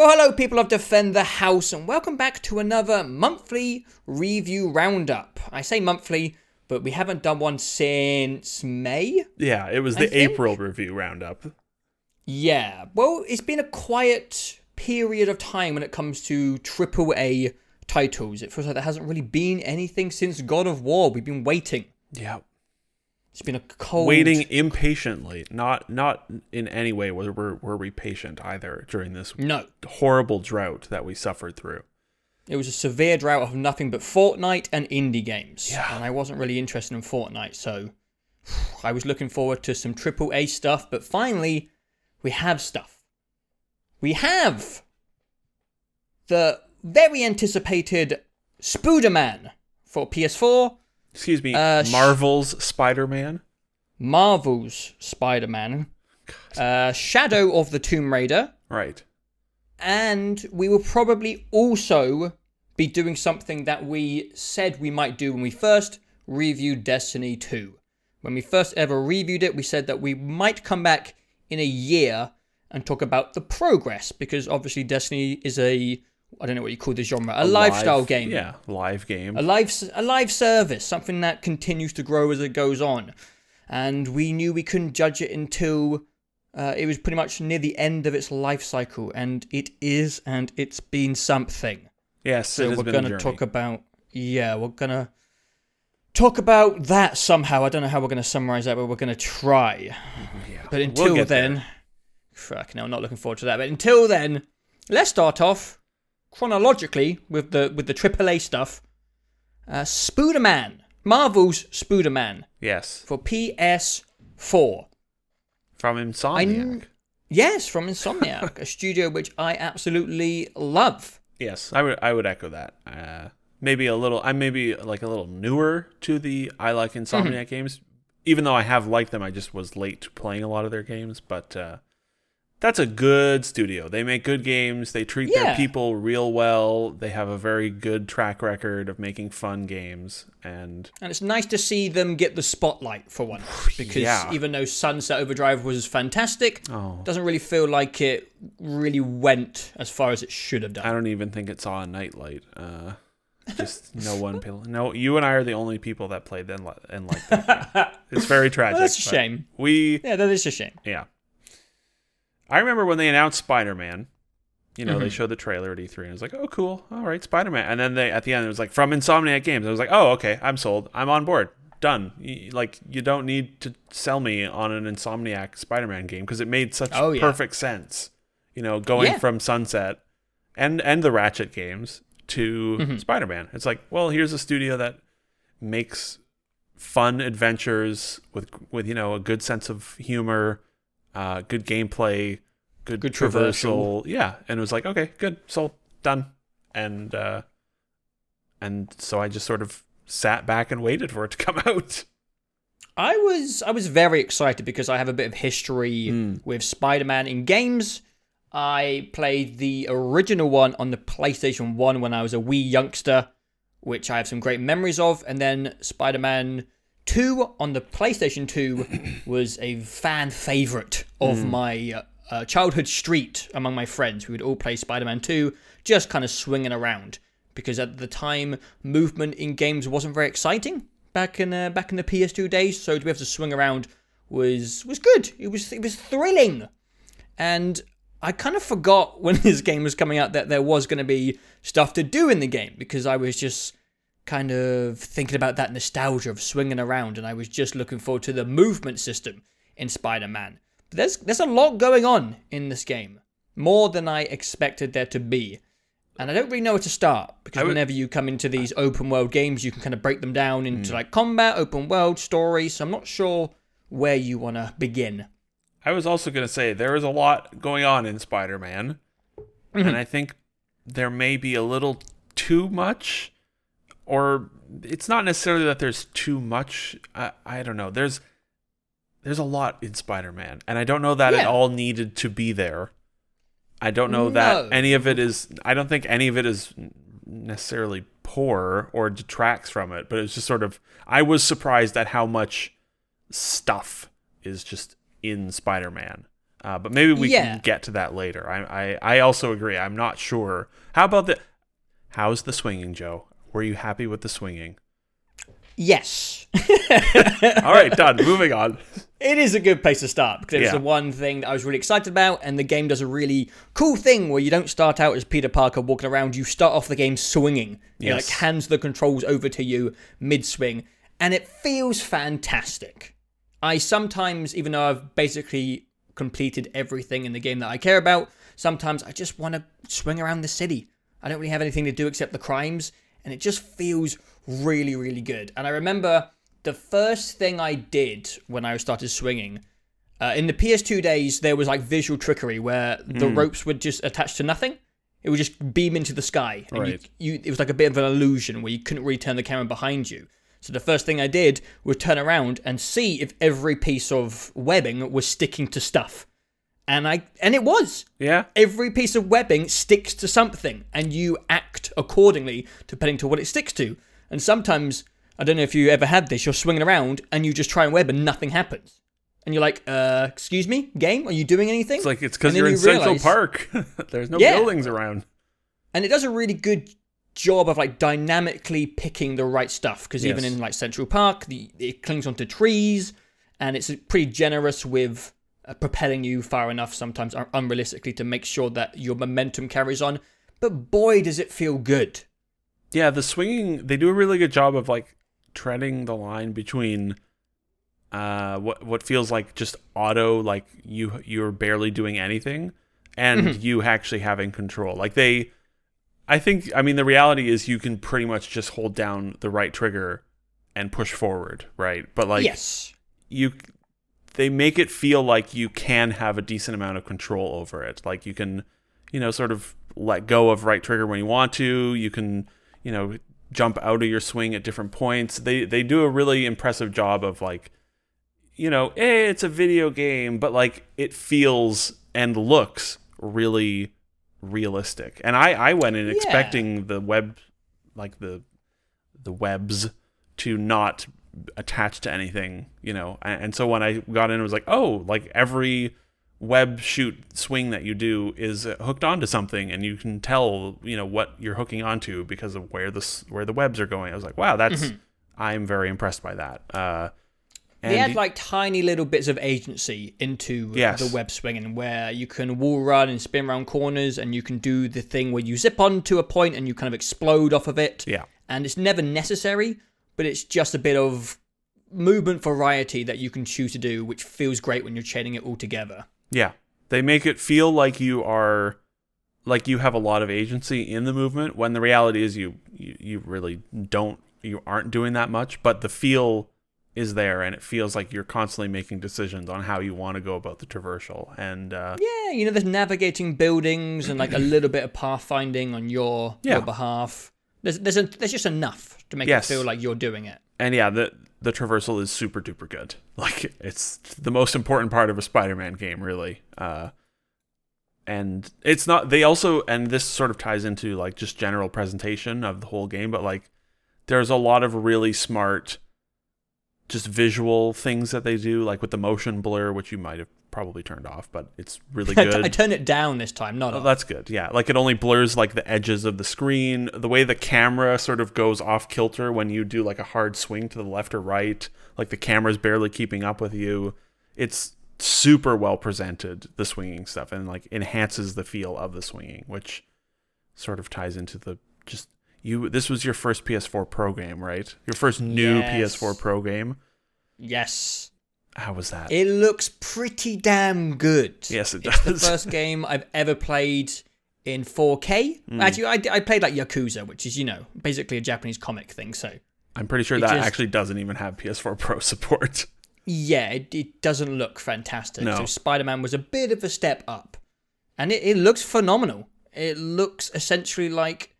Well, hello, people of Defend the House, and welcome back to another monthly review roundup. I say monthly, but we haven't done one since May. Yeah, it was I the think- April review roundup. Yeah, well, it's been a quiet period of time when it comes to AAA titles. It feels like there hasn't really been anything since God of War. We've been waiting. Yeah, It's been a cold. waiting impatiently. Not not in any way were were, were we patient either during this No, horrible drought that we suffered through. it was a severe drought of nothing but Fortnite and indie games. Yeah. And I wasn't really interested in Fortnite, so I was looking forward to some AAA stuff, but finally, we have stuff. We have the very anticipated Spooderman for PS4, Excuse me, Uh, Marvel's Spider-Man. Marvel's Spider Man, uh, Shadow of the Tomb Raider, Right. and we will probably also be doing something that we said we might do when we first reviewed Destiny 2. When we first ever reviewed it, we said that we might come back in a year and talk about the progress because obviously Destiny is a I don't know what you call this genre, a, lifestyle live- game. Yeah, live game. a live a live service, something that continues to grow as it goes on. And we knew we couldn't judge it until uh, it was pretty much near the end of its life cycle, and it is, and it's been something. yes, So it has we're been gonna journey. talk about yeah, we're gonna talk about that somehow. I don't know how we're gonna summarize that, but we're gonna try. Yeah, But we'll until there. then, fuck no, I'm not looking forward to that. But until then, let's start off chronologically with the with the AAA stuff. Uh, Spooderman, Marvel's Spooderman yes, for PS4. from Insomniac. Yes, from Insomniac, a studio which I absolutely love. Yes, I would I would echo that. Uh, maybe a little. I'm maybe like a little newer to the I like Insomniac Mm-hmm. games, even though I have liked them. I just was late to playing a lot of their games, but uh, that's a good studio. They make good games. They treat Yeah. their people real well. They have a very good track record of making fun games, and And it's nice to see them get the spotlight for once. Because Yeah. even though Sunset Overdrive was fantastic, oh, doesn't really feel like it really went as far as it should have done. I don't even think it saw a nightlight. Uh, just no one. No, you and I are the only people that played then and like that. Game. It's very tragic. Well, that's a shame. We Yeah, that is a shame. Yeah. I remember when they announced Spider Man, you know, they Mhm. showed the trailer at E3 and it was like, oh, cool. All right, Spider Man. And then they, at the end, it was like, from Insomniac Games. I was like, oh, okay, I'm sold. I'm on board. Done. Y- Like, you don't need to sell me on an Insomniac Spider Man game because it made such Oh, yeah. perfect sense. You know, going Yeah. from Sunset and, and the Ratchet games to Mhm. Spider Man. It's like, well, here's a studio that makes fun adventures with with you know a good sense of humor, uh, good gameplay, good, Good traversal. Yeah, and it was like okay, good, sold, done, and uh, and so I just sort of sat back and waited for it to come out. I was I was very excited because I have a bit of history Mm. with Spider-Man in games. I played the original one on the PlayStation 1 when I was a wee youngster, which I have some great memories of, and then Spider-Man 2 on the PlayStation 2 was a fan favorite of my uh, uh, childhood street among my friends. We would all play Spider-Man 2 just kind of swinging around because at the time movement in games wasn't very exciting back in uh, back in the PS2 days. So to be able to swing around was was good. It was it was thrilling, and I kind of forgot when this game was coming out that there was going to be stuff to do in the game because I was just kind of thinking about that nostalgia of swinging around, and I was just looking forward to the movement system in Spider-Man. But there's there's a lot going on in this game, more than I expected there to be. And I don't really know where to start because would- whenever you come into these open world games, you can kind of break them down into hmm. like combat, open world, story. So I'm not sure where you want to begin. I was also going to say there is a lot going on in Spider Man, and mm-hmm. I think there may be a little too much, or it's not necessarily that there's too much. I, I don't know. There's there's a lot in Spider Man, and I don't know that it all needed to be there. I don't know No. that any of it is. I don't think any of it is necessarily poor or detracts from it, but it's just sort of. I was surprised at how much stuff is just in Spider-Man. Uh, but maybe we Yeah. can get to that later. I, I I also agree. I'm not sure. How about the? How's the swinging, Joe? Were you happy with the swinging? Yes. All right, done. Moving on. It is a good place to start because it was Yeah. the one thing that I was really excited about, and the game does a really cool thing where you don't start out as Peter Parker walking around. You start off the game swinging. It like hands the controls over to you mid swing, and it feels fantastic. I sometimes, even though I've basically completed everything in the game that I care about, sometimes I just want to swing around the city. I don't really have anything to do except the crimes, and it just feels really, really good. And I remember the first thing I did when I started swinging. Uh, in the PS2 days, there was like visual trickery where the ropes would just attach to nothing. It would just beam into the sky, and Right. you, you, it was like a bit of an illusion where you couldn't really turn the camera behind you. So the first thing I did was turn around and see if every piece of webbing was sticking to stuff, and I and it was. Yeah. Every piece of webbing sticks to something, and you act accordingly depending to what it sticks to. And sometimes, I don't know if you ever had this, you're swinging around and you just try and web and nothing happens. And you're like, uh, excuse me, game, are you doing anything? It's like it's because you're in you Central realise- Park. There's no Yeah. buildings around. and it does a really good job of like dynamically picking the right stuff because even in like Central Park, the it clings onto trees, and it's pretty generous with propelling you far enough sometimes unrealistically to make sure that your momentum carries on. But boy, does it feel good. Yeah, the swinging they do a really good job of like treading the line between uh what what feels like just auto like you you're barely doing anything and Mm-hmm. you actually having control. Like they I think I mean the reality is you can pretty much just hold down the right trigger and push forward, right? But like yes. you they make it feel like you can have a decent amount of control over it. Like you can you know sort of let go of right trigger when you want to. You can you know jump out of your swing at different points. They they do a really impressive job of like you know eh, it's a video game but like it feels and looks really realistic. And i i went in Yeah. expecting the web like the the webs to not attach to anything, you know. And, and so when I got in, it was like, oh, like every web shoot swing that you do is hooked onto something, and you can tell, you know, what you're hooking onto because of where the where the webs are going. I was like, wow, that's I'm very impressed by that. Uh, and They add like tiny little bits of agency into Yes. the web swinging where you can wall run and spin around corners and you can do the thing where you zip onto a point and you kind of explode off of it. yeah, And it's never necessary, but it's just a bit of movement variety that you can choose to do, which feels great when you're chaining it all together. Yeah. They make it feel like you are like you have a lot of agency in the movement when the reality is you you, you really don't you aren't doing that much, but the feel is there and it feels like you're constantly making decisions on how you want to go about the traversal and uh Yeah, you know, there's navigating buildings and like a little bit of pathfinding on your Yeah. your behalf. There's there's a, there's just enough to make Yes. it feel like you're doing it. and yeah, the the traversal is super duper good. Like it's the most important part of a Spider-Man game, really. Uh, and it's not. They also, and this sort of ties into like just general presentation of the whole game, but like there's a lot of really smart, just visual things that they do, like with the motion blur, which you might have probably turned off, but it's really good. I turned it down this time, not Oh, off. that's good. Yeah, like it only blurs like the edges of the screen. The way the camera sort of goes off kilter when you do like a hard swing to the left or right, like the camera's barely keeping up with you. It's super well presented the swinging stuff and like enhances the feel of the swinging, which sort of ties into the just you this was your first PS4 Pro game, right? Your first new Yes. PS4 Pro game. Yes. How was that? It looks pretty damn good. yes, it does. It's the first game I've ever played in 4K. Hmm. Actually, I, I played like Yakuza, which is, you know, basically a Japanese comic thing. So, I'm pretty sure that just- actually doesn't even have PS4 Pro support. yeah, it, it doesn't look fantastic. No. So, Spider Man was a bit of a step up. And it, it looks phenomenal. It looks essentially like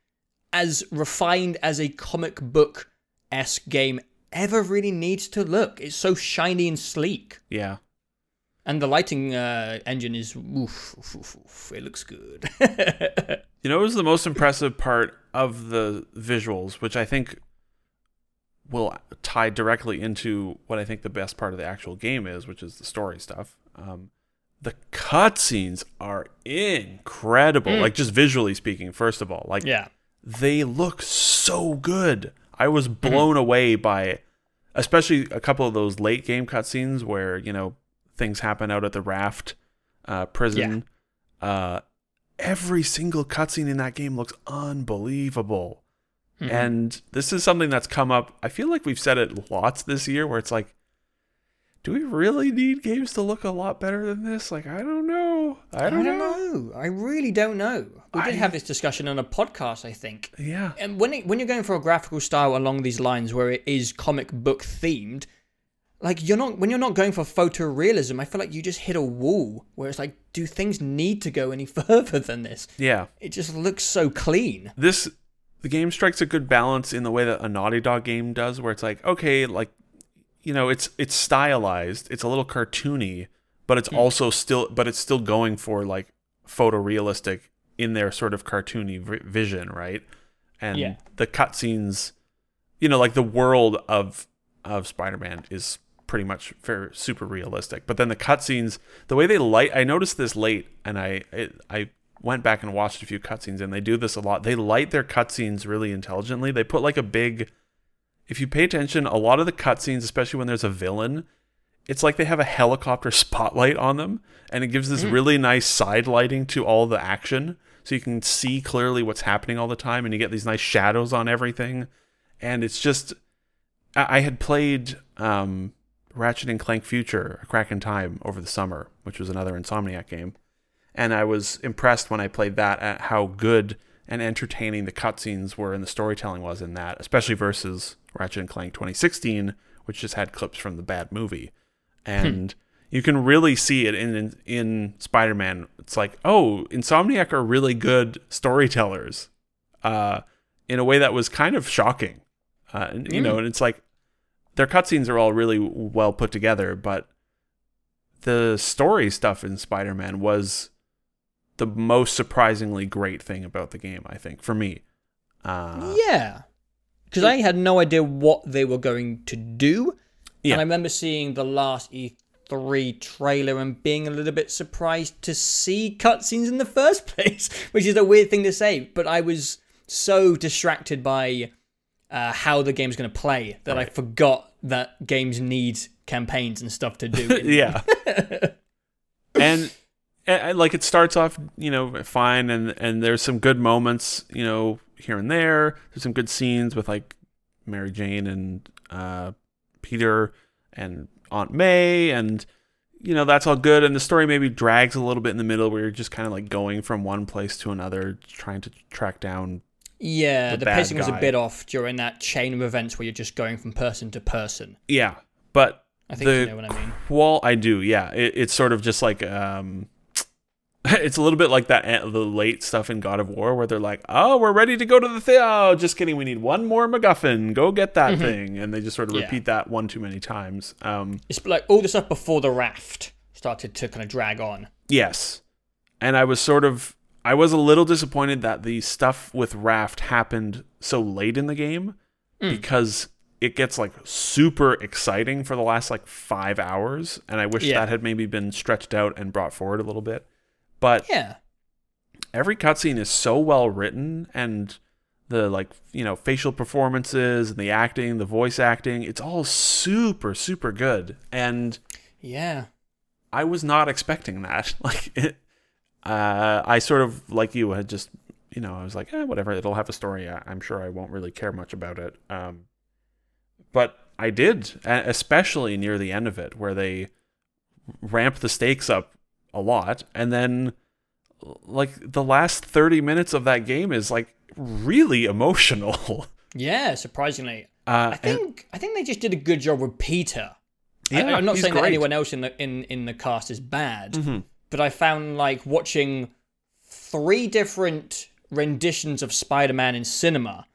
as refined as a comic book esque game ever really needs to look. It's so shiny and sleek. Yeah. And the lighting uh, engine is oof, oof, oof, oof. It looks good. You know, it was the most impressive part of the visuals, which I think will tie directly into what I think the best part of the actual game is, which is the story stuff. Um, the cutscenes are incredible. Like just visually speaking, first of all, like Yeah. they look so good. I was blown away by, especially a couple of those late game cutscenes where you know things happen out at the raft uh, prison. Uh, every single cutscene in that game looks unbelievable. Mhm. And this is something that's come up. I feel like we've said it lots this year where it's like, do we really need games to look a lot better than this? Like, I don't know. I don't, know. know. I really don't know. We did I- have this discussion on a podcast, I think. Yeah. And when it, when you're going for a graphical style along these lines where it is comic book themed, like you're not when you're not going for photorealism, I feel like you just hit a wall where it's like, do things need to go any further than this? Yeah. It just looks so clean. This the game strikes a good balance in the way that a Naughty Dog game does, where it's like, okay, like you know, it's it's stylized, it's a little cartoony, but it's hmm. also still but it's still going for like photorealistic in their sort of cartoony vi- vision, right? And Yeah. the cutscenes, you know, like the world of of Spider-Man is pretty much very super realistic. But then the cutscenes, the way they light, I noticed this late, and I it, I went back and watched a few cutscenes, and they do this a lot. They light their cutscenes really intelligently. They put like a big, if you pay attention, a lot of the cutscenes, especially when there's a villain, it's like they have a helicopter spotlight on them, and it gives this mm. really nice side lighting to all the action, so you can see clearly what's happening all the time, and you get these nice shadows on everything, and it's just. I I had played um, Ratchet and Clank Future, A Crack in Time, over the summer, which was another Insomniac game, and I was impressed when I played that at how good and entertaining the cutscenes were and the storytelling was in that, especially versus Ratchet and Clank 2016, which just had clips from the bad movie, and you can really see it in in, in Spider-Man. It's like, oh, Insomniac are really good storytellers, uh, in a way that was kind of shocking. Uh, and, you know, and it's like their cutscenes are all really well put together, but the story stuff in Spider-Man was the most surprisingly great thing about the game. I think for me. Uh, yeah. Because I had no idea what they were going to do. Yeah. And I remember seeing the last E3 trailer and being a little bit surprised to see cutscenes in the first place, which is a weird thing to say. But I was so distracted by uh, how the game's going to play that I forgot that games need campaigns and stuff to do. yeah. and, and like it starts off, you know, fine, and and there's some good moments, you know, here and there. There's some good scenes with like Mary Jane and uh, Peter and Aunt May, and you know that's all good. And the story maybe drags a little bit in the middle, where you're just kind of like going from one place to another, trying to track down. Yeah, The the, pacing was a bit off during that chain of events where you're just going from person to person. Yeah, but I think the you know what I mean. qual I do, yeah. It, it's sort of just like um it's a little bit like that uh, the late stuff in God of War where they're like, "Oh, we're ready to go to the thing. Oh, just kidding. We need one more MacGuffin. Go get that thing." And they just sort of Yeah. repeat that one too many times. Um It's like all the stuff before the raft started to kind of drag on. yes. And I was sort of I was a little disappointed that the stuff with Raft happened so late in the game because it gets like super exciting for the last like 5 hours and I wish Yeah. that had maybe been stretched out and brought forward a little bit. But Yeah. every cutscene is so well written and the like you know facial performances and the acting the voice acting it's all super super good and Yeah. i was not expecting that like it, uh i sort of like you had just you know i was like eh, whatever it'll have a story I, i'm sure i won't really care much about it um but i did especially near the end of it where they ramp the stakes up a lot and then like the last 30 minutes of that game is like really emotional Yeah, surprisingly. uh I think I think they just did a good job with Peter. I, Yeah, I'm not he's saying that anyone else in the in, in the cast is bad, Mhm. but I found like watching three different renditions of Spider-Man in cinema.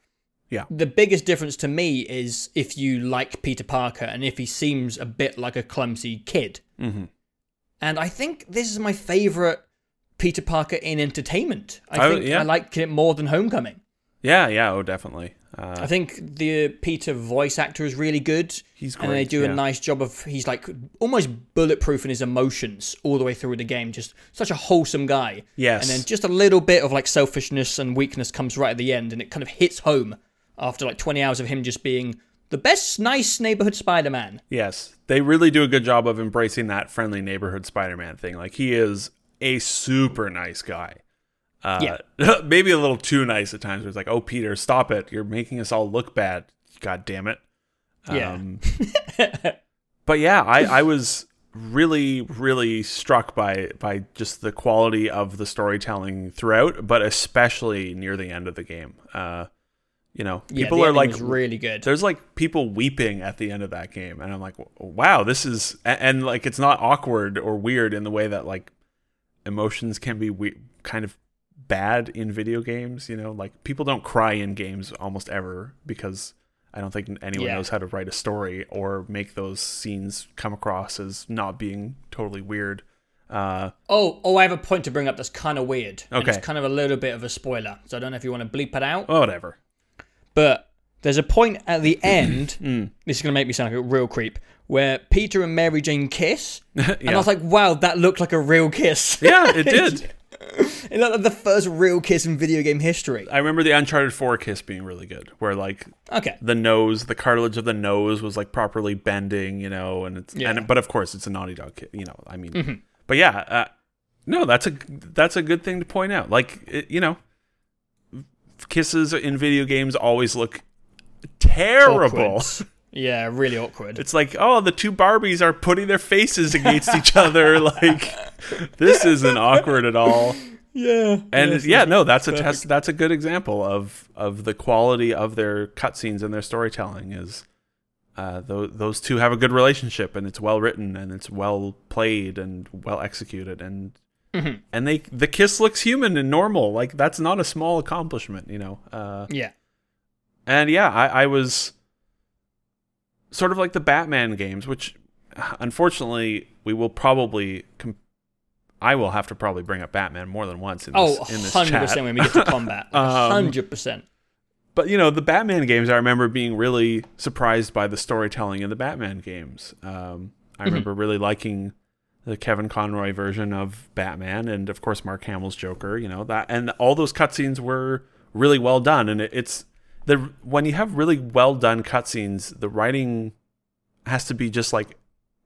Yeah. The biggest difference to me is if you like Peter Parker and if he seems a bit like a clumsy kid. Mhm. And I think this is my favorite Peter Parker in entertainment. I oh, I- think yeah. I like it more than Homecoming. yeah yeah oh definitely uh, I think the uh, Peter voice actor is really good. He's great, And they do yeah. a nice job of he's like almost bulletproof in his emotions all the way through the game. Just such a wholesome guy. Yes. And then just a little bit of like selfishness and weakness comes right at the end, and it kind of hits home after like 20 hours of him just being the best, nice neighborhood Spider-Man. Yes, they really do a good job of embracing that friendly neighborhood Spider-Man thing. Like he is a super nice guy. Uh, maybe a little too nice at times. Where it's like, "Oh, Peter, stop it! You're making us all look bad. God damn it!" Yeah. Um, but yeah, I, I was really, really struck by by just the quality of the storytelling throughout, but especially near the end of the game. Uh, you know, people the are like really good. there's like people weeping at the end of that game and i'm like wow this is and, like it's not awkward or weird in the way that like emotions can be we- kind of bad in video games you know like people don't cry in games almost ever because i don't think anyone Yeah. knows how to write a story or make those scenes come across as not being totally weird uh Oh, oh, I have a point to bring up that's kind of weird. Okay. it's kind of a little bit of a spoiler, so I don't know if you want to bleep it out. Oh, whatever But there's a point at the end. Hmm. This is going to make me sound like a real creep. Where Peter and Mary Jane kiss, and. I was like, "Wow, that looked like a real kiss." yeah it did it looked like the first real kiss in video game history. i remember the uncharted 4 kiss being really good where like Okay, the nose, the cartilage of the nose was like properly bending, you know, and it's Yeah. and but of course it's a Naughty Dog kid, you know. I mean, but yeah, uh, no, that's a that's a good thing to point out. Like it, you know, kisses in video games always look terrible. Awkward. Yeah, really awkward. It's like, oh, the two Barbies are putting their faces against each other. Like, this isn't awkward at all. yeah, And yeah, no, that's a test. That's a good example of of the quality of their cutscenes and their storytelling. Is uh, those those two have a good relationship, and it's well written, and it's well played, and well executed, and and they the kiss looks human and normal. Like that's not a small accomplishment, you know. Uh, yeah, and yeah, I, I was sort of like the Batman games, which unfortunately we will probably. Com- I will have to probably bring up Batman more than once in this, oh, in this 100 chat. percent when we get to combat. Um, Hundred percent. But you know, the Batman games, I remember being really surprised by the storytelling in the Batman games. Um, I remember really liking the Kevin Conroy version of Batman, and of course Mark Hamill's Joker. You know that, and all those cutscenes were really well done. And it, it's the when you have really well done cutscenes, the writing has to be just like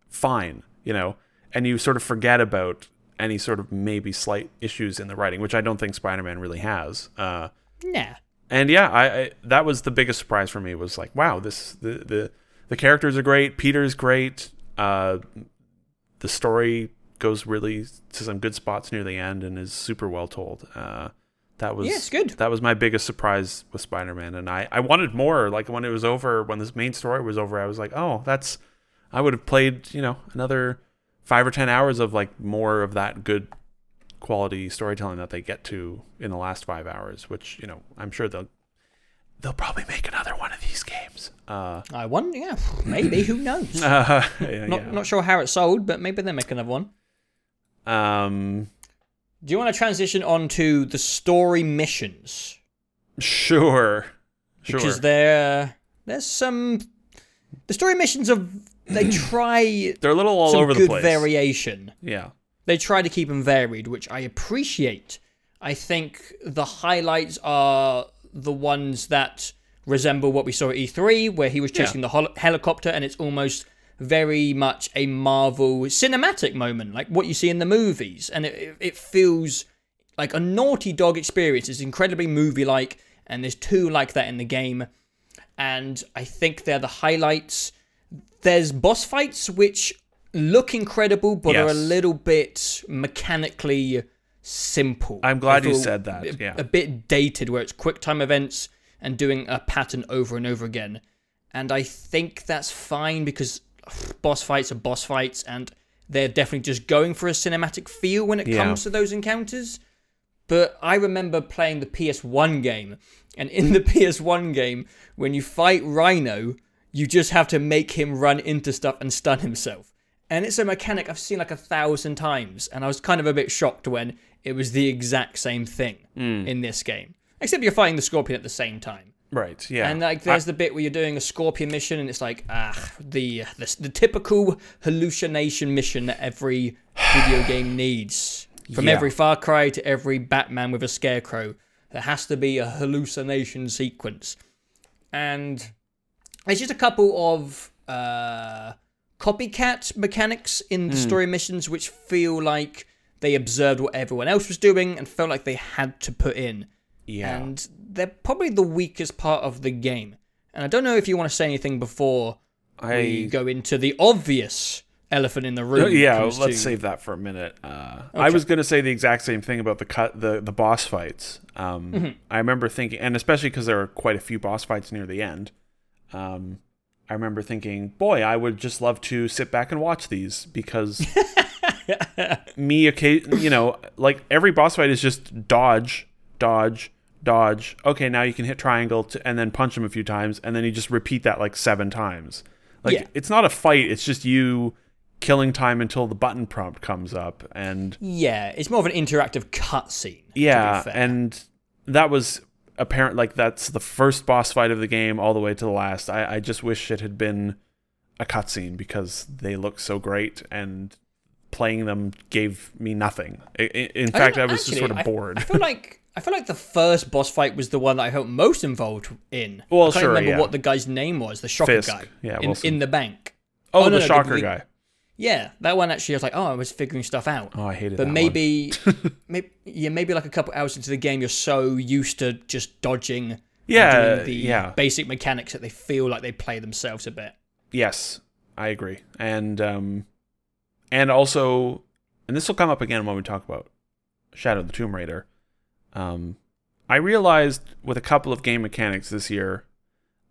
fine, you know, and you sort of forget about any sort of maybe slight issues in the writing, which I don't think Spider-Man really has. Uh, Nah. and yeah, I, I that was the biggest surprise for me was like, wow, this the the the characters are great, Peter's great, uh, the story goes really to some good spots near the end and is super well told. Uh, that was Yeah, good. That was my biggest surprise with Spider-Man, and I I wanted more. Like when it was over, when this main story was over, I was like, oh, that's I would have played you know another five or ten hours of like more of that good quality storytelling that they get to in the last five hours, which you know I'm sure they'll they'll probably make another one of these games. Uh, I wonder. Yeah, maybe. Who knows? uh yeah, not yeah. not sure how it sold, but maybe they make another one. um, Do you want to transition on to the story missions? sure, sure. Because there, there's some. The story missions of they try They're a little all some over good the place. variation. yeah, They try to keep them varied, which I appreciate. I think the highlights are the ones that resemble what we saw at E3, where he was chasing the hol- helicopter, and it's almost very much a Marvel cinematic moment, like what you see in the movies, and it, it- it feels like a Naughty Dog experience. It's incredibly movie-like, and there's two like that in the game, and I think they're the highlights. There's boss fights which look incredible, but are a little bit mechanically simple. I'm glad you said that, A, yeah. a bit dated, where it's quick time events and doing a pattern over and over again. And I think that's fine because boss fights are boss fights, and they're definitely just going for a cinematic feel when it Yeah. comes to those encounters. But I remember playing the PS1 game, and in the PS1 game, when you fight Rhino, you just have to make him run into stuff and stun himself. And it's a mechanic I've seen like a thousand times, and I was kind of a bit shocked when it was the exact same thing in this game. Except you're fighting the Scorpion at the same time. Right. Yeah. And like, there's the bit where you're doing a Scorpion mission, and it's like, ah, the the, the typical hallucination mission that every video game needs. From Yeah. every Far Cry to every Batman with a scarecrow, there has to be a hallucination sequence. And there's just a couple of uh, copycat mechanics in the story missions which feel like they observed what everyone else was doing and felt like they had to put in yeah. and they're probably the weakest part of the game. And I don't know if you want to say anything before we I go into the obvious elephant in the room. Yeah, let's to- save that for a minute. Uh, I was going to say the exact same thing about the cut the the boss fights. Um, Mm-hmm. I remember thinking, and especially because there were quite a few boss fights near the end. Um, I remember thinking, boy, I would just love to sit back and watch these because me, occasion, you know, like every boss fight is just dodge, dodge, dodge. Okay, now you can hit triangle to, and then punch him a few times, and then you just repeat that like seven times. Like Yeah. it's not a fight; it's just you killing time until the button prompt comes up, and Yeah, it's more of an interactive cutscene. yeah, to be fair. and that was apparent. Like that's the first boss fight of the game, all the way to the last. I, I just wish it had been a cutscene because they look so great, and playing them gave me nothing. I- I- in fact, I, know, was just sort of bored. I feel like I feel like the first boss fight was the one that I felt most involved in. Well, I can't sure, remember yeah. what the guy's name was. The shocker Fisk. guy. Yeah, in, in the bank. oh, oh, no, the no, shocker the- guy. Yeah, that one actually I was like, oh, I was figuring stuff out. Oh, I hated but that one. maybe, maybe, yeah, maybe like a couple hours into the game, you're so used to just dodging, and Yeah, doing the yeah. basic mechanics that they feel like they play themselves a bit. Yes, I agree. And um and also and this will come up again when we talk about Shadow of the Tomb Raider. Um I realized with a couple of game mechanics this year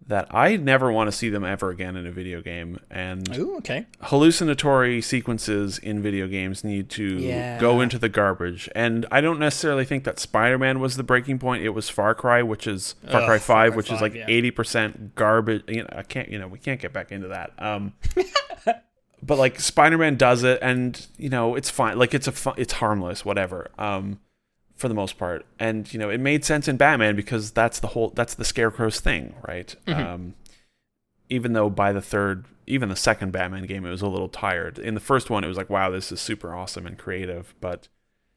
that I never want to see them ever again in a video game and Oh, okay. hallucinatory sequences in video games need to Yeah. go into the garbage. And I don't necessarily think that Spider-Man was the breaking point. It was Far Cry, which is Far Ugh, Cry Far 5, Cry which is 5, like yeah. 80% garbage. You know, I can't, you know, we can't get back into that. Um but like Spider-Man does it and, you know, it's fine. Like it's a fun, it's harmless, whatever. Um for the most part. And, you know, it made sense in Batman because that's the whole that's the Scarecrow's thing, right? Um even though by the third, even the second Batman game, it was a little tired. In the first one, it was like, wow, this is super awesome and creative. But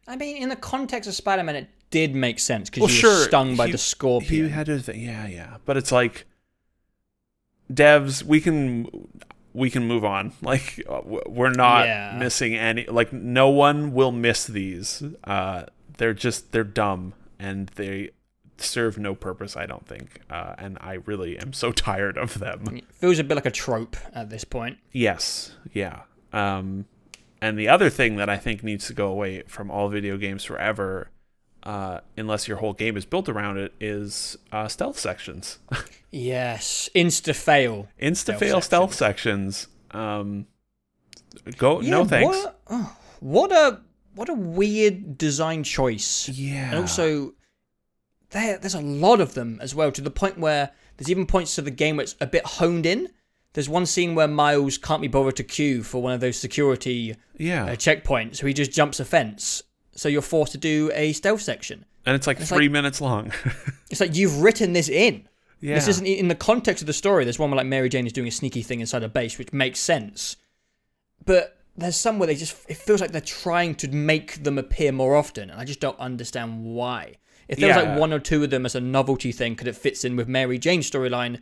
I mean, in the context of Spider-Man, it did make sense because Well, you sure, were stung by he- the scorpion. he had to, th- yeah, yeah. But it's like, devs, we can we can move on. Like we're not Yeah. missing any. Like no one will miss these. Uh, they're just they're dumb and they serve no purpose. I don't think. Uh, and I really am so tired of them. It feels a bit like a trope at this point. Yes, yeah. Um, and the other thing that I think needs to go away from all video games forever, uh, unless your whole game is built around it, is uh, stealth sections. Yes, insta fail. Insta fail stealth sections. Um, go no thanks. What, oh, what a what a weird design choice. Yeah. And also, there there's a lot of them as well, to the point where there's even points to the game where it's a bit honed in. There's one scene where Miles can't be bothered to queue for one of those security yeah, uh, checkpoints, so he just jumps a fence. So you're forced to do a stealth section. and it's like it's three like- minutes long. It's like you've written this in. yeah, This isn't in the context of the story. There's one where like Mary Jane is doing a sneaky thing inside a base, which makes sense. But there's some where they just it feels like they're trying to make them appear more often, and I just don't understand why. If there was Yeah. like one or two of them as a novelty thing, could it fits in with Mary Jane's storyline,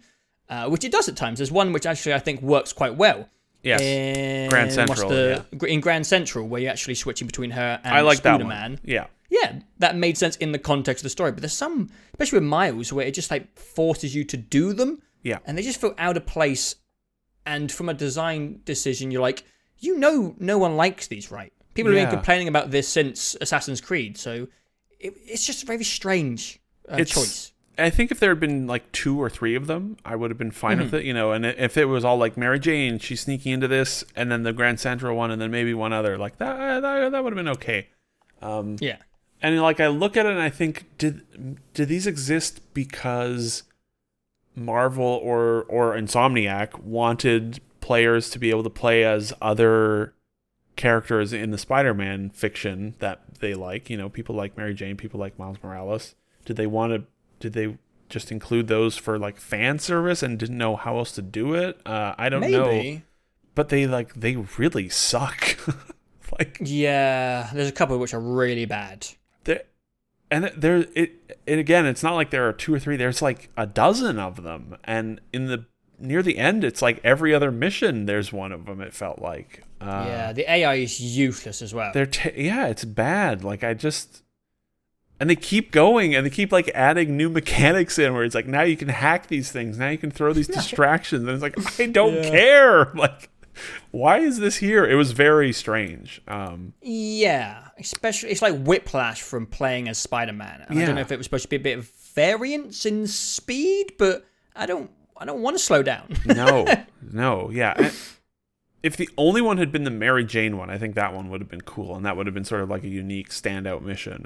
uh, which it does at times. There's one which actually I think works quite well. yes. In, Grand Central, the- in Grand Central, where you're actually switching between her and I like that one. Yeah, yeah, that made sense in the context of the story. But there's some, especially with Miles, where it just like forces you to do them, yeah, and they just feel out of place. And from a design decision, you're like, you know, no one likes these, right? People have been complaining about this since Assassin's Creed, so it, it's just a very strange uh, It's- choice. I think if there had been like two or three of them, I would have been fine with it, you know. And if it was all like Mary Jane, she's sneaking into this, and then the Grand Central one, and then maybe one other, like that, uh, that, that would have been okay. Um, Yeah, and like I look at it and I think, did did these exist because Marvel or or Insomniac wanted players to be able to play as other characters in the Spider-Man fiction that they like? You know, people like Mary Jane, people like Miles Morales. Did they want to? Did they just include those for like fan service and didn't know how else to do it. Uh, I don't know, Maybe. but they like they really suck. like Yeah, there's a couple which are really bad. there, and there it and again, it's not like there are two or three. There's like a dozen of them, and in the near the end, it's like every other mission. There's one of them. It felt like. Uh, yeah, the AI is useless as well. they're t- yeah it's bad like i just and they keep going and they keep like adding new mechanics in where it's like now you can hack these things now you can throw these distractions and it's like i don't Yeah. care like why is this here it was very strange um Yeah, especially it's like Whiplash from playing as Spider-Man. And I don't know if it was supposed to be a bit of variance in speed, but I don't I don't want to slow down. no no yeah And if the only one had been the mary jane one i think that one would have been cool and that would have been sort of like a unique standout mission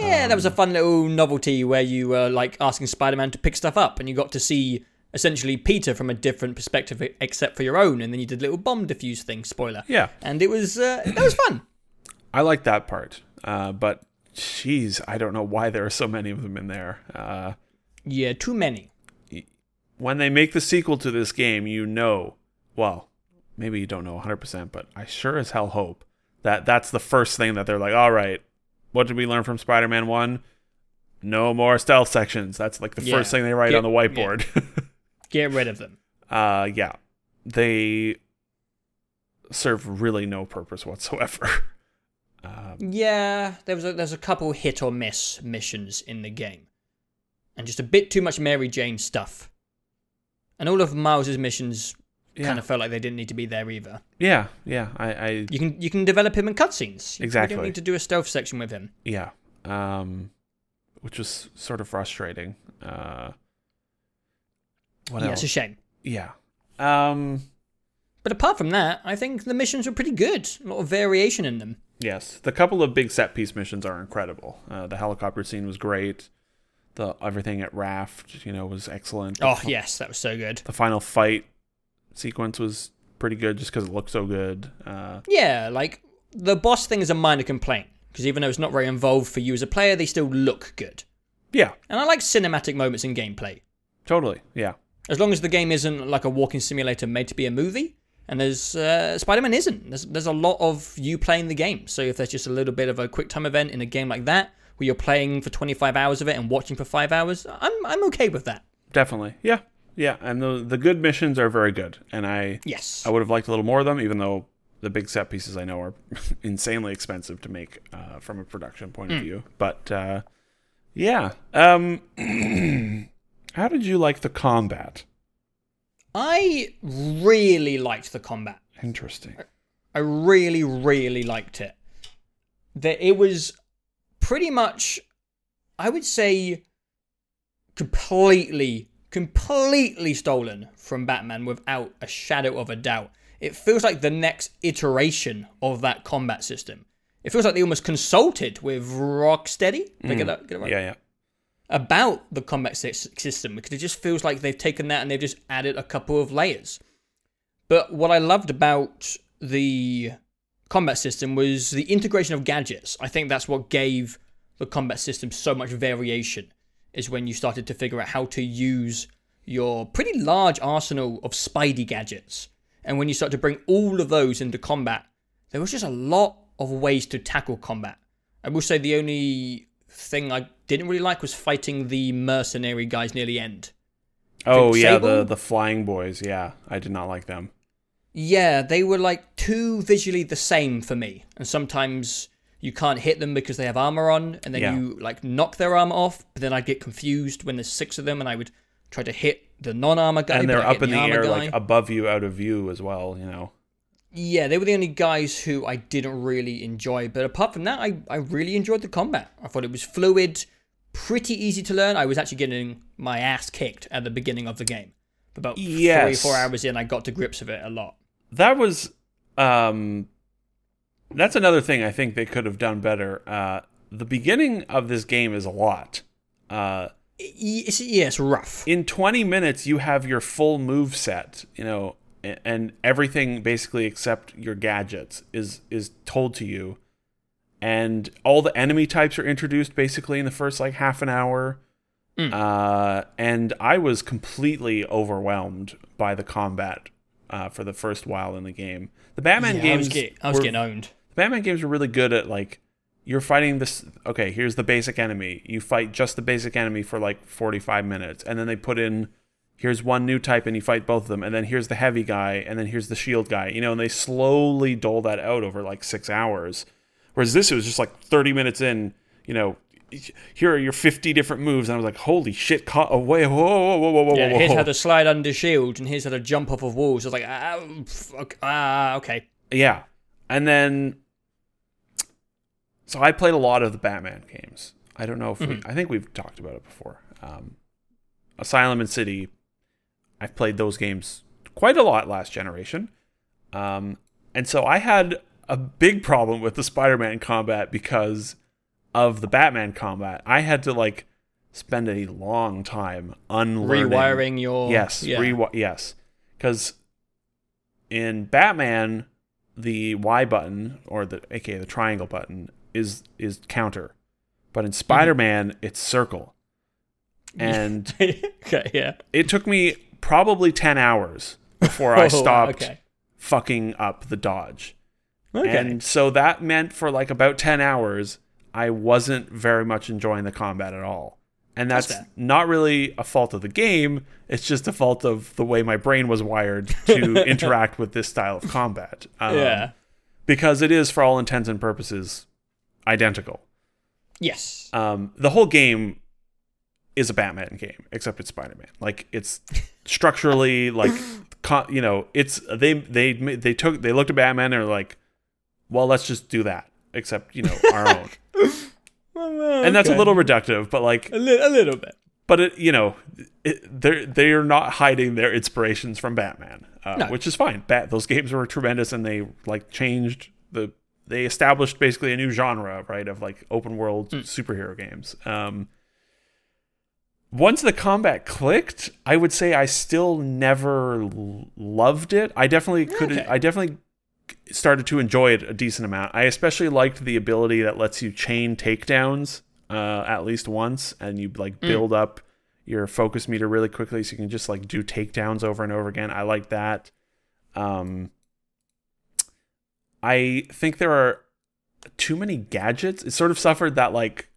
yeah, that was a fun little novelty where you were like asking Spider-Man to pick stuff up and you got to see essentially Peter from a different perspective except for your own and then you did little bomb diffuse thing, spoiler. yeah And it was uh, that was fun. I like that part. Uh, but jeez, I don't know why there are so many of them in there. Uh, Yeah, too many. When they make the sequel to this game, you know, well, maybe you don't know 100%, but I sure as hell hope that that's the first thing that they're like, all right, what did we learn from Spider Man 1? No more stealth sections. That's like the Yeah. first thing they write Get- on the whiteboard. Get rid of them. uh, yeah. They serve really no purpose whatsoever. Um, Yeah, there was a, there's a couple hit or miss missions in the game, and just a bit too much Mary Jane stuff. And all of Miles's missions yeah. kind of felt like they didn't need to be there either. yeah, yeah. I, I You can you can develop him in cutscenes. Exactly. You don't need to do a stealth section with him. Yeah. Um, which was sort of frustrating. Uh, what yeah, else? it's a shame. yeah. Um, But apart from that, I think the missions were pretty good. A lot of variation in them. yes. The couple of big set piece missions are incredible. Uh, the helicopter scene was great. The everything at Raft, you know, was excellent. The Oh yes, that was so good. The final fight sequence was pretty good just because it looked so good. Uh, Yeah, like the boss thing is a minor complaint because even though it's not very involved for you as a player, they still look good. yeah, And I like cinematic moments in gameplay. totally. Yeah. As long as the game isn't like a walking simulator made to be a movie, and there's uh, Spider-Man isn't. There's there's a lot of you playing the game. So if there's just a little bit of a quick time event in a game like that, where you're playing for 25 hours of it and watching for five hours, I'm I'm okay with that. Definitely. Yeah. Yeah. And the the good missions are very good. And I Yes. I would have liked a little more of them, even though the big set pieces I know are insanely expensive to make uh, from a production point of view. But uh, yeah, um, how did you like the combat? I really liked the combat. Interesting. I really, really liked it. That it was pretty much, I would say, completely, completely stolen from Batman without a shadow of a doubt. It feels like the next iteration of that combat system. It feels like they almost consulted with Rocksteady. I get mm. that, get it right? Yeah, yeah. about the combat system because it just feels like they've taken that and they've just added a couple of layers. But what I loved about the combat system was the integration of gadgets. I think that's what gave the combat system so much variation. Is when you started to figure out how to use your pretty large arsenal of Spidey gadgets, and when you start to bring all of those into combat, there was just a lot of ways to tackle combat. I will say the only thing I didn't really like was fighting the mercenary guys near the end. Oh yeah, Sable? the the flying boys. Yeah, I did not like them. Yeah, they were like too visually the same for me. And sometimes you can't hit them because they have armor on, and then Yeah. you like knock their armor off. But then I'd get confused when there's six of them, and I would try to hit the non-armor guy. and they're up in the armor air, guy. like above you, out of view as well. You know. Yeah, they were the only guys who I didn't really enjoy. But apart from that, I, I really enjoyed the combat. I thought it was fluid, pretty easy to learn. I was actually getting my ass kicked at the beginning of the game. But about three, four hours in, I got to grips of it a lot. That was um that's another thing I think they could have done better. Uh the beginning of this game is a lot. Uh Y- It's, yeah, it's rough. in 20 minutes you have your full move set, you know, and everything basically except your gadgets is is told to you. And all the enemy types are introduced basically in the first like half an hour. Uh, and I was completely overwhelmed by the combat uh, for the first while in the game. The Batman Yeah, I games was, get, I was were, getting owned. the Batman games are really good at like you're fighting this okay, here's the basic enemy. You fight just the basic enemy for like 45 minutes and then they put in here's one new type and you fight both of them and then here's the heavy guy and then here's the shield guy. You know, and they slowly dole that out over like 6 hours. Whereas this it was just like 30 minutes in, you know, here are your 50 different moves and I was like, "Holy shit, ca- oh, wait, whoa, whoa, whoa, whoa, whoa, Yeah, whoa, here's whoa. how to slide under shield, and here's how to jump off of walls. I was like, ah, fuck, ah, okay. Yeah. And then so I played a lot of the Batman games. I don't know if we I think we've talked about it before. Um Asylum and City I've played those games quite a lot last generation. Um and so I had a big problem with the Spider-Man combat because of the Batman combat. I had to like spend a long time unlearning Rewiring your Yes, yeah. rewi- yes. Because in Batman, the Y button or the aka the triangle button is is counter, but Mm-hmm. in Spider Man it's circle, and okay, yeah. it took me probably ten hours before I Oh, stopped Okay. fucking up the dodge. Okay. And so that meant for like about 10 hours, I wasn't very much enjoying the combat at all. And that's, That's not really a fault of the game. It's just a fault of the way my brain was wired to interact with this style of combat. Um, yeah. Because it is, for all intents and purposes, identical. Yes. Um, the whole game is a Batman game, except it's Spider Man. Like it's structurally like, you know, it's they they they took they looked at Batman and they're like, well, let's just do that, except you know our own. And that's a little reductive, but like, a, li- a little bit. but it you know, they're they are not hiding their inspirations from Batman, uh, No. which is fine. Bat those games were tremendous, and they like changed the they established basically a new genre, right, of like open world superhero games. Um, once the combat clicked, I would say I still never l- loved it. I definitely could. Okay. I definitely started to enjoy it a decent amount. I especially liked the ability that lets you chain takedowns uh, at least once, and you like build up your focus meter really quickly, so you can just like do takedowns over and over again. I like that. Um, I think there are too many gadgets. It sort of suffered that like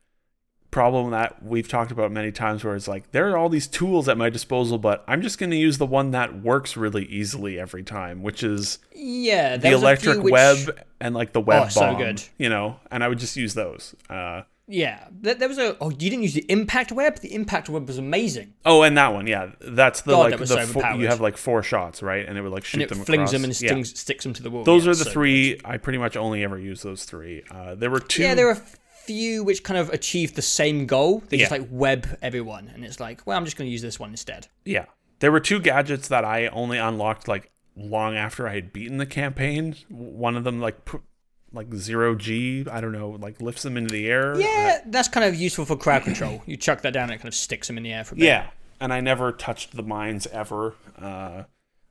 problem that we've talked about many times where it's like there are all these tools at my disposal but i'm just going to use the one that works really easily every time which is Yeah. the there was a electric which- web and like the web Oh, so bomb good. you know and i would just use those uh, Yeah. There, there was a. Oh, you didn't use the impact web? The impact web was amazing. oh and that one yeah that's the God, like that was the so four, you have like four shots right and it would like shoot And it them flings across. them and Yeah. stings, sticks them to the wall. those Yeah, are the so three i pretty much only ever use those three uh, there were two Yeah, there a few which kind of achieve the same goal. They just like web everyone, and it's like, well, I'm just going to use this one instead. Yeah. There were two gadgets that I only unlocked like long after I had beaten the campaign. One of them like pr- like 0 G, I don't know, like lifts them into the air. Yeah, that's kind of useful for crowd control. You chuck that down, and it kind of sticks them in the air for a bit. Yeah. And I never touched the mines ever. Uh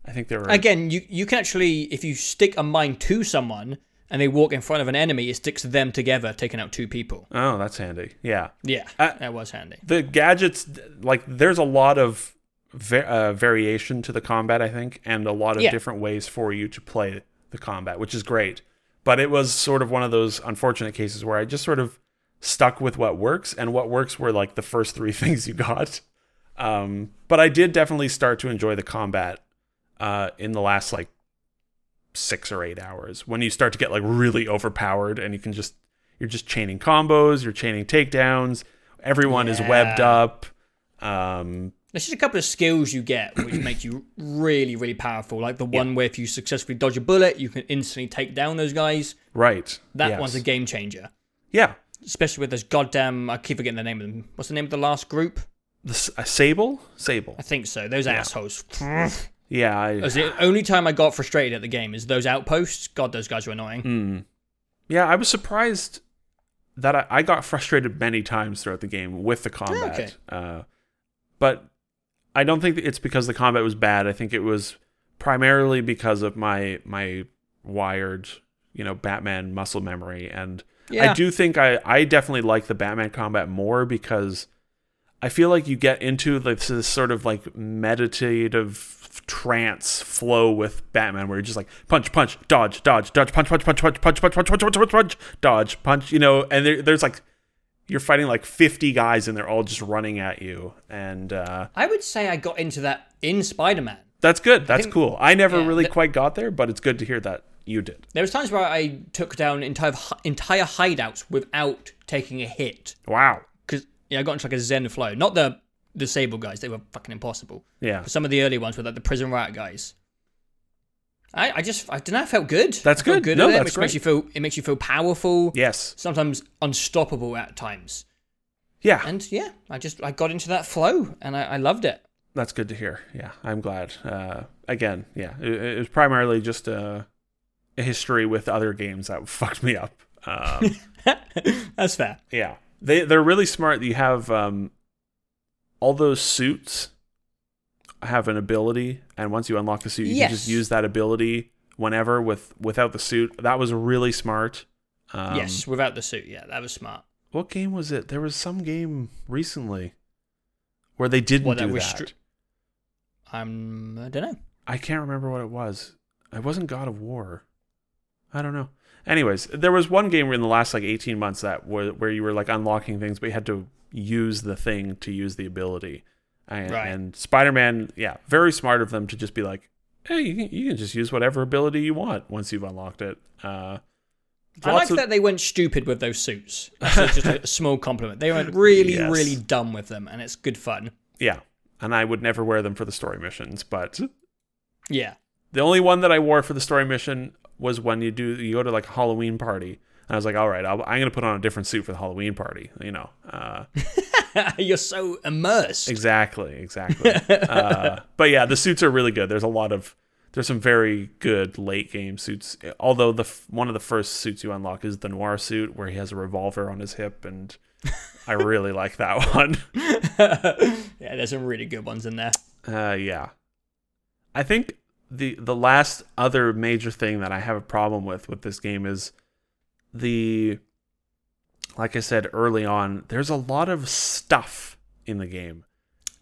I think there were Again, you you can actually, if you stick a mine to someone and they walk in front of an enemy, it sticks them together, taking out two people. Oh, that's handy. Yeah. Yeah, Uh, that was handy. The gadgets like there's a lot of va- uh, variation to the combat, I think, and a lot of Yeah. different ways for you to play the combat, which is great. But it was sort of one of those unfortunate cases where I just sort of stuck with what works, and what works were like the first three things you got. Um, but I did definitely start to enjoy the combat uh, in the last like six or eight hours when you start to get like really overpowered and you can just you're just chaining combos, you're chaining takedowns, everyone is webbed up. Um, There's just a couple of skills you get which make you really, really powerful. Like the one where if you successfully dodge a bullet, you can instantly take down those guys. right. That yes. one's a game changer. Yeah. Especially with this goddamn, I keep forgetting the name of them. What's the name of the last group? The s- uh, Sable? Sable. I think so. Those assholes. Yeah. I, That's the only time I got frustrated at the game is those outposts. God, those guys are annoying. Mm. Yeah, I was surprised that I, I got frustrated many times throughout the game with the combat. Okay. Uh, but I don't think it's because the combat was bad. I think it was primarily because of my my wired, you know, Batman muscle memory. And Yeah. I do think I, I definitely like the Batman combat more because I feel like you get into this, this sort of like meditative trance flow with Batman, where you're just like punch, punch, dodge, dodge, dodge, punch, punch, punch, punch, punch, punch, punch, punch, punch, punch, punch, dodge, punch. You know, and there, there's like you're fighting like 50 guys, and they're all just running at you, and uh, I would say I got into that in Spider Man. that's good. That's think- cool. I never yeah, really th- quite got there, but it's good to hear that you did. There was times where I took down entire entire hideouts without taking a hit Wow. because yeah, I got into like a zen flow. Not the the Sable guys; they were fucking impossible. Yeah. But some of the early ones were like the prison riot guys. I, I just I don't know. I felt good. That's I felt good. good. No, at it, that's which makes you feel it makes you feel powerful. Yes. Sometimes unstoppable at times. Yeah. And yeah, I just I got into that flow and I, I loved it. That's good to hear. Yeah, I'm glad. Uh, again, yeah, it, it was primarily just a, a history with other games that fucked me up. Um, That's fair. yeah, they they're really smart. You have um, all those suits have an ability, and once you unlock the suit, you can just use that ability whenever with without the suit. That was really smart. Um, yes, without the suit, yeah, that was smart. What game was it? There was some game recently where they didn't What, that do that. restri- I'm I don't know. I can't remember what it was. It wasn't God of War. I don't know. Anyways, there was one game in the last like 18 months that where, where you were like unlocking things, but you had to use the thing to use the ability. And, Right. and Spider-Man, yeah, very smart of them to just be like, hey, you can, you can just use whatever ability you want once you've unlocked it. Uh, I like of- that they went stupid with those suits. That's just a small compliment. They went really, Yes. really dumb with them, and it's good fun. Yeah, and I would never wear them for the story missions, but Yeah. the only one that I wore for the story mission was when you do you go to like a Halloween party. And I was like, all right, I'll, I'm going to put on a different suit for the Halloween party, you know. Uh, You're so immersed. Exactly, exactly. uh, but yeah, the suits are really good. There's a lot of there's some very good late game suits. Although the one of the first suits you unlock is the noir suit where he has a revolver on his hip, and I really like that one. yeah, there's some really good ones in there. Uh, yeah, I think the the last other major thing that I have a problem with with this game is the like I said early on. There's a lot of stuff in the game.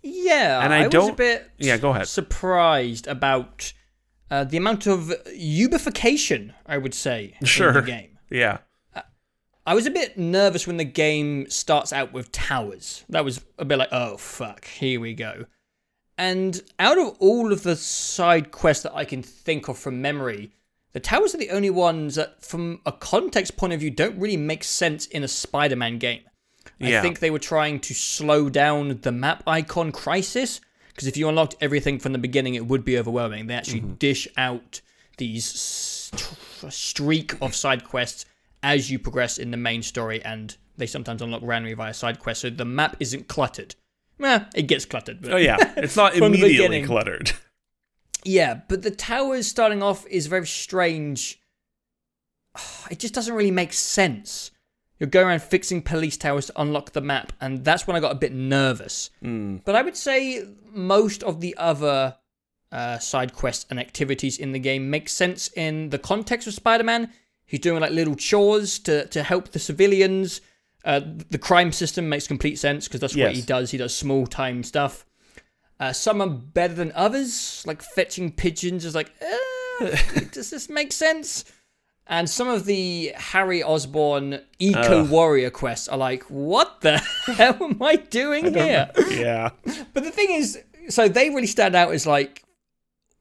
Yeah, And I was a don't- bit Yeah, go ahead. surprised about uh, the amount of ubification, I would say, in Sure. the game. Yeah, I was a bit nervous when the game starts out with towers. That was a bit like, oh fuck, here we go. And out of all of the side quests that I can think of from memory, the towers are the only ones that, from a context point of view, don't really make sense in a Spider Man game. I think they were trying to slow down the map icon crisis, because if you unlocked everything from the beginning, it would be overwhelming. They actually mm-hmm. dish out these st- streak of side quests as you progress in the main story, and they sometimes unlock randomly via side quests, so the map isn't cluttered. Well, it gets cluttered. But oh yeah, it's not immediately cluttered. Yeah, but the towers starting off is very strange. It just doesn't really make sense. You're going around fixing police towers to unlock the map, and that's when I got a bit nervous. But I would say most of the other uh, side quests and activities in the game make sense in the context of Spider-Man. He's doing like little chores to to help the civilians. Uh, the crime system makes complete sense because that's what Yes. he does. He does small time stuff. Uh, some are better than others, like fetching pigeons is like, uh, does this make sense? And some of the Harry Osborn eco warrior quests are like, what the hell am I doing here? yeah, But the thing is, so they really stand out as like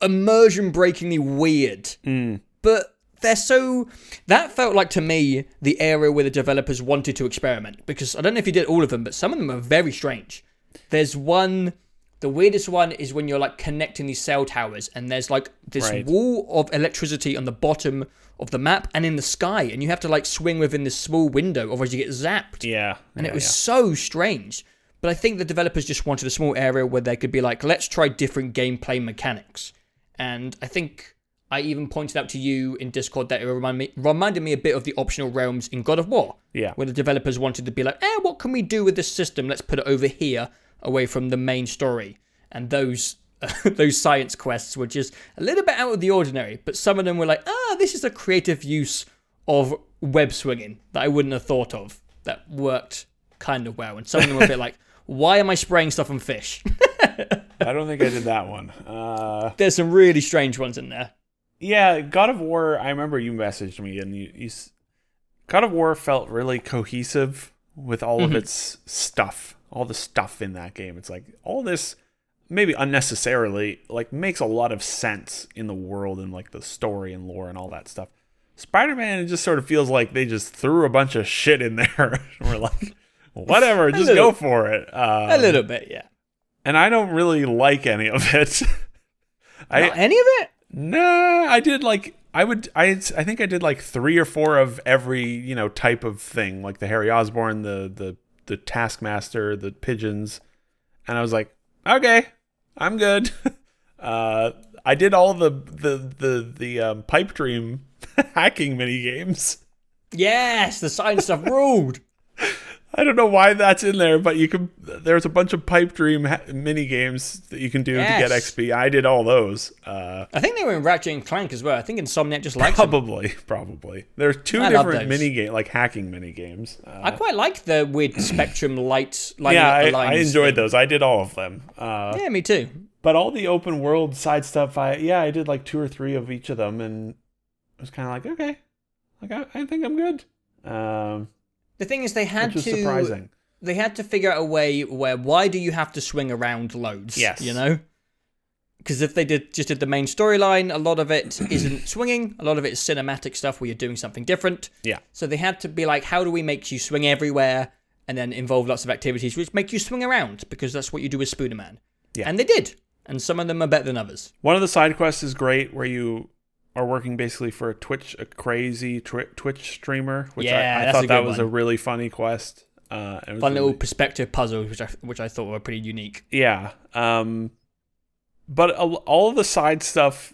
immersion breakingly weird. But they're so. That felt like to me the area where the developers wanted to experiment. Because I don't know if you did all of them, but some of them are very strange. There's one. The weirdest one is when you're like connecting these cell towers, and there's like this Right. wall of electricity on the bottom of the map and in the sky, and you have to like swing within this small window, otherwise you get zapped yeah, and yeah, it was yeah. so strange. But I think the developers just wanted a small area where they could be like, let's try different gameplay mechanics. And I think I even pointed out to you in Discord that it remind me, reminded me a bit of the optional realms in God of War, yeah, where the developers wanted to be like, eh, what can we do with this system? Let's put it over here, away from the main story. And those those science quests were just a little bit out of the ordinary, but some of them were like, ah, this is a creative use of web swinging that I wouldn't have thought of that worked kind of well. And some of them were a bit like, why am I spraying stuff on fish? I don't think I did that one. Uh, There's some really strange ones in there. Yeah, God of War. I remember you messaged me, and you, you God of War felt really cohesive with all of its stuff, all the stuff in that game. It's like all this, maybe unnecessarily, like makes a lot of sense in the world and like the story and lore and all that stuff. Spider-Man, it just sort of feels like they just threw a bunch of shit in there. We're like, whatever, just little- go for it. Uh, A little bit, yeah. and I don't really like any of it. I Not any of it? Nah, I did like I would I I think I did like three or four of every you know type of thing, like the Harry Osborn, the the the Taskmaster, the pigeons, and I was like, okay, I'm good. uh, I did all the the the the um, pipe dream hacking mini games. Yes, the science stuff ruled. I don't know why that's in there, but you can. There's a bunch of pipe dream ha- mini games that you can do to get XP. I did all those. Uh, I think they were in Ratchet and Clank as well. I think Insomniac just likes them. Probably, probably. There's two I different mini game, like hacking mini games. Uh, I quite like the weird spectrum lights. yeah, I, I enjoyed thing. those. I did all of them. Uh, Yeah, me too. But all the open world side stuff, I yeah, I did like two or three of each of them, and it was kind of like okay, like I, I think I'm good. Um, The thing is, they had to surprising. they had to figure out a way where why do you have to swing around loads? Yes. you know. Because if they did just did the main storyline, a lot of it isn't swinging. A lot of it is cinematic stuff where you're doing something different. Yeah, So they had to be like, how do we make you swing everywhere and then involve lots of activities which make you swing around because that's what you do with Spooderman. Yeah. And they did. And some of them are better than others. one of the side quests is great, where you are working basically for a Twitch, a crazy twi- Twitch streamer, which Yeah, I, I thought that was a really funny quest. Uh, it was Fun really- little perspective puzzles, which I which I thought were pretty unique. Yeah. Um but all of the side stuff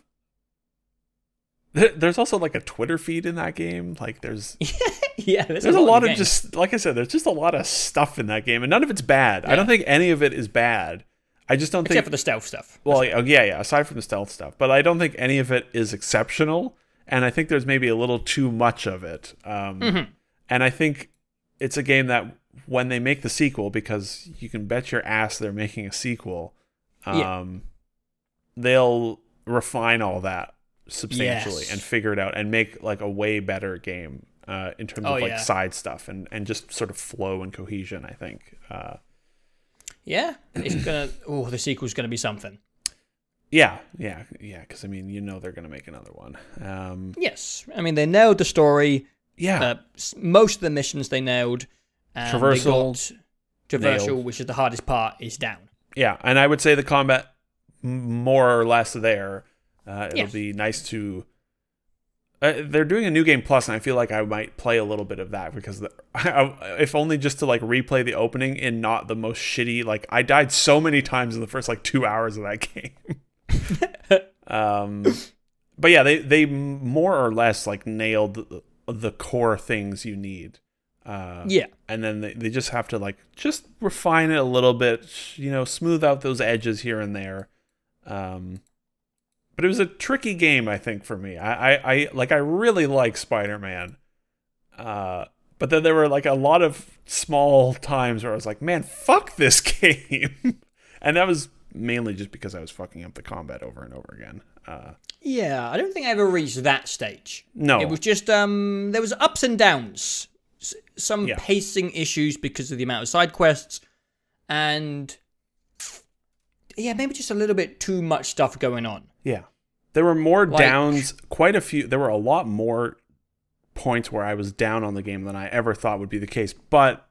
there's also like a Twitter feed in that game. Like there's yeah, there's, there's a lot of just like I said there's just a lot of stuff in that game and none of it's bad. I don't think any of it is bad. I just don't except think for the stealth stuff. well, yeah, yeah, aside from the stealth stuff, but I don't think any of it is exceptional and I think there's maybe a little too much of it. Um Mhm. and I think it's a game that when they make the sequel, because you can bet your ass they're making a sequel, um, Yeah. they'll refine all that substantially Yes. and figure it out and make like a way better game uh, in terms Oh, of like yeah. side stuff and, and just sort of flow and cohesion. I think. Uh, Yeah, it's gonna. Oh, the sequel's gonna be something. yeah, yeah, yeah. Because I mean, you know, they're gonna make another one. Um, Yes, I mean they nailed the story. yeah, Uh, most of the missions they nailed. They Traversal, got traversal, nailed. which is the hardest part, is down. Yeah, and I would say the combat more or less there. Uh, it'll Yes. be nice to. Uh, they're doing a new game plus, and I feel like I might play a little bit of that because, the, if only just to like replay the opening in not the most shitty. Like I died so many times in the first like two hours of that game. um, but yeah, they they more or less like nailed the, the core things you need. Uh, Yeah, and then they, they just have to like just refine it a little bit you know smooth out those edges here and there um but it was a tricky game i think for me i i, I like i really like spider-man uh but then there were like a lot of small times where i was like man fuck this game and that was mainly just because i was fucking up the combat over and over again uh yeah. I don't think I ever reached that stage. no It was just um, there was ups and downs, S- some Yeah. pacing issues because of the amount of side quests, and yeah, maybe just a little bit too much stuff going on. Yeah. There were more Like- downs, quite a few. There were a lot more points where I was down on the game than I ever thought would be the case, but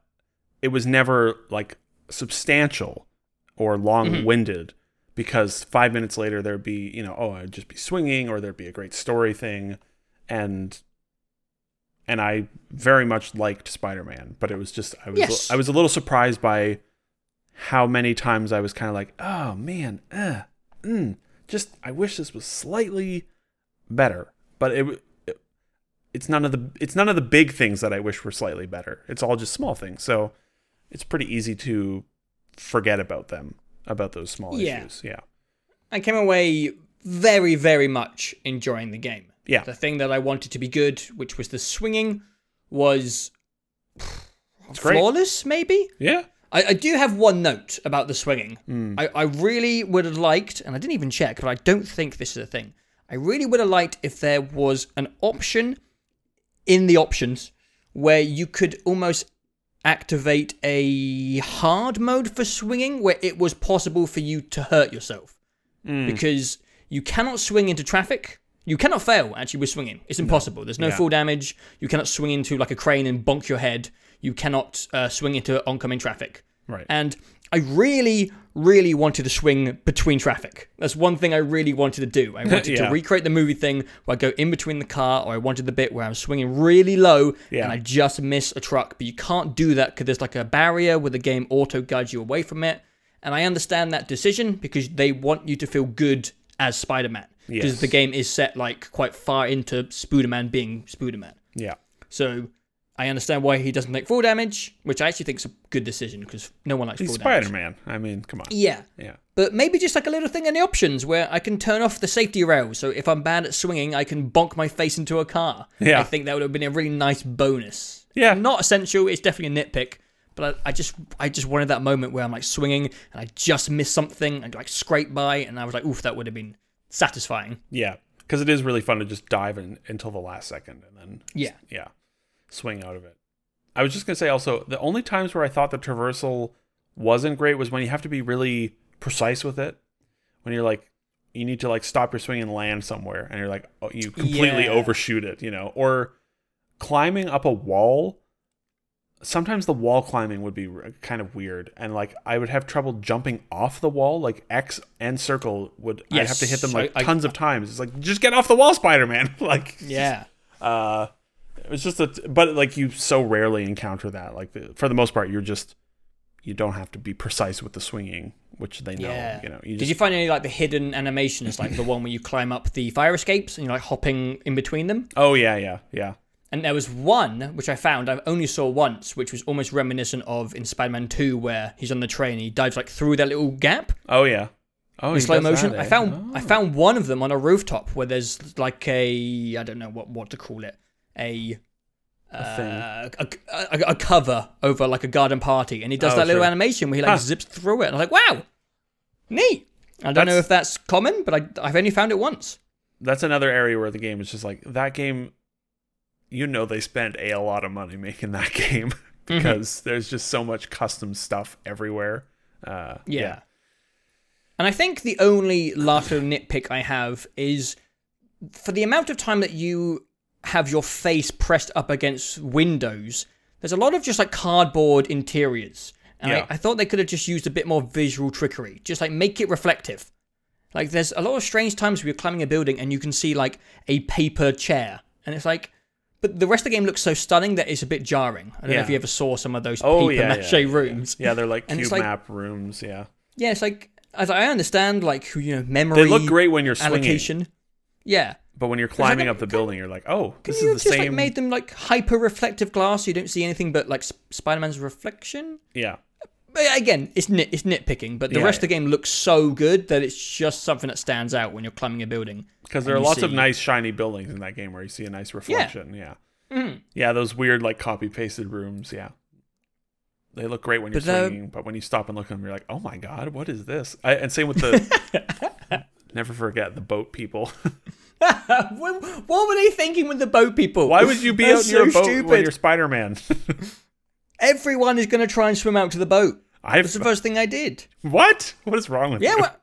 it was never like substantial or long winded because five minutes later there'd be, you know, oh, I'd just be swinging or there'd be a great story thing. And, and I very much liked Spider Man, but it was just, I was, Yes. I was a little surprised by how many times I was kind of like, oh man, uh, mm, just I wish this was slightly better. But it, it it's none of the it's none of the big things that I wish were slightly better. It's all just small things. So it's pretty easy to forget about them, about those small Yeah. issues. Yeah. I came away very, very much enjoying the game. Yeah. The thing that I wanted to be good, which was the swinging, was It's great. flawless. Maybe Yeah. I, I do have one note about the swinging. Hmm. I, I really would have liked, and I didn't even check, but I don't think this is a thing. I really would have liked if there was an option in the options where you could almost activate a hard mode for swinging where it was possible for you to hurt yourself. Because you cannot swing into traffic. You cannot fail actually with swinging. It's impossible. There's no Yeah. full damage. You cannot swing into like a crane and bonk your head. You cannot uh, swing into oncoming traffic. Right. And I really, really wanted to swing between traffic. That's one thing I really wanted to do. I wanted Yeah. to recreate the movie thing where I go in between the car, or I wanted the bit where I'm swinging really low Yeah. and I just miss a truck. But you can't do that because there's like a barrier where the game auto guides you away from it. And I understand that decision because they want you to feel good as Spider Man. Because Yes. the game is set like quite far into Spider Man being Spider Man. yeah. So I understand why he doesn't take full damage, which I actually think is a good decision because no one likes He's full damage. Spider Man. I mean, come on. Yeah. Yeah. But maybe just like a little thing in the options where I can turn off the safety rail. So if I'm bad at swinging, I can bonk my face into a car. Yeah. I think that would have been a really nice bonus. Yeah. Not essential. It's definitely a nitpick. But I, I just, I just wanted that moment where I'm like swinging and I just missed something and like scrape by, and I was like, oof, that would have been satisfying. Yeah. Because it is really fun to just dive in until the last second and then Yeah. yeah, swing out of it. I was just gonna say also the only times where I thought the traversal wasn't great was when you have to be really precise with it. When you're like, you need to like stop your swing and land somewhere, and you're like, oh, you completely Yeah. overshoot it, you know, or climbing up a wall. Sometimes the wall climbing would be kind of weird, and like I would have trouble jumping off the wall. Like X and circle would, I'd have to hit them like I- I- tons of times. It's like just get off the wall, Spider Man. like Yeah. uh it was just a but like you so rarely encounter that like the, for the most part you're just you don't have to be precise with the swinging which they know Yeah. you know you Did you find any like the hidden animations, like the one where you climb up the fire escapes and you're like hopping in between them? oh yeah yeah yeah And there was one which I found I only saw once, which was almost reminiscent of in Spider-Man 2, where he's on the train and he dives like through that little gap oh yeah oh in slow motion. I eh? found I Oh. found one of them on a rooftop where there's like a I don't know what what to call it a. Uh, a, a, a cover over like a garden party, and he does Oh, that little sure. animation where he like Huh. zips through it, and I was like, "Wow, neat." I don't know if that's common, but I, I've only found it once. that's another area where the game is just like that game you know they spent a, a lot of money making that game Mm-hmm. because there's just so much custom stuff everywhere uh Yeah. And I think the only last little nitpick I have is for the amount of time that you have your face pressed up against windows, there's a lot of just like cardboard interiors. And Yeah. I, I thought they could have just used a bit more visual trickery. Just like make it reflective. Like there's a lot of strange times where you're climbing a building and you can see like a paper chair. And it's like but the rest of the game looks so stunning that it's a bit jarring. I don't know if you ever saw some of those oh paper yeah, mache yeah, yeah. rooms. yeah they're like And cube like- map rooms yeah Yeah, it's like as I understand, like you know, memory they look great when you're swinging allocation. Yeah, But when you're climbing like, up the building, you're like, oh, this is the just same. like made them like hyper reflective glass? So you don't see anything but like Sp- Spider-Man's reflection. yeah, But again, it's nit it's nitpicking. But the Yeah, rest of the game looks so good that it's just something that stands out when you're climbing a building. because there are lots of nice shiny buildings in that game where you see a nice reflection. Yeah, yeah, Mhm. those weird like copy pasted rooms. Yeah, they look great when you're But, uh, swinging, but when you stop and look at them, you're like, oh my god, what is this? I, and same with the. never forget the boat people. what, what were they thinking with the boat people? Why would you be out so a boat when stupid. you're Spider Man? Everyone is going to try and swim out to the boat. I've That's the first thing I did. what? What is wrong with Yeah, you? well,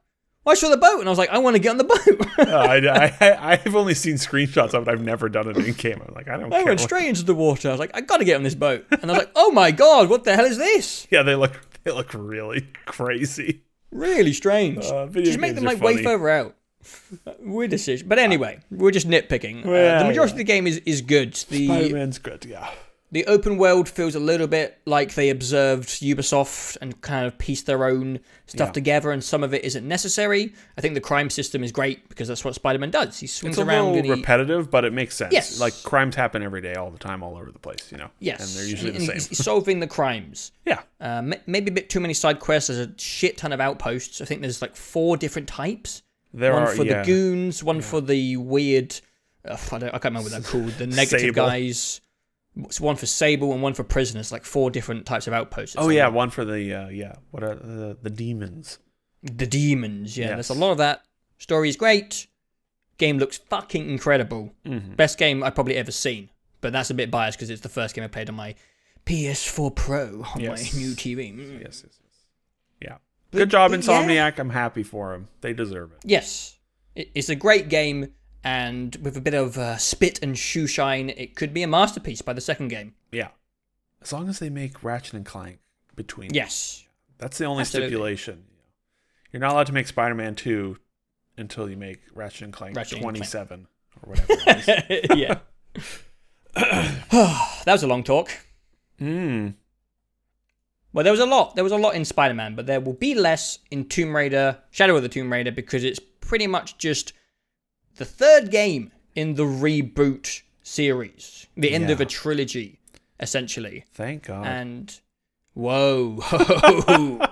well, I saw the boat and I was like, I want to get on the boat. Uh, I, I, I've only seen screenshots of it. I've never done it in game. I'm like, I don't I care. went straight into the water. I was like, I gotta get on this boat. And I was like, oh my god, what the hell is this? Yeah, they look they look really crazy. Really strange. Uh, just make them like way funny. further out. Weird decision. But anyway, we're just nitpicking. Uh, the majority yeah. of the game is, is good. The Spider-Man's good. Yeah. the open world feels a little bit like they observed Ubisoft and kind of pieced their own stuff Yeah. together, and some of it isn't necessary. I think the crime system is great because that's what Spider Man does. He swings around. It's a around little and he, repetitive, but it makes sense. Yes. Like crimes happen every day, all the time, all over the place. You know. yes, And they're usually and the same. he's solving the crimes. Yeah. Uh, maybe a bit too many side quests. There's a shit ton of outposts. I think there's like four different types. There one are for yeah. the goons, one for the weird. Uh, I, don't, I can't remember what they're called. The negative Sable. guys. It's one for Sable and one for prisoners, like four different types of outposts. Oh yeah, one for the uh, yeah. What are the the demons? The demons, yeah. Yes. There's a lot of that. Story is great. Game looks fucking incredible. Mhm. Best game I've probably ever seen. But that's a bit biased because it's the first game I played on my PS4 Pro on Yes. my new TV. Mm. Yes, yes. Yeah. Good job, but yeah. Insomniac. I'm happy for them. They deserve it. Yes, it's a great game, and with a bit of uh, spit and shoe shine, it could be a masterpiece by the second game. Yeah. As long as they make Ratchet and Clank between. Yes. That's the only Absolutely. stipulation. You're not allowed to make Spider-Man 2 until you make Ratchet and Clank Ratchet and Clank. 27 or whatever it is. yeah. that was a long talk. mm. Well, there was a lot. There was a lot in Spider Man, but there will be less in Tomb Raider, Shadow of the Tomb Raider, because it's pretty much just the third game in the reboot series, the end of a trilogy, essentially. Thank God. And whoa,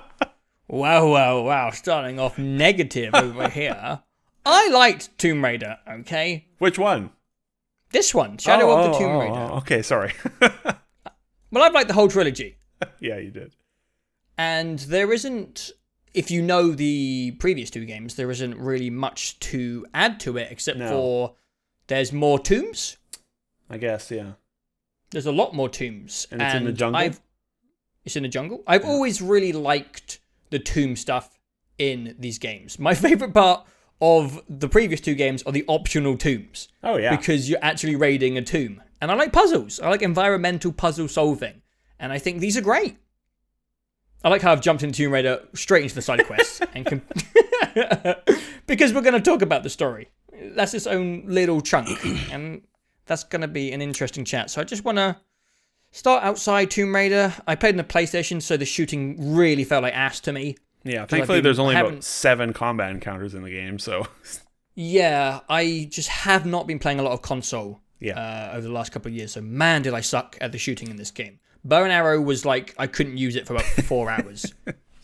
wow, wow, wow, starting off negative over here. I liked Tomb Raider, okay? Which one? This one, Shadow Oh, of the oh, oh, Tomb oh, Raider. oh, okay, sorry. Well, I've liked the whole trilogy. yeah, you did. And there isn't, if you know the previous two games, there isn't really much to add to it except No. for there's more tombs. I guess, yeah. There's a lot more tombs. And it's in the jungle? I've, it's in the jungle. I've always really liked the tomb stuff in these games. My favorite part of the previous two games are the optional tombs Oh, yeah. because you're actually raiding a tomb. And I like puzzles. I like environmental puzzle solving. And I think these are great. I like how I've jumped into Tomb Raider straight into the side quests and com- because we're going to talk about the story. That's its own little chunk, and that's going to be an interesting chat. So I just want to start outside Tomb Raider. I played on the PlayStation, so the shooting really felt like ass to me. yeah, thankfully been- there's only about seven combat encounters in the game, so Yeah, I just have not been playing a lot of console yeah. uh, over the last couple of years. So man, did I suck at the shooting in this game. Bow and arrow was like I couldn't use it for about four hours.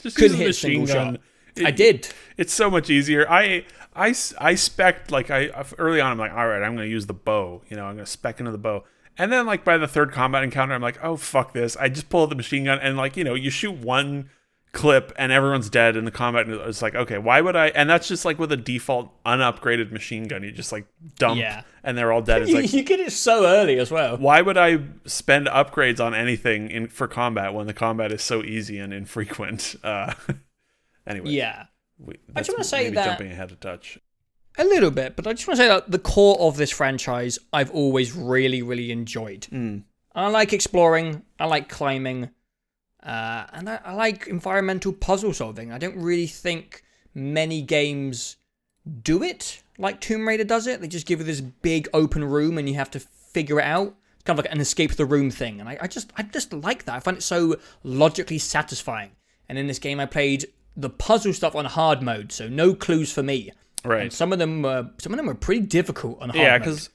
Just couldn't hit a single shot. It- I did. It's so much easier. I I I spec like I early on I'm like, all right, I'm gonna use the bow. You know, I'm gonna spec into the bow. And then like by the third combat encounter, I'm like, oh fuck this. I just pull out the machine gun and like you know you shoot one clip and everyone's dead in the combat. And it's like okay, why would I? And that's just like with a default unupgraded machine gun. You just like dump Yeah. and they're all dead. It's You, like you get it so early as well. why would I spend upgrades on anything in for combat when the combat is so easy and infrequent? Uh, anyway, Yeah, we, I just wanna say maybe that- jumping ahead a touch. a little bit, but I just want to say that the core of this franchise I've always really, really enjoyed. Mm. I like exploring. I like climbing. Uh, and I, I like environmental puzzle solving. I don't really think many games do it like Tomb Raider does it. They just give you this big open room and you have to figure it out. It's kind of like an escape the room thing. And I, I just I just like that. I find it so logically satisfying. And in this game I played the puzzle stuff on hard mode, so no clues for me. And Right. some of them were some of them were pretty difficult on hard Yeah, mode. because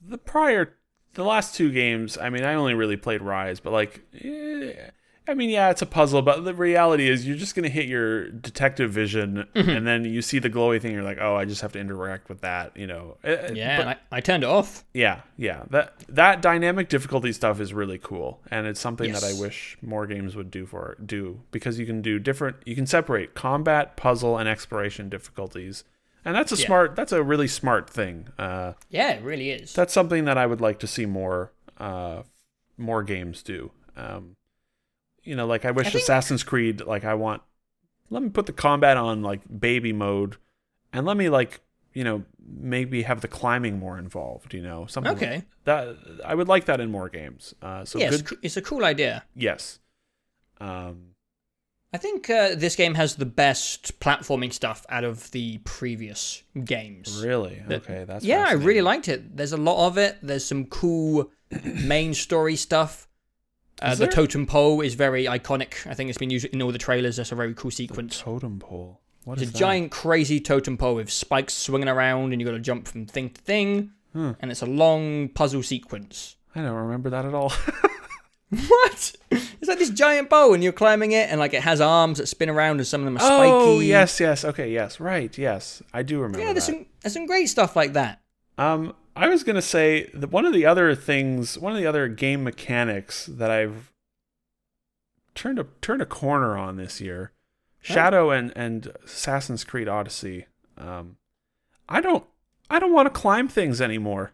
the prior, the last two games, I mean, I only really played Rise, but like, eh, I mean, yeah, it's a puzzle, but the reality is you're just gonna hit your detective vision, Mm-hmm. and then you see the glowy thing, you're like, oh, I just have to interact with that, you know? Eh, eh, yeah, but- I, I turned it off. yeah, yeah. That that dynamic difficulty stuff is really cool, and it's something that I wish more games would do for do because you can do different. You can separate combat, puzzle, and exploration difficulties, and that's a Yeah. smart. That's a really smart thing. Uh, Yeah, it really is. that's something that I would like to see more uh, more games do. Um, you know, like I wish think- Assassin's Creed. Like I want. Let me put the combat on like baby mode, and let me like you know maybe have the climbing more involved. You know, something like- Okay. that I would like that in more games. Uh, so yeah, it's, good. it's a cool idea. Yes. Um, I think uh, this game has the best platforming stuff out of the previous games. really? Okay, that's yeah, I really liked it. There's a lot of it. There's some cool main story stuff. Uh, the there? totem pole is very iconic. I think it's been used in all the trailers. That's a very cool sequence. totem pole. What It's is a that? giant, crazy totem pole with spikes swinging around, and you got to jump from thing to thing. Hmm. And it's a long puzzle sequence. I don't remember that at all. What? It's like this giant bow, and you're climbing it, and like it has arms that spin around, and some of them are spiky. oh yes, yes. Okay, yes, right. Yes, I do remember. Yeah, there's that. some there's some great stuff like that. Um, I was gonna say that one of the other things, one of the other game mechanics that I've turned a turned a corner on this year, Shadow and and Assassin's Creed Odyssey. Um, I don't I don't want to climb things anymore.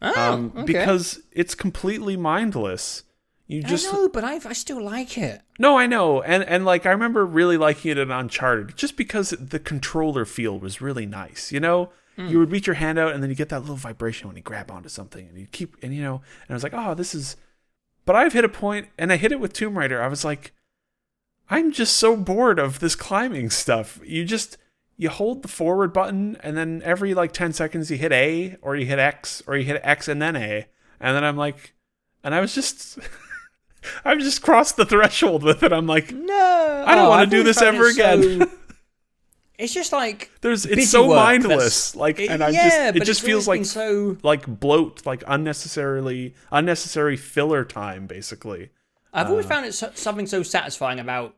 Oh, um, okay. because it's completely mindless. You just I know, but I, I still like it. no, I know, and and like I remember really liking it in Uncharted, just because the controller feel was really nice. You know, you would reach your hand out, and then you get that little vibration when you grab onto something, and you keep, and you know, and I was like, oh, this is. But I've hit a point, and I hit it with Tomb Raider. I was like, I'm just so bored of this climbing stuff. You just you hold the forward button, and then every like ten seconds you hit A, or you hit X, or you hit X and then A, and then I'm like, and I was just. I've just crossed the threshold with it. I'm like, No, I don't oh, wanna do this ever so- again. It's just like there's it's so work mindless. that's- Like, it- and I yeah, just it just feels like so. like bloat, like unnecessarily unnecessary filler time, basically. I've uh, always found it so, something so satisfying about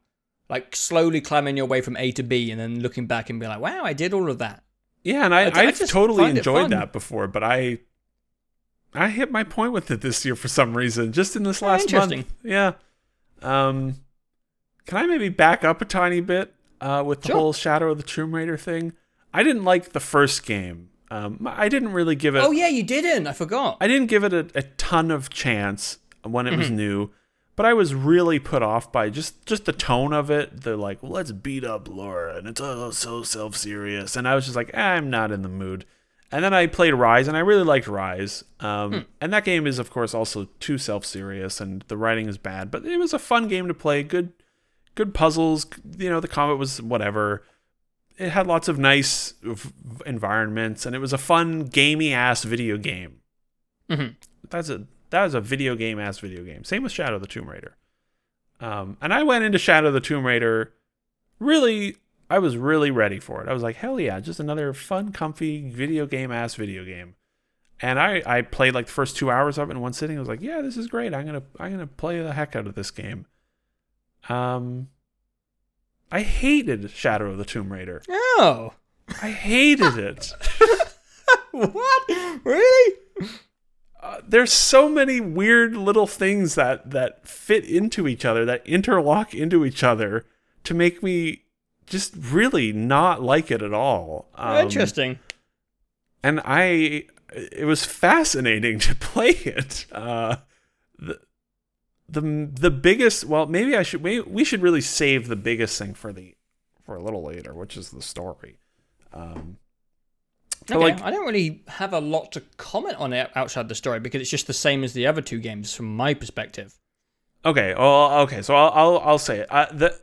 like slowly climbing your way from A to B and then looking back and be like, "Wow, I did all of that." Yeah, and I, I- I I've just totally enjoyed that before, but I I hit my point with it this year for some reason, just in this Oh, last month. Yeah. Um, can I maybe back up a tiny bit uh, with the Sure. whole Shadow of the Tomb Raider thing? I didn't like the first game. Um, I didn't really give it. Oh yeah, you didn't. I forgot. I didn't give it a, a ton of chance when it was Mm-hmm. new, but I was really put off by just just the tone of it. They're like, "Let's beat up Laura," and it's all so self serious, and I was just like, "Ah, "I'm not in the mood." And then I played Rise, and I really liked Rise. Um, Hmm. And that game is, of course, also too self serious, and the writing is bad. But it was a fun game to play. Good, good puzzles. You know, the combat was whatever. It had lots of nice environments, and it was a fun, gamey ass video game Mhm. that's a that is a video game ass video game. Same with Shadow of the Tomb Raider. Um, and I went into Shadow of the Tomb Raider really I was really ready for it. I was like, hell yeah, just another fun, comfy video game ass video game. And I, I played like the first two hours of it in one sitting. I was like, yeah, this is great. I'm gonna I'm gonna play the heck out of this game. Um I hated Shadow of the Tomb Raider. Oh, I hated it. what? Really? uh, there's so many weird little things that that fit into each other that interlock into each other to make me just really not like it at all Um, Interesting. and i it was fascinating to play it uh the the, the biggest well maybe i should we, we should really save the biggest thing for the for a little later which is the story um Okay, like- I don't really have a lot to comment on it outside the story because it's just the same as the other two games from my perspective. Okay. Well, okay. So I'll I'll, I'll say it. Uh, the,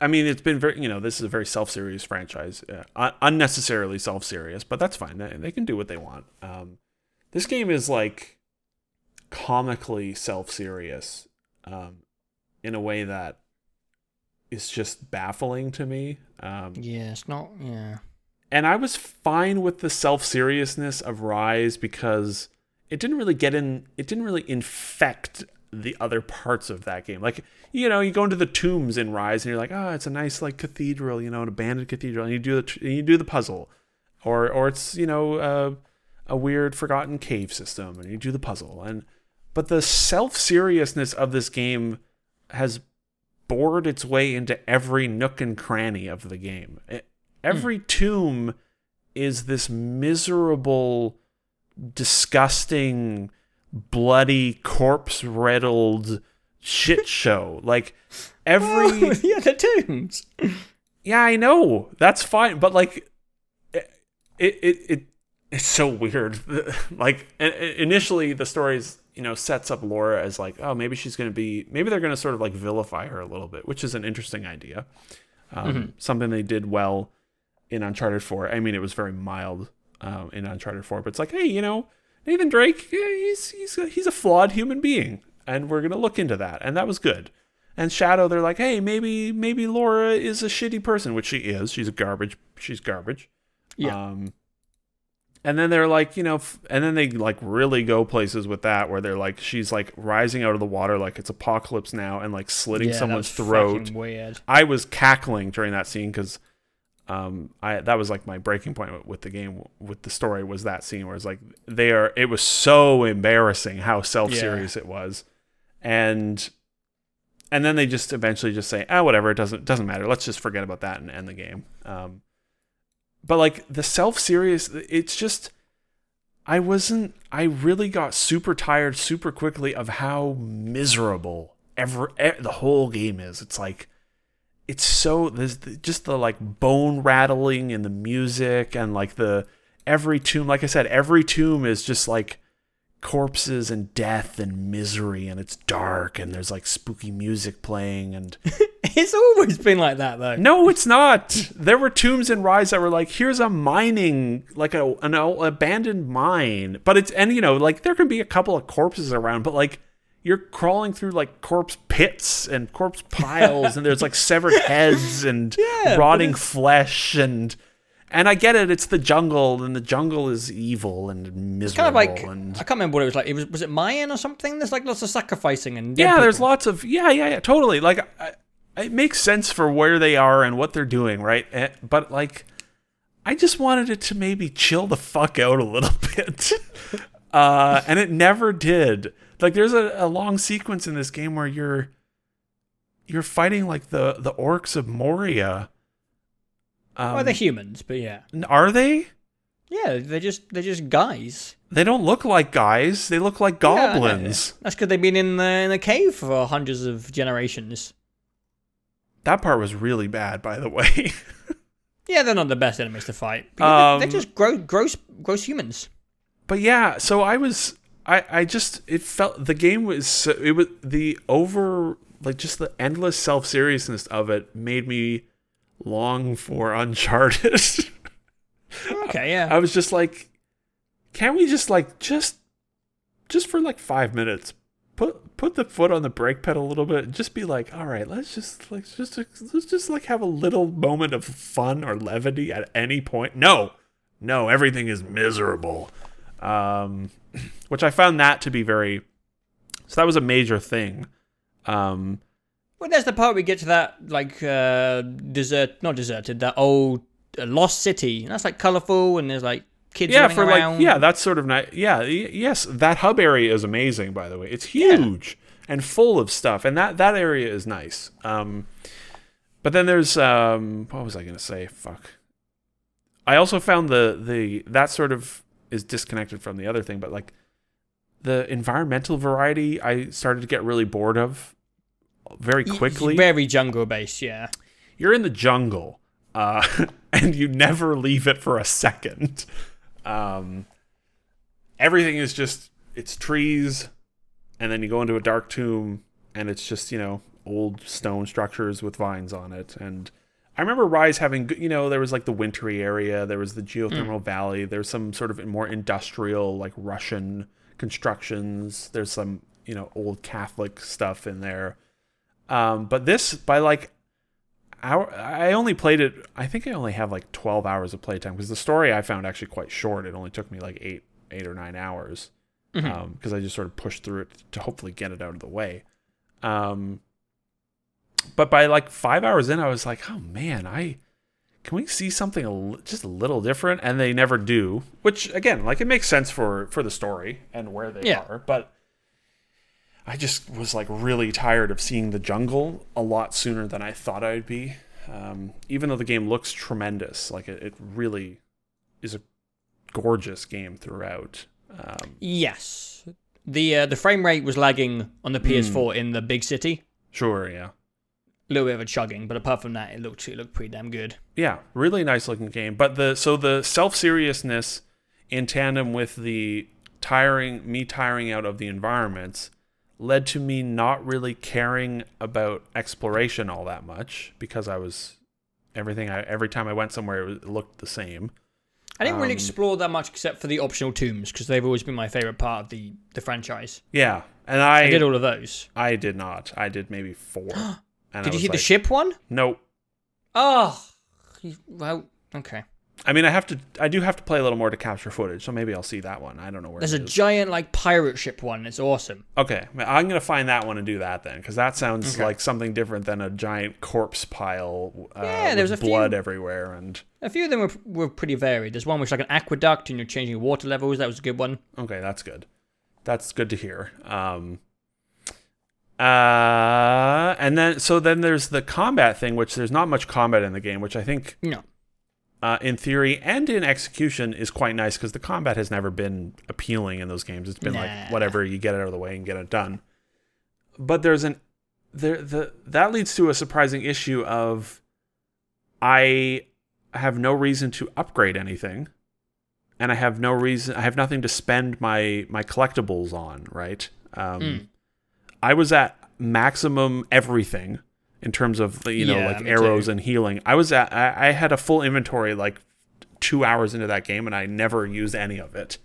I mean, it's been very you know this is a very self serious franchise, uh, unnecessarily self serious, but that's fine. They, they can do what they want. Um, this game is like comically self serious, um, in a way that is just baffling to me. Um, Yeah, it's not. Yeah. and I was fine with the self seriousness of Rise because it didn't really get in. It didn't really infect the other parts of that game. Like you know, you go into the tombs in Rise, and you're like, oh, it's a nice like cathedral, you know, an abandoned cathedral, and you do the and you do the puzzle, or or it's you know uh, a weird forgotten cave system, and you do the puzzle, and but the self seriousness of this game has bored its way into every nook and cranny of the game. Every hmm. tomb is this miserable, disgusting, bloody, corpse riddled shit show. Like every oh, yeah, the tombs. yeah, I know. That's fine, but like it it it, it it's so weird. like initially the stories, you know, sets up Laura as like, oh, maybe she's going to be maybe they're going to sort of like vilify her a little bit, which is an interesting idea. Um, something they did well in Uncharted 4. I mean, it was very mild um, in Uncharted 4, but it's like, hey, you know, Nathan Drake, yeah, he's he's a, he's a flawed human being, and we're gonna look into that, and that was good. And Shadow, they're like, hey, maybe maybe Laura is a shitty person, which she is. She's a garbage. She's garbage. Yeah. Um, and then they're like, you know, f- and then they like really go places with that, where they're like, she's like rising out of the water like it's apocalypse now, and like slitting yeah, someone's throat. Weird. I was cackling during that scene because um, I that was like my breaking point with the game with the story was that scene where it's like they are. It was so embarrassing how self serious it was, and and then they just eventually just say, ah, whatever, it doesn't doesn't matter. Let's just forget about that and end the game. Um, but like the self serious, it's just. I wasn't. I really got super tired super quickly of how miserable ever the whole game is. It's like it's so there's the- just the like bone rattling and the music and like the every tomb. Like I said, every tomb is just like corpses and death and misery, and it's dark and there's like spooky music playing and It's always been like that though. no, it's not. There were tombs in Rise that were like, here's a mining, like a an abandoned mine, but it's and you know like there can be a couple of corpses around, but like you're crawling through like corpse pits and corpse piles, and there's like severed heads and Yeah, rotting flesh and. And I get it; it's the jungle, and the jungle is evil and miserable. Kind of like and I can't remember what it was like. It was was it Mayan or something? There's like lots of sacrificing and yeah there's people. lots of yeah yeah yeah totally like I, it makes sense for where they are and what they're doing right? Eh, but like i just wanted it to maybe chill the fuck out a little bit. Uh and it never did. Like there's a, a long sequence in this game where you're you're fighting like the the orcs of moria. Um, Well, they're humans, but yeah, are they? Yeah, they're just they're just guys. they don't look like guys. They look like Yeah, goblins. That's because they've been in the in the cave for hundreds of generations. That part was really bad by the way Yeah, they're not the best enemies to fight. Yeah, they're, Um, just gross, gross, gross humans. but yeah so i was i i just it felt the game was so, it was the over like just the endless self-seriousness of it made me long for uncharted Okay, yeah. i was just like can't we just like just just for like five minutes put the foot on the brake pedal a little bit and just be like all right let's just like just let's just like have a little moment of fun or levity at any point. No no everything is miserable. Um which i found that to be very so that was a major thing. Um Well, there's the part we get to that like uh desert, not deserted, that old uh, lost city, and that's like colorful, and there's like kids yeah for around. like yeah that's sort of nice yeah yes that hub area is amazing by the way. It's huge and full of stuff and that that area is nice. Um but then there's um what was i gonna say? Fuck. I also found the the that sort of is disconnected from the other thing but like the environmental variety i started to get really bored of very quickly. very jungle based. Yeah, you're in the jungle uh, and you never leave it for a second um, everything is just it's trees and then you go into a dark tomb and it's just you know old stone structures with vines on it. And i remember rise having you know there was like the wintry area there was the geothermal valley there's some sort of more industrial like russian constructions there's some you know old catholic stuff in there. Um, but this by like hour, I only played it. I think I only have like twelve hours of playtime because the story I found actually quite short. It only took me like eight, eight or nine hours because I just sort of pushed through it to hopefully get it out of the way. Um, but by like five hours in, I was like, oh man, I can we see something a li- just a little different, and they never do. Which again, like it makes sense for for the story and where they Yeah. are, but. I just was like really tired of seeing the jungle a lot sooner than I thought I would be. Um, even though the game looks tremendous, like it, it really is a gorgeous game throughout. Um, yes. The uh, the frame rate was lagging on the PS4 in the big city. sure, yeah, A little bit of a chugging, but apart from that, it looked it looked pretty damn good. yeah, really nice looking game. But the so the self seriousness in tandem with the tiring me tiring out of the environments led to me not really caring about exploration all that much because I was everything I every time I went somewhere it, looked the same. I didn't really Um, explore that much except for the optional tombs because they've always been my favorite part of the the franchise. Yeah, and I I did all of those. I did not. I did maybe four. And I Did you was see the ship one? Nope. Oh, well, okay. I mean, I have to. I do have to play a little more to capture footage, so maybe I'll see that one. I don't know where. There's a is. giant like pirate ship one. It's awesome. Okay, I'm gonna find that one and do that then, because that sounds Okay. like something different than a giant corpse pile. Uh, Yeah, there's a few- blood everywhere, and A few of them were, were pretty varied. There's one which like an aqueduct and you're changing water levels. That was a good one. okay, that's good. That's good to hear. Um, uh, and then so then there's the combat thing, which there's not much combat in the game, which I think No. Uh, in theory and in execution is quite nice because the combat has never been appealing in those games. It's been Nah. like whatever you get it out of the way and get it done. But there's an there the that leads to a surprising issue of I have no reason to upgrade anything, and I have no reason I have nothing to spend my my collectibles on. Right. Um, Mm. I was at maximum everything in terms of you know Yeah, like arrows too. and healing. I was at I, I had a full inventory like two hours into that game and I never used any of it.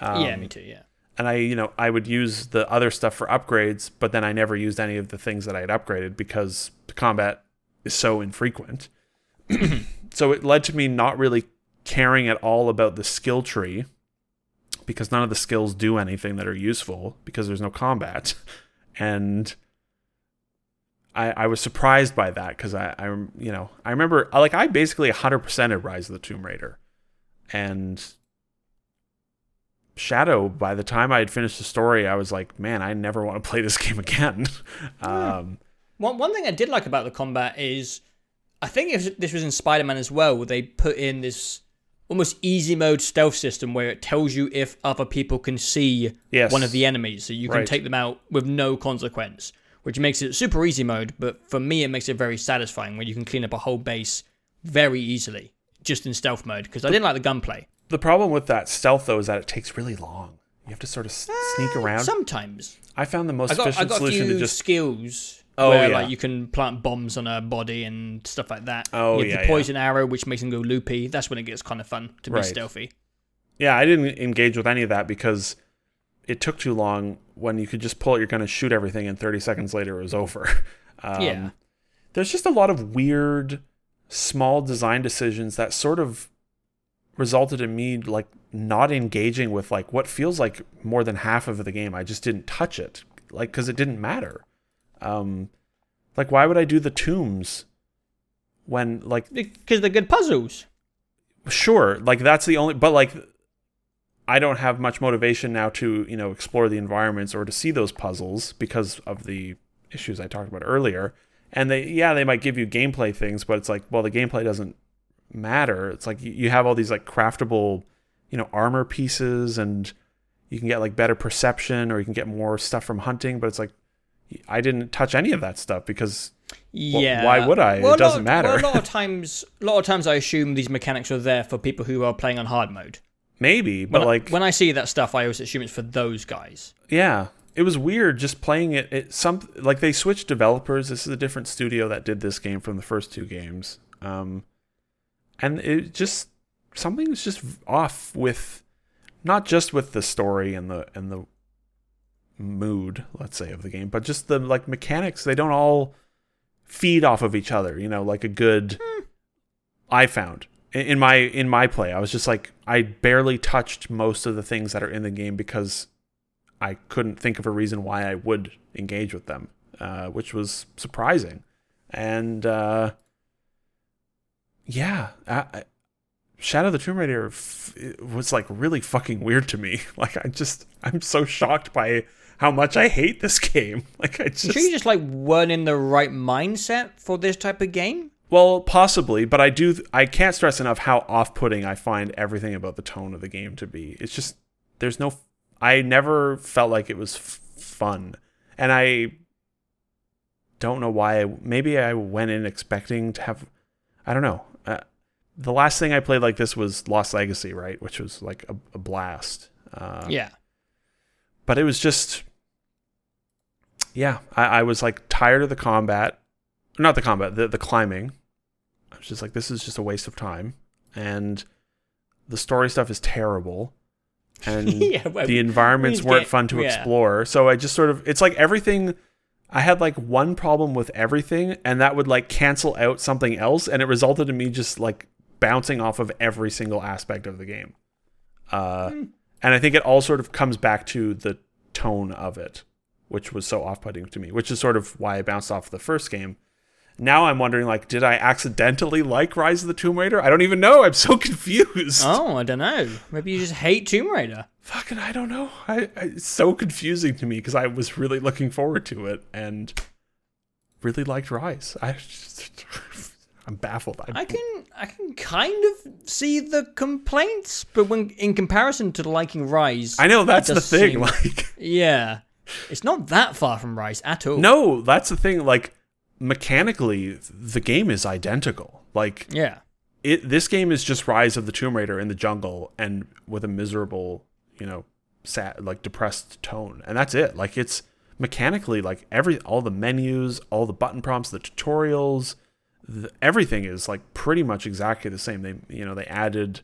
Um, yeah, me too. Yeah. and I you know I would use the other stuff for upgrades, but then I never used any of the things that I had upgraded because the combat is so infrequent. so it led to me not really caring at all about the skill tree because none of the skills do anything that are useful because there's no combat. And I, I was surprised by that because I, I, you know, I remember like I basically 100% of Rise of the Tomb Raider, and Shadow. By the time I had finished the story, I was like, man, I never want to play this game again. um, One one thing I did like about the combat is, I think if this was in Spider Man as well, where they put in this almost easy mode stealth system where it tells you if other people can see Yes. one of the enemies, so you can Right. take them out with no consequence, which makes it super easy mode. But for me, it makes it very satisfying when you can clean up a whole base very easily just in stealth mode because I didn't like the gunplay. the problem with that stealth though is that it takes really long. You have to sort of s- eh, sneak around. Sometimes I found the most I got I efficient got a solution few to just skills Oh, where yeah. like you can plant bombs on a body and stuff like that. Oh, you have yeah, the yeah. poison arrow, which makes them go loopy. That's when it gets kind of fun to be Right. stealthy. yeah, I didn't engage with any of that because it took too long. When you could just pull out your gun and shoot everything, and 30 seconds later it was over. Um, Yeah. there's just a lot of weird, small design decisions that sort of resulted in me like not engaging with like what feels like more than half of the game. I just didn't touch it, like because it didn't matter. Um, like why would I do the tombs when like Because they're good puzzles. sure like that's the only but like i don't have much motivation now to you know explore the environments or to see those puzzles because of the issues i talked about earlier and they yeah they might give you gameplay things but it's like well the gameplay doesn't matter it's like you- have all these like craftable you know armor pieces and you can get like better perception or you can get more stuff from hunting but it's like i didn't touch any of that stuff because Yeah. why would I? It doesn't of- matter. Well, a lot of times, a lot of times, I assume these mechanics are there for people who are playing on hard mode. Maybe but When I- like when I see that stuff, I always assume it's for those guys. Yeah, it was weird just playing it. It some like they switched developers. This is a different studio that did this game from the first two games. Um, and it just something was just off with, not just with the story and the and the mood, let's say, of the game, but just the like mechanics. They don't all feed off of each other. You know, like a good. I found in my in my play, I was just like I barely touched most of the things that are in the game because I couldn't think of a reason why I would engage with them, uh, which was surprising. And uh, yeah, I, I, Shadow of the Tomb Raider f- was like really fucking weird to me. Like I just, I'm so shocked by how much I hate this game. Like I just, sure you just like weren't in the right mindset for this type of game. Well, possibly, but I do, I can't stress enough how off-putting I find everything about the tone of the game to be. It's just there's no, I never felt like it was f- fun, and I don't know why. I, maybe I went in expecting to have, I don't know. Uh, the last thing I played like this was Lost Legacy, right? Which was like a, a blast. Uh, yeah. but it was just yeah I, I was like tired of the combat not the combat the, the climbing i was just like this is just a waste of time and the story stuff is terrible and yeah. Well, the environments we weren't get- fun to yeah. explore so i just sort of it's like everything i had like one problem with everything and that would like cancel out something else and it resulted in me just like bouncing off of every single aspect of the game. Uh, And I think it all sort of comes back to the tone of it, which was so off-putting to me. Which is sort of why I bounced off the first game. Now I'm wondering, like, did I accidentally like Rise of the Tomb Raider? I don't even know. I'm so confused. Oh, I don't know. Maybe you just hate Tomb Raider. Fucking, I don't know. I, I it's so confusing to me because I was really looking forward to it and really liked Rise. I, I'm baffled. I, I can I can kind of see the complaints, but when in comparison to liking Rise, I know that's the thing. seem- Like, yeah, it's not that far from Rise at all. no, that's the thing. Like, mechanically, the game is identical. Like, Yeah. it. This game is just Rise of the Tomb Raider in the jungle and with a miserable, you know, sad, like depressed tone, and that's it. Like, it's mechanically like every all the menus, all the button prompts, the tutorials, the, everything is like pretty much exactly the same. They, you know, they added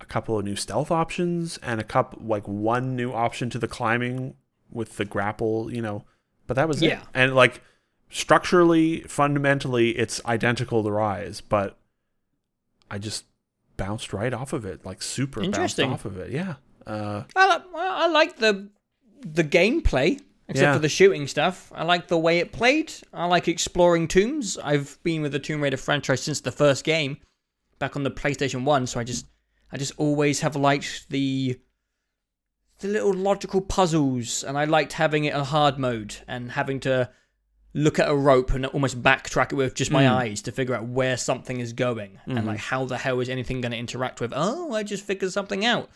a couple of new stealth options and a couple like one new option to the climbing with the grapple, you know, but that was Yeah. it. And like structurally, fundamentally, it's identical to Rise, but I just bounced right off of it, like super bounced off of it. Yeah. Uh, I like I like the the gameplay, except Yeah. for the shooting stuff. I like the way it played. I like exploring tombs. I've been with the Tomb Raider franchise since the first game, back on the PlayStation One. So I just I just always have liked the the little logical puzzles, and I liked having it a hard mode and having to look at a rope and almost backtrack it with just my Mm. eyes to figure out where something is going and like how the hell is anything going to interact with. Oh, I just figured something out.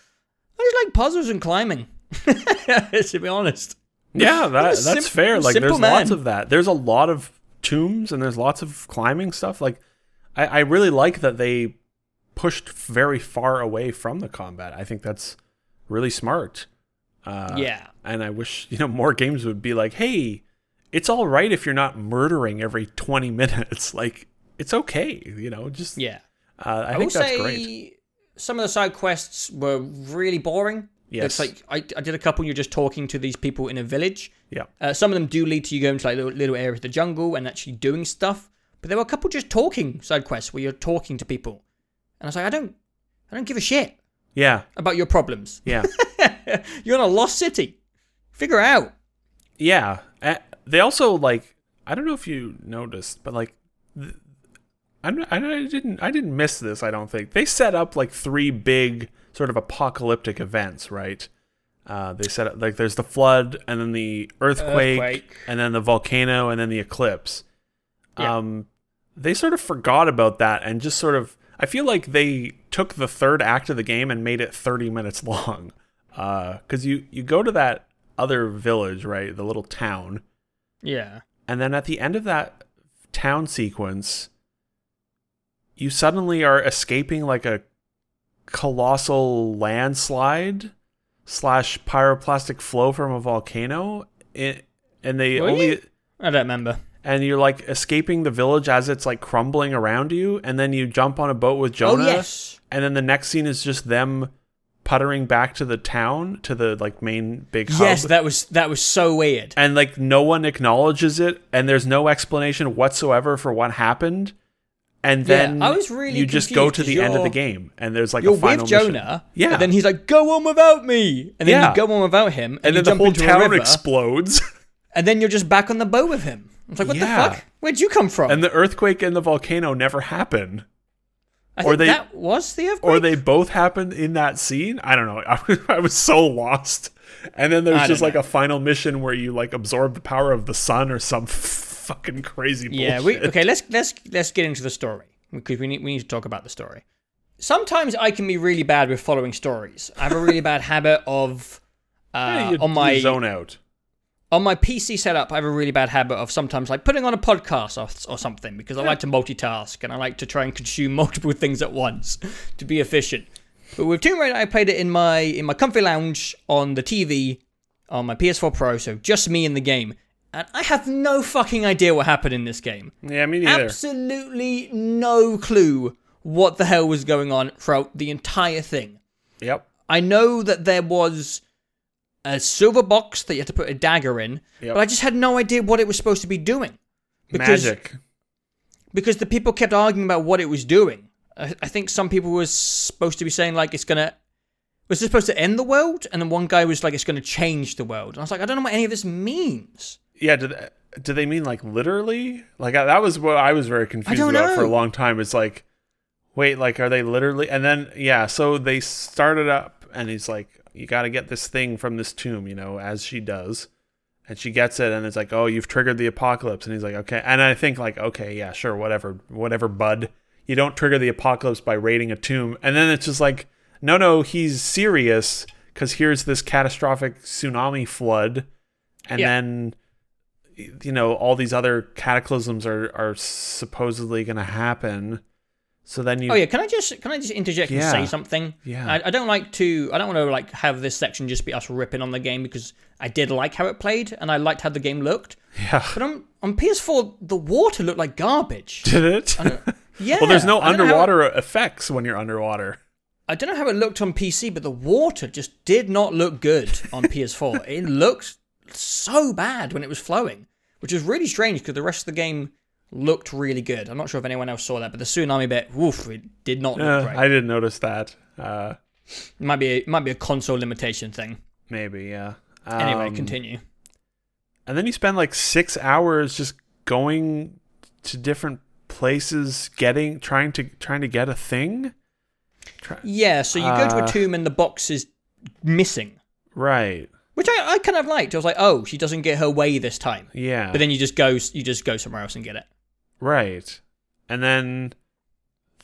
I just like puzzles and climbing. to be honest. Yeah, that, a that's sim- fair. Like, simple there's lots of that. There's a lot of tombs and there's lots of climbing stuff. Like, I, I really like that they pushed very far away from the combat. I think that's really smart. Uh, yeah. And I wish, you know, more games would be like, hey, it's all right if you're not murdering every 20 minutes. Like, it's okay, you know, just, Yeah. uh, I, I, think that's say great. some of the side quests were really boring. Yes. It's like I, I did a couple. You're just talking to these people in a village. Yeah. Uh, some of them do lead to you going to like little, little areas of the jungle and actually doing stuff. But there were a couple just talking side quests where you're talking to people, and I was like, I don't, I don't give a shit Yeah. about your problems. Yeah. you're in a lost city. Figure it out. Yeah, they also like I don't know if you noticed, but like th- I'm I didn't I didn't miss this. I don't think they set up like three big sort of apocalyptic events, right? Uh, they set up like there's the flood, and then the earthquake, Earthquake. and then the volcano, and then the eclipse. Yeah. Um, they sort of forgot about that and just sort of. I feel like they took the third act of the game and made it 30 minutes long. Because you you go to that other village, right, the little town, Yeah. and then at the end of that town sequence, you suddenly are escaping like a colossal landslide slash pyroclastic flow from a volcano. It, and they Were only you? I don't remember. and you're like escaping the village as it's like crumbling around you, and then you jump on a boat with oh, Jonah, Oh yes. and then the next scene is just them puttering back to the town to the like main big hub. Yes, that was that was so weird. and like no one acknowledges it and there's no explanation whatsoever for what happened and Yeah, then I was really you just go to the end of the game and there's like You're a final with mission. Jonah, yeah And then he's like, "Go on without me," and then Yeah. you go on without him, and, and then the whole town river, explodes and then you're just back on the boat with him. It's like, what Yeah. the fuck? Where'd you come from? and the earthquake and the volcano never happen I or they- that was the or they both happened in that scene i don't know i was, I was so lost and then there's just don't like a final mission where you like absorb the power of the sun or some fucking crazy bullshit. Yeah, we okay. Let's let's let's get into the story because we need we need to talk about the story. Sometimes I can be really bad with following stories. I have a really bad habit of Yeah, uh, you- on my you zone out on my PC setup. I have a really bad habit of sometimes like putting on a podcast or, or something because I like to multitask and I like to try and consume multiple things at once to be efficient. But with Tomb Raider, I played it in my in my comfy lounge on the TV on my PS4 Pro, so just me in the game. And I have no fucking idea what happened in this game. yeah me neither Absolutely no clue what the hell was going on throughout the entire thing. yep I know that there was a silver box that you had to put a dagger in, Yep. but I just had no idea what it was supposed to be doing. Because, magic Because the people kept arguing about what it was doing. I, I think some people were supposed to be saying like it's gonna was this supposed to end the world, and then one guy was like it's gonna change the world. And I was like, I don't know what any of this means. Yeah, do they, do they mean like literally? Like I, that was what I was very confused about for a long time. It's like, wait, like are they literally? And then yeah, so they started up, and he's like, you got to get this thing from this tomb, you know, as she does, and she gets it, and it's like, oh, you've triggered the apocalypse, and he's like, okay, and I think like, okay, yeah, sure, whatever, whatever, bud. You don't trigger the apocalypse by raiding a tomb, and then it's just like, no, no, he's serious because here's this catastrophic tsunami flood, and Yeah. then you know all these other cataclysms are are supposedly going to happen so then you Oh yeah, can I just can I just interject Yeah. and say something? Yeah. I, I don't like to I don't want to like have this section just be us ripping on the game because I did like how it played and I liked how the game looked. yeah But on on PS4 the water looked like garbage. did it Yeah. well there's no I don't know how it- underwater effects when you're underwater I don't know how it looked on PC, but the water just did not look good on PS4. it looked so bad when it was flowing, which is really strange because the rest of the game looked really good. I'm not sure if anyone else saw that, but the tsunami bit, woof, it did not look Uh, great. i didn't notice that uh It might be a, might be a console limitation thing. maybe yeah Anyway, Um, continue. and then you spend like six hours just going to different places getting trying to trying to get a thing Try- Yeah, so you go to a uh, tomb and the box is missing, right which I, I kind of liked. I was like, oh, she doesn't get her way this time. yeah But then you just go you just go somewhere else and get it. Right. And then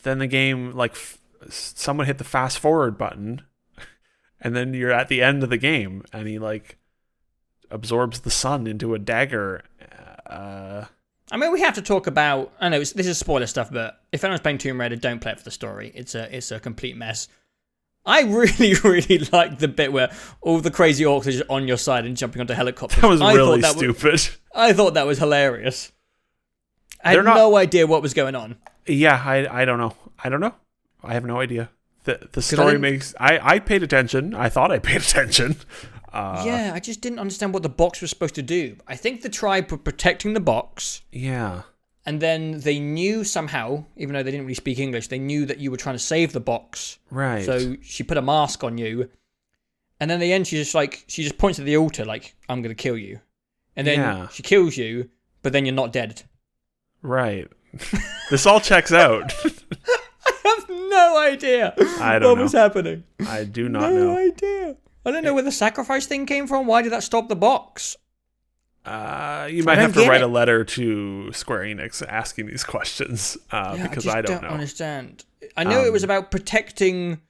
then the game like f- someone hit the fast forward button and then you're at the end of the game and he like absorbs the sun into a dagger uh I mean, we have to talk about. I know it's, this is spoiler stuff, but if anyone's playing Tomb Raider, don't play it for the story. It's a it's a complete mess. I really, really like the bit where all the crazy orcs are just on your side and jumping onto helicopters. that was I really thought that was- stupid. I thought that was hilarious. I had not- no idea what was going on. yeah, I I don't know. I don't know. I have no idea. The the story didn't- makes I I paid attention. I thought I paid attention. Uh yeah, I just didn't understand what the box was supposed to do. I think the tribe were protecting the box, yeah. and then they knew somehow, even though they didn't really speak English, they knew that you were trying to save the box. Right. So she put a mask on you, and then at the end she just like she just points at the altar like I'm gonna kill you, and then Yeah. she kills you, but then you're not dead. Right. this all checks out. I have no idea I don't what know. was happening. I do not no know. idea. I don't know where the sacrifice thing came from. Why did that stop the box? Uh, you might don't have to get write it. a letter to Square Enix asking these questions uh, Yeah, because just I, don't know. understand. I know it was Um, about protecting.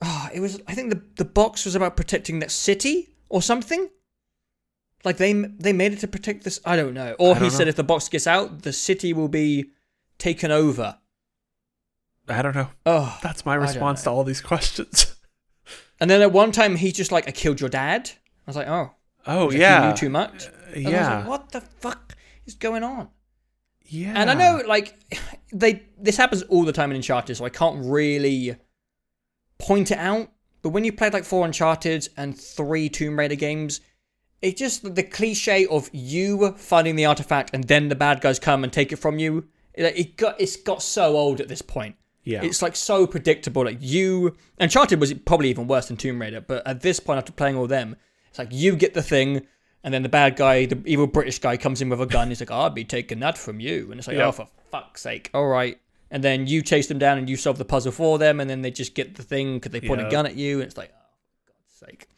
Oh, it was. I think the the box was about protecting that city or something. Like they they made it to protect this. I don't know. Or he don't said know. if the box gets out, the city will be taken over. I don't know. Oh, That's my response to all these questions. and then at one time he's just like, "I killed your dad." I was like, "Oh, Oh like, yeah, you knew too much." Uh, was yeah, like, what the fuck is going on? yeah. And I know, like, they this happens all the time in Uncharted, so I can't really point it out. But when you played like four Uncharted and three Tomb Raider games, it just the cliche of you finding the artifact and then the bad guys come and take it from you. It, it got it's got so old at this point. Yeah, It's like so predictable. Like you, Uncharted was probably even worse than Tomb Raider, but at this point, after playing all them, it's like you get the thing, and then the bad guy, the evil British guy, comes in with a gun. He's like, "I'll be taking that from you," and it's like, Yeah. "Oh, for fuck's sake! All right." And then you chase them down and you solve the puzzle for them, and then they just get the thing because they point Yeah. a gun at you, and it's like, "Oh, for God's sake!"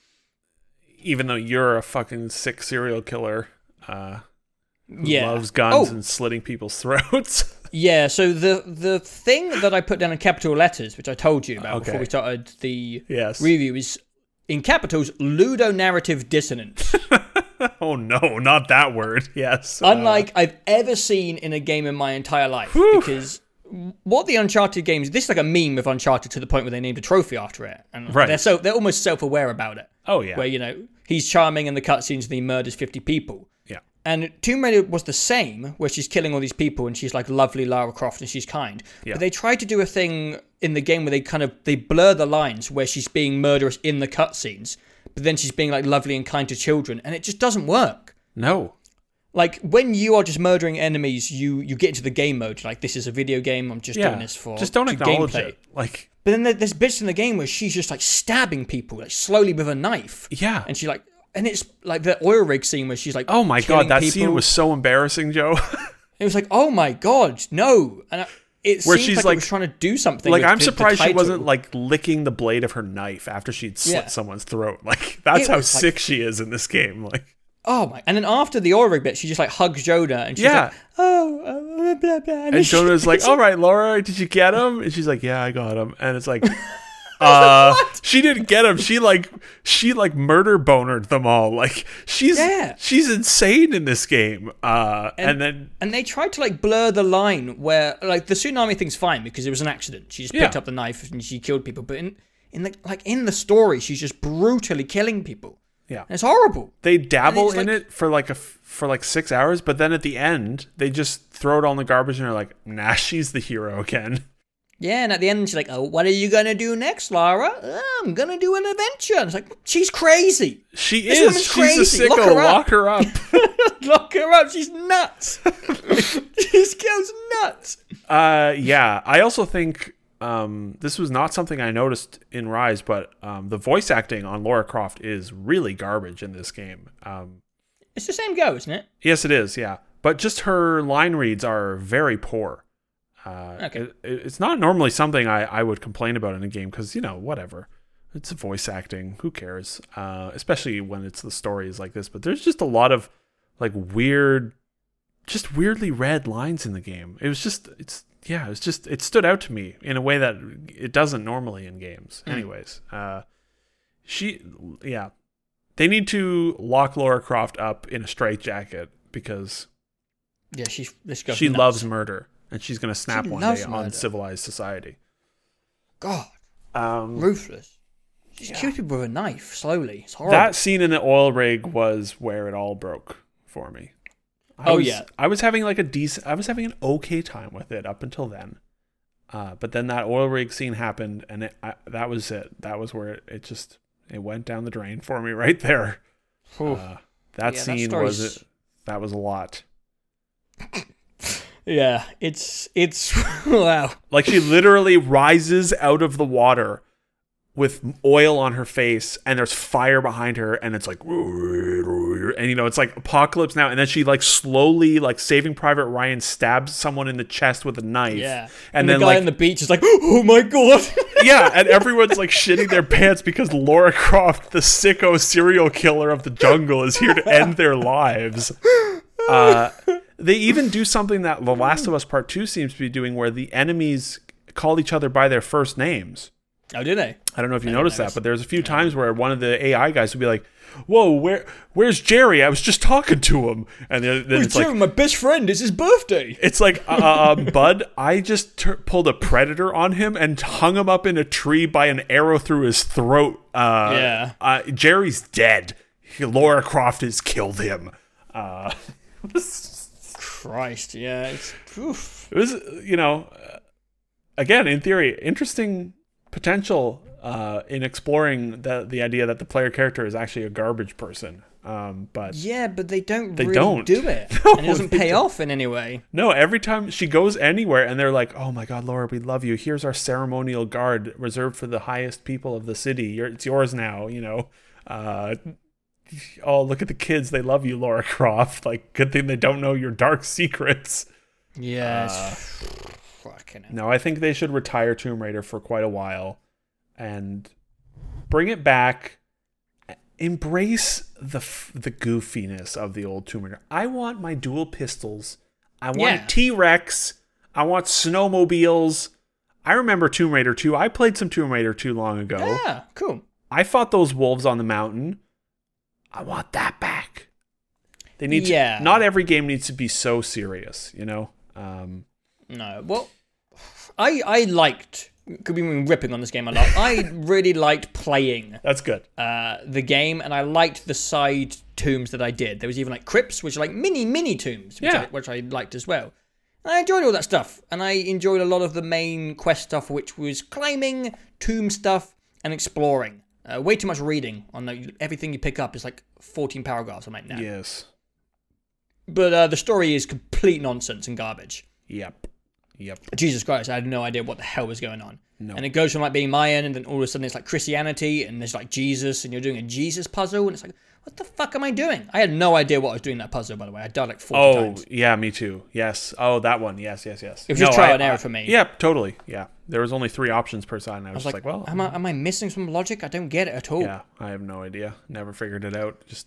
Even though you're a fucking sick serial killer uh, Yeah. loves guns Oh. and slitting people's throats. Yeah. So the the thing that I put down in capital letters, which I told you about before we started the yes. review, is in capitals ludonarrative dissonance. oh no, not that word. Yes. uh, unlike I've ever seen in a game in my entire life. Whew. Because what the Uncharted games, this is like a meme of Uncharted to the point where they named a trophy after it, and Right. they're so they're almost self-aware about it. oh yeah. Where you know he's charming in the cutscenes and he murders fifty people. Yeah. And Tomb Raider was the same, where she's killing all these people and she's like lovely Lara Croft and she's kind. Yeah. But they tried to do a thing in the game where they kind of they blur the lines where she's being murderous in the cutscenes, but then she's being like lovely and kind to children, and it just doesn't work. No. Like when you are just murdering enemies, you you get into the game mode. Like this is a video game. I'm just Yeah. doing this for Just don't acknowledge gameplay. it. Like, But then there- there's bits in the game where she's just like stabbing people like slowly with a knife, yeah. and she like, and it's like the oil rig scene where she's like, Oh my god, that people. scene was so embarrassing, Joe. It was like, oh my god, no, and I, it Where she's like, like- trying to do something. like I'm the- the surprised she wasn't like licking the blade of her knife after she'd slit Yeah. someone's throat. Like that's how was like- sick she is in this game. Like Oh my! And then after the rig bit, she just like hugs Jonah, and she's Yeah. like, oh, uh, blah blah. and Jonah's like, "All right, Lara, did you get him?" And she's like, "Yeah, I got him." And it's like, uh, she didn't get him. She like she like murder bonered them all. Like she's Yeah. she's insane in this game. Uh, and, then And they tried to like blur the line where like the tsunami thing's fine because it was an accident. She just picked Yeah. up the knife and she killed people. But in in the like in the story, she's just brutally killing people. Yeah. it's horrible. they dabble in like- it for like a for like six hours, but then at the end they just throw it all in the garbage and are like, "Nah, she's the hero again." Yeah, and at the end she's like, "Oh, what are you gonna do next, Lara? "Oh, I'm gonna do an adventure." And it's like she's crazy. She This is. She's crazy. a Lock her up. Lock her up. Lock her up. She's nuts. this girl's nuts. Uh, yeah. I also think um, this was not something I noticed in Rise, but um, the voice acting on Lara Croft is really garbage in this game. Um, It's the same go, isn't it? yes, it is. Yeah, but just her line reads are very poor. Uh, Okay. it- it- it's not normally something I, I would complain about in a game because you know whatever. It's voice acting. Who cares? Uh, especially when it's the stories like this. But there's just a lot of like weird, just weirdly read lines in the game. It was just it's yeah. It's just it stood out to me in a way that it doesn't normally in games. Anyways, uh, she yeah. They need to lock Lara Croft up in a straitjacket because Yeah, she. She loves murder and she's gonna snap She one day on civilized society. God, Um, ruthless. She kills people with a knife slowly. It's horrible. that scene in the oil rig was where it all broke for me. I Oh, was, yeah. I was having like a decent, I was having an okay time with it up until then. Uh, but then that oil rig scene happened, and it, I, that was it. That was where it, it just it went down the drain for me right there. Uh, that Yeah, scene story's- was it. That was a lot. yeah, it's it's wow. Like she literally rises out of the water with oil on her face and there's fire behind her and it's like and you know it's like apocalypse now. And then she like slowly like saving private ryan stabs someone in the chest with a knife. Yeah, and, and, then the guy like on the beach is like, oh my god. yeah and everyone's like shitting their pants because lara croft the sicko serial killer of the jungle is here to end their lives. Uh, they even do something that the last of us part 2 seems to be doing where the enemies call each other by their first names oh, did they? I don't know if you didn't noticed that, notice. but there's a few times where one of the AI guys would be like, "Whoa, where where's Jerry? I was just talking to him," and then, then It's it's like. my best friend. It's his birthday. It's like, uh, um, Bud, I just tur pulled a predator on him and hung him up in a tree by an arrow through his throat. Uh, Yeah. Uh, Jerry's dead. Lara Croft has killed him. Uh, Christ, yeah. It's, oof. it was, you know, uh, again, in theory, interesting potential uh, in exploring the the idea that the player character is actually a garbage person. Um, but Yeah, but they don't They really don't. do it, No, and it doesn't pay don't. off in any way. no, every time she goes anywhere and they're like, "Oh my God, Lara, we love you. Here's our ceremonial guard reserved for the highest people of the city. You're, it's yours now." You know. Uh, oh, look at the kids. They love you, Lara Croft. Like, good thing they don't know your dark secrets. Yes. Uh, Fucking hell. No, I think they should retire Tomb Raider for quite a while and bring it back. Embrace the f- the goofiness of the old Tomb Raider. I want my dual pistols. I want Yeah. T Rex. I want snowmobiles. I remember Tomb Raider 2. I played some Tomb Raider 2 long ago. Yeah, cool. I fought those wolves on the mountain. I want that back. They need Yeah. to. Not every game needs to be so serious, you know. Um, No, well, I I liked. Could be ripping on this game a lot. I really liked playing that's good. uh, the game, and I liked the side tombs that I did. There was even like crypts, which are like mini mini tombs, which, Yeah. I, which I liked as well. And I enjoyed all that stuff, and I enjoyed a lot of the main quest stuff, which was climbing, tomb stuff, and exploring. Uh, way too much reading on the, everything you pick up is like 14 paragraphs. I'm like, no. Yes. but uh, the story is complete nonsense and garbage. Yep. Yep. Jesus Christ, I had no idea what the hell was going on. No. And it goes from like being Mayan, and then all of a sudden it's like Christianity, and there's like Jesus, and you're doing a Jesus puzzle, and it's like, what the fuck am I doing? I had no idea what I was doing that puzzle, by the way. I died like 40 Oh, times. yeah, me too. Yes. Oh, that one. Yes, yes, yes. It was just No, trial I- and error I- for me. Yeah, totally. Yeah. There was only three options per side, and I was, I was just like, well, am I, am I missing some logic? I don't get it at all. yeah, I have no idea. Never figured it out. Just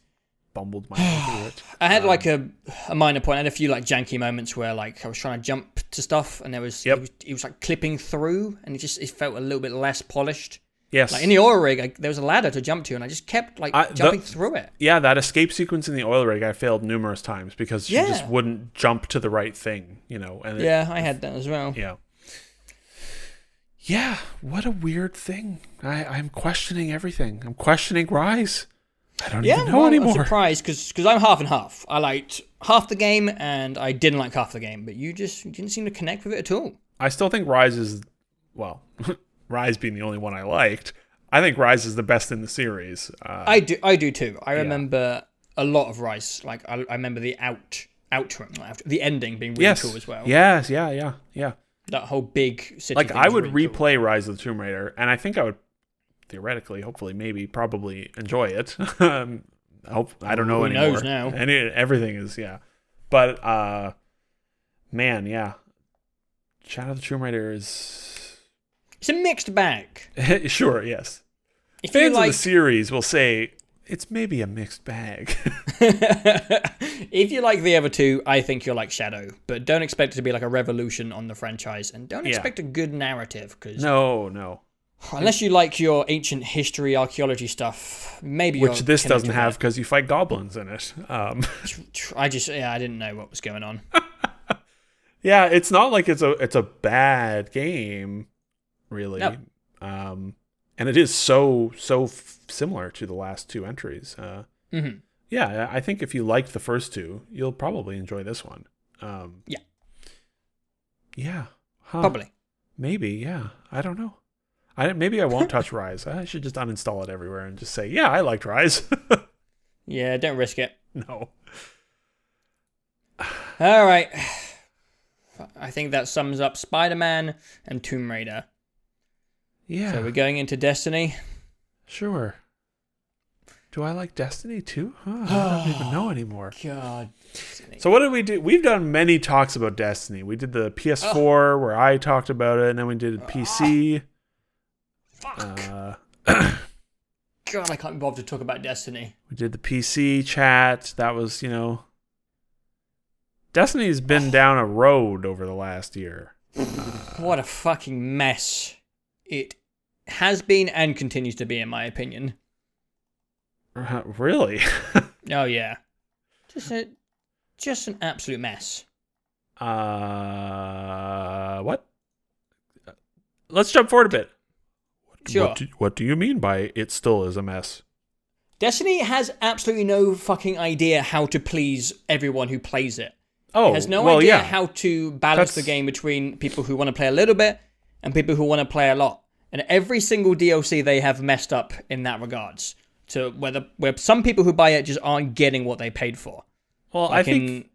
my way through it. I had like um, a, a minor point. I had a few like janky moments where like I was trying to jump to stuff, and there was Yep. it, was it was like clipping through, and it just it felt a little bit less polished. Yes. Like in the oil rig, I, there was a ladder to jump to, and I just kept like I- the- jumping through it. yeah, that escape sequence in the oil rig, I failed numerous times because she just wouldn't jump to the right thing, you know. And it- Yeah, I had that as well. yeah. Yeah, what a weird thing. I, I'm questioning everything. I'm questioning Rise. I don't Yeah, even know well, I'm anymore. surprised because I'm half and half. I liked half the game and I didn't like half the game, but you just you didn't seem to connect with it at all. I still think Rise is, well, Rise being the only one I liked. I think Rise is the best in the series. Uh, I do, I do too. I remember a lot of Rise. Like I, I remember the out outro, out, the ending being really yes. cool as well. Yes, yeah, yeah, yeah. That whole big city. Like I would really cool. replay Rise of the Tomb Raider, and I think I would theoretically, hopefully, maybe, probably enjoy it. um, I hope I don't know Who anymore. knows now? And everything is yeah, but uh, man, yeah. Shadow of the Tomb Raider is It's a mixed bag. sure yes. If you Fans like, of the series will say it's maybe a mixed bag. if you like the other two, I think you'll like Shadow. But don't expect it to be like a revolution on the franchise, and don't Yeah. expect a good narrative because no, no. Unless you like your ancient history, archaeology stuff, maybe Which this doesn't have because you fight goblins in it. Um, I just yeah, I didn't know what was going on. yeah, it's not like it's a it's a bad game, really. No. Um, and it is so so f- similar to the last two entries. Uh, hmm yeah, I I think if you liked the first two, you'll probably enjoy this one. Um, Yeah. Yeah. Huh. Probably. Maybe. Yeah. I don't know. I maybe I won't touch Rise. I should just uninstall it everywhere and just say, yeah, I liked Rise. Yeah, don't risk it. no. All right. I think that sums up Spider-Man and Tomb Raider. Yeah. So we're going into Destiny. Sure. Do I like Destiny too? Huh, I don't even know anymore. God. Destiny. So what did we do? We've done many talks about Destiny. We did the PS4 where I talked about it, and then we did ah. PC. Fuck. Uh, God, I can't be bothered to talk about Destiny. we did the PC chat. That was, you know, Destiny's been down a road over the last year. What a fucking mess it has been and continues to be, in my opinion. Uh, really? Oh yeah, just a, just an absolute mess. uh, what? Let's jump forward a bit. Sure. What do, what do you mean by it still is a mess? Destiny has absolutely no fucking idea how to please everyone who plays it. Oh, It has no well, idea yeah. how to balance the game between people who want to play a little bit and people who want to play a lot. And every single DLC they have messed up in that regards. To whether where some people who buy it just aren't getting what they paid for. Well, I Like think. in-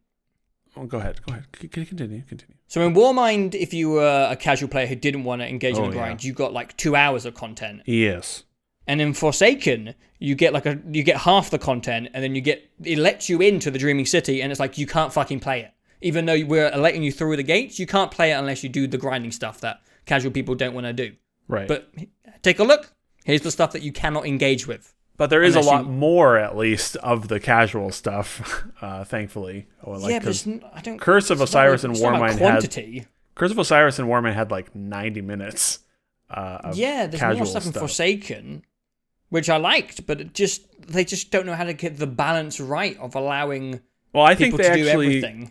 Oh, go ahead. Go ahead. C- Continue. Continue. So in Warmind, if you were a casual player who didn't want to engage in Oh, the grind, yeah. you got like two hours of content. Yes. And in Forsaken, you get like a you get half the content, and then you get it lets you into the Dreaming City, and it's like you can't fucking play it. Even though we're letting you through the gates, you can't play it unless you do the grinding stuff that casual people don't want to do. Right. But take a look. Here's the stuff that you cannot engage with. But there is a lot you- more, at least, of the casual stuff. Uh, thankfully, or like yeah, but n- I don't. Curse of Osiris and it's not about Warmind had. Curse of Osiris and Warmind had like ninety minutes. Uh, of yeah, there's casual more stuff in Forsaken, which I liked, but it just they just don't know how to get the balance right of allowing Well, I think they actually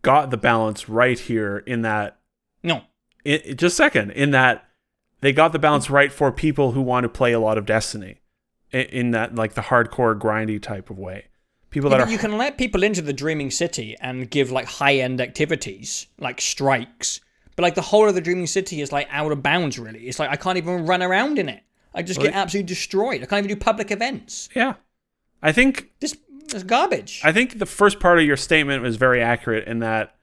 got the balance right here in that. No, It, just a second in that they got the balance right for people who want to play a lot of Destiny, in, that like the hardcore grindy type of way. People Yeah, that are you can let people into the Dreaming City and give like high end activities like strikes, but like the whole of the Dreaming City is like out of bounds. Really, it's like I can't even run around in it. I just get absolutely destroyed. I can't even do public events. yeah. I think This it's garbage. I think the first part of your statement was very accurate in that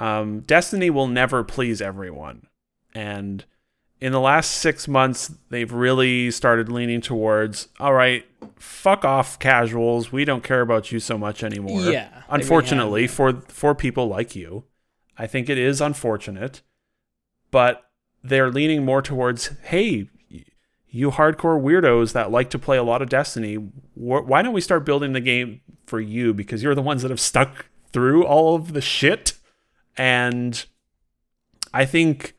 um, Destiny will never please everyone. And in the last six months, they've really started leaning towards, all right, fuck off, casuals. We don't care about you so much anymore. Yeah, really Unfortunately, for for people like you, I think it is unfortunate, but they're leaning more towards, hey, you hardcore weirdos that like to play a lot of Destiny, wh- why don't we start building the game for you because you're the ones that have stuck through all of the shit and I think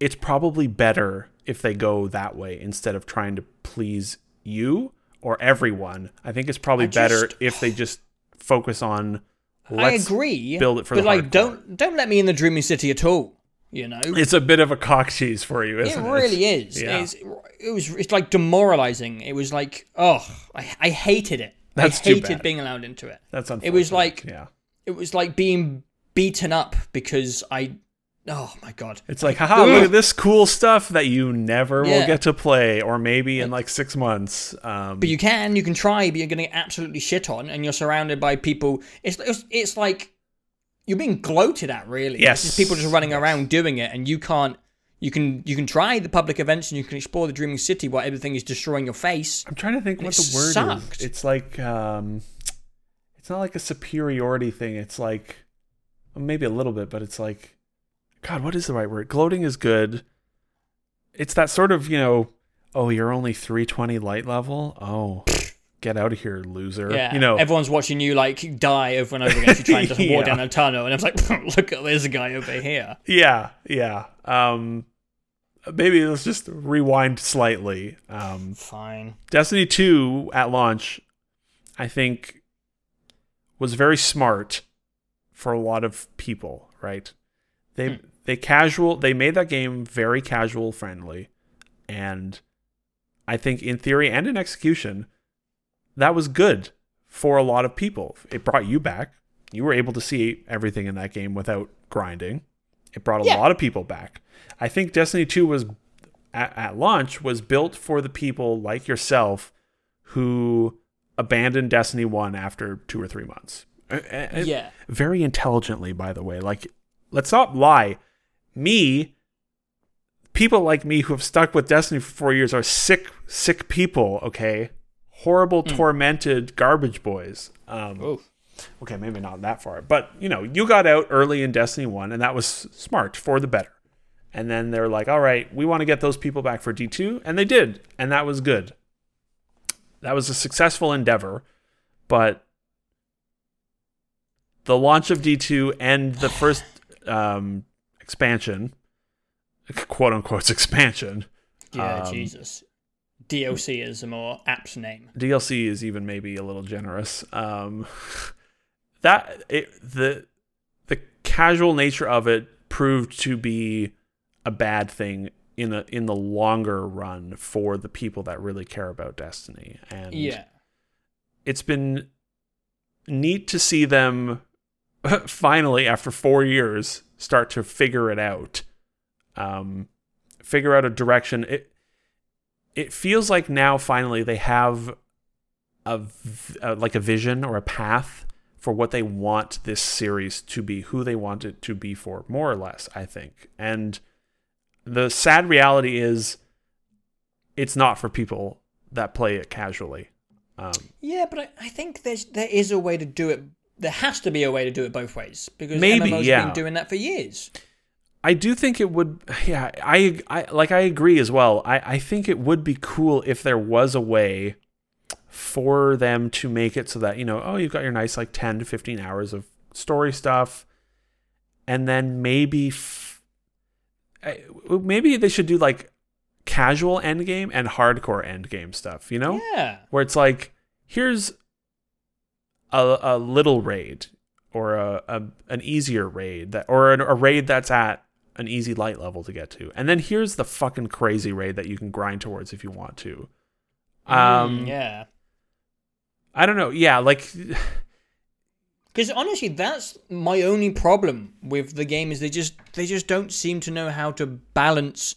it's probably better if they go that way instead of trying to please you or everyone. I think it's probably I better if they just focus on I let's agree. build it for but like, hardcore. don't don't let me in the dreamy City at all. You know, It's a bit of a cock tease for you, it isn't it? really is. Yeah. It's, it was. It's like demoralizing. It was like, oh, I, I hated it. That's I hated being allowed into it. That's unfortunate. It was like- yeah. It was like being beaten up because I. Oh my god. It's like, haha, look at this cool stuff that you never will get to play, or maybe in like six months. Um, But you can, you can try, but you're going to get absolutely shit on, and you're surrounded by people. It's it's, it's like you're being gloated at, really. Yes. It's just people just running around doing it, and you can't. You can you can try the public events and you can explore the Dreaming City while everything is destroying your face. I'm trying to think what the word sucked. is. It's like, um, it's not like a superiority thing. It's like, maybe a little bit, but it's like, God, what is the right word? Gloating is good. It's that sort of, you know, oh, you're only 320 light level. Oh, get out of here, loser. Yeah, you know, everyone's watching you like die over and over again you try and just Yeah. walk down a tunnel, and I was like, look at this guy over here. Yeah, yeah. Um, maybe let's just rewind slightly. Um, Fine. Destiny 2 at launch, I think, was very smart for a lot of people, right? They Hmm. They casual they made that game very casual friendly. And I think in theory and in execution, that was good for a lot of people. It brought you back. You were able to see everything in that game without grinding. It brought a Yeah. lot of people back. I think Destiny 2 was at, at launch was built for the people like yourself who abandoned Destiny 1 after 2 or 3 months. Yeah. Very intelligently by the way. Like let's not lie. Me people like me who have stuck with Destiny for 4 years are sick sick people, okay? Horrible tormented garbage boys. Um Oh. okay, maybe not that far, but you know, you got out early in Destiny 1 and that was smart for the better. And then they're like, "All right, we want to get those people back for D2." And they did, and that was good. That was a successful endeavor, but the launch of D2 and the first um, expansion, quote unquote expansion, Yeah, Um, Jesus. DLC is a more apt name. DLC is even maybe a little generous. Um, that it, the the casual nature of it proved to be a bad thing in a in the longer run for the people that really care about Destiny. And Yeah. it's been neat to see them finally after 4 years start to figure it out. Um figure out a direction. It it feels like now finally they have a, uh, like a vision or a path for what they want this series to be, who they want it to be for, more or less, I think. And the sad reality is it's not for people that play it casually. Um, Yeah, but I, I think there's there is a way to do it. There has to be a way to do it both ways because Maybe, MMOs yeah. been doing that for years. I do think it would. Yeah, I, I like. I agree as well. I, I think it would be cool if there was a way for them to make it so that you know, oh, you've got your nice like ten to fifteen hours of story stuff, and then maybe, f- maybe they should do like casual end game and hardcore end game stuff. You know, Yeah. where it's like here's a, a little raid or a, a an easier raid that or an, a raid that's at an easy light level to get to and then here's the fucking crazy raid that you can grind towards if you want to um Mm, yeah. i don't know yeah like Because honestly, that's my only problem with the game is they just they just don't seem to know how to balance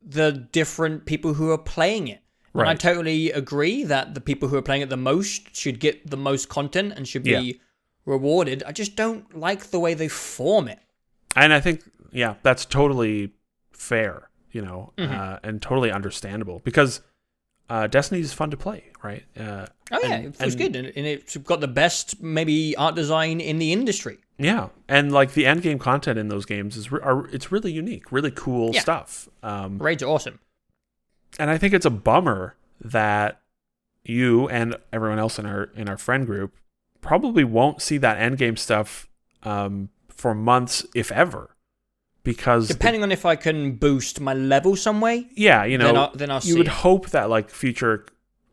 the different people who are playing it. And I totally agree that the people who are playing it the most should get the most content and should be Yeah. rewarded. I just don't like the way they form it. and I think yeah, that's totally fair, you know, Mm-hmm. uh, and totally understandable because uh, Destiny is fun to play, right? Uh, Oh yeah, and- it feels and- good, and, and it's got the best maybe art design in the industry. Yeah, and like the end game content in those games is re- are, it's really unique, really cool Yeah. stuff. Um, Raids are awesome. And I think it's a bummer that you and everyone else in our in our friend group probably won't see that end game stuff um, for months, if ever, because the- Depending on if I can boost my level some way, yeah, you know, then I'll, then I'll you would it. hope that like future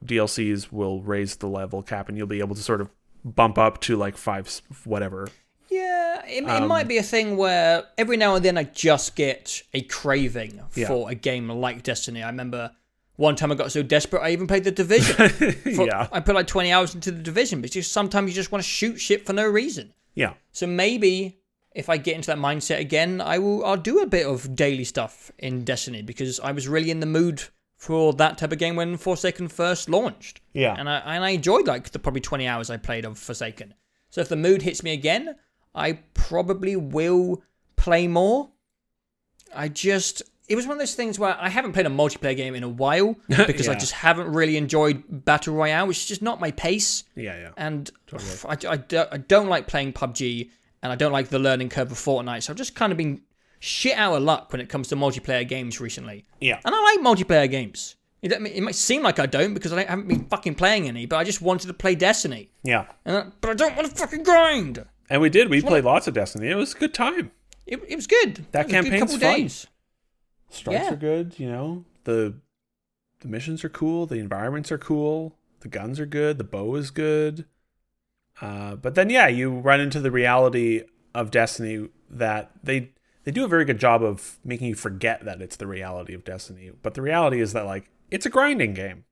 DLCs will raise the level cap and you'll be able to sort of bump up to like five whatever. Yeah, it, it Um, might be a thing where every now and then I just get a craving Yeah. for a game like Destiny. I remember one time I got so desperate I even played the Division. For- yeah, I put like 20 hours into the Division, but just sometimes you just want to shoot shit for no reason. yeah, So maybe if I get into that mindset again, I will. I'll do a bit of daily stuff in Destiny because I was really in the mood for that type of game when Forsaken first launched, yeah. and I and I enjoyed like the probably 20 hours I played of Forsaken. So if the mood hits me again, I probably will play more. I just it was one of those things where I haven't played a multiplayer game in a while because I just haven't really enjoyed Battle Royale, which is just not my pace. Yeah, yeah. And pff, I, I, don't- I don't like playing PUBG and I don't like the learning curve of Fortnite. So I've just kind of been shit out of luck when it comes to multiplayer games recently. Yeah. And I like multiplayer games. It, it might seem like I don't because I haven't been fucking playing any, but I just wanted to play Destiny. Yeah. And I, but I don't want to fucking grind. And we did. We played lots of Destiny. It was a good time. It, it was good. That It was a good campaign's couple fun. days. Strikes Yeah. are good, you know. The the missions are cool, the environments are cool, the guns are good, the bow is good. Uh, but then yeah, you run into the reality of Destiny that they they do a very good job of making you forget that it's the reality of Destiny. But the reality is that like it's a grinding game.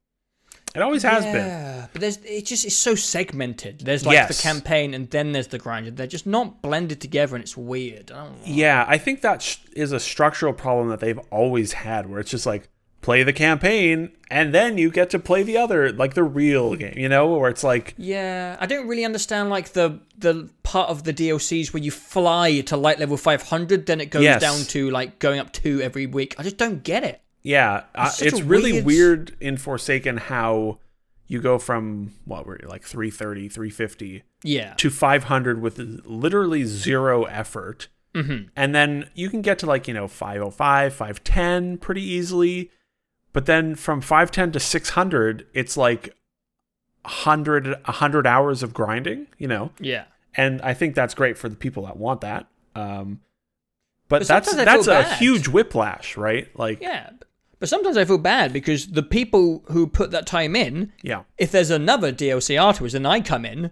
It always has been. Yeah, but there's it just it's so segmented. There's like Yes. the campaign and then there's the grind. They're just not blended together, and it's weird. I don't know. Yeah, I think that sh- is a structural problem that they've always had, where it's just like play the campaign and then you get to play the other, like the real game, you know, where it's like Yeah, I don't really understand like the the part of the DLCs where you fly to light level 500, then it goes Yes. down to like going up two every week. I just don't get it. Yeah, uh, It's such it's really weird- weird in Forsaken how you go from what were you, like 330, 350 Yeah, to 500 with literally zero effort. Mhm. And then you can get to like, you know, 505, 510 pretty easily. But then from 510 to 600, it's like 100 100 hours of grinding, you know. yeah. And I think that's great for the people that want that. Um but, But that's that's a bad. huge whiplash, right? Like Yeah, but sometimes I feel bad because the people who put that time in, yeah. if there's another DLC afterwards, then I come in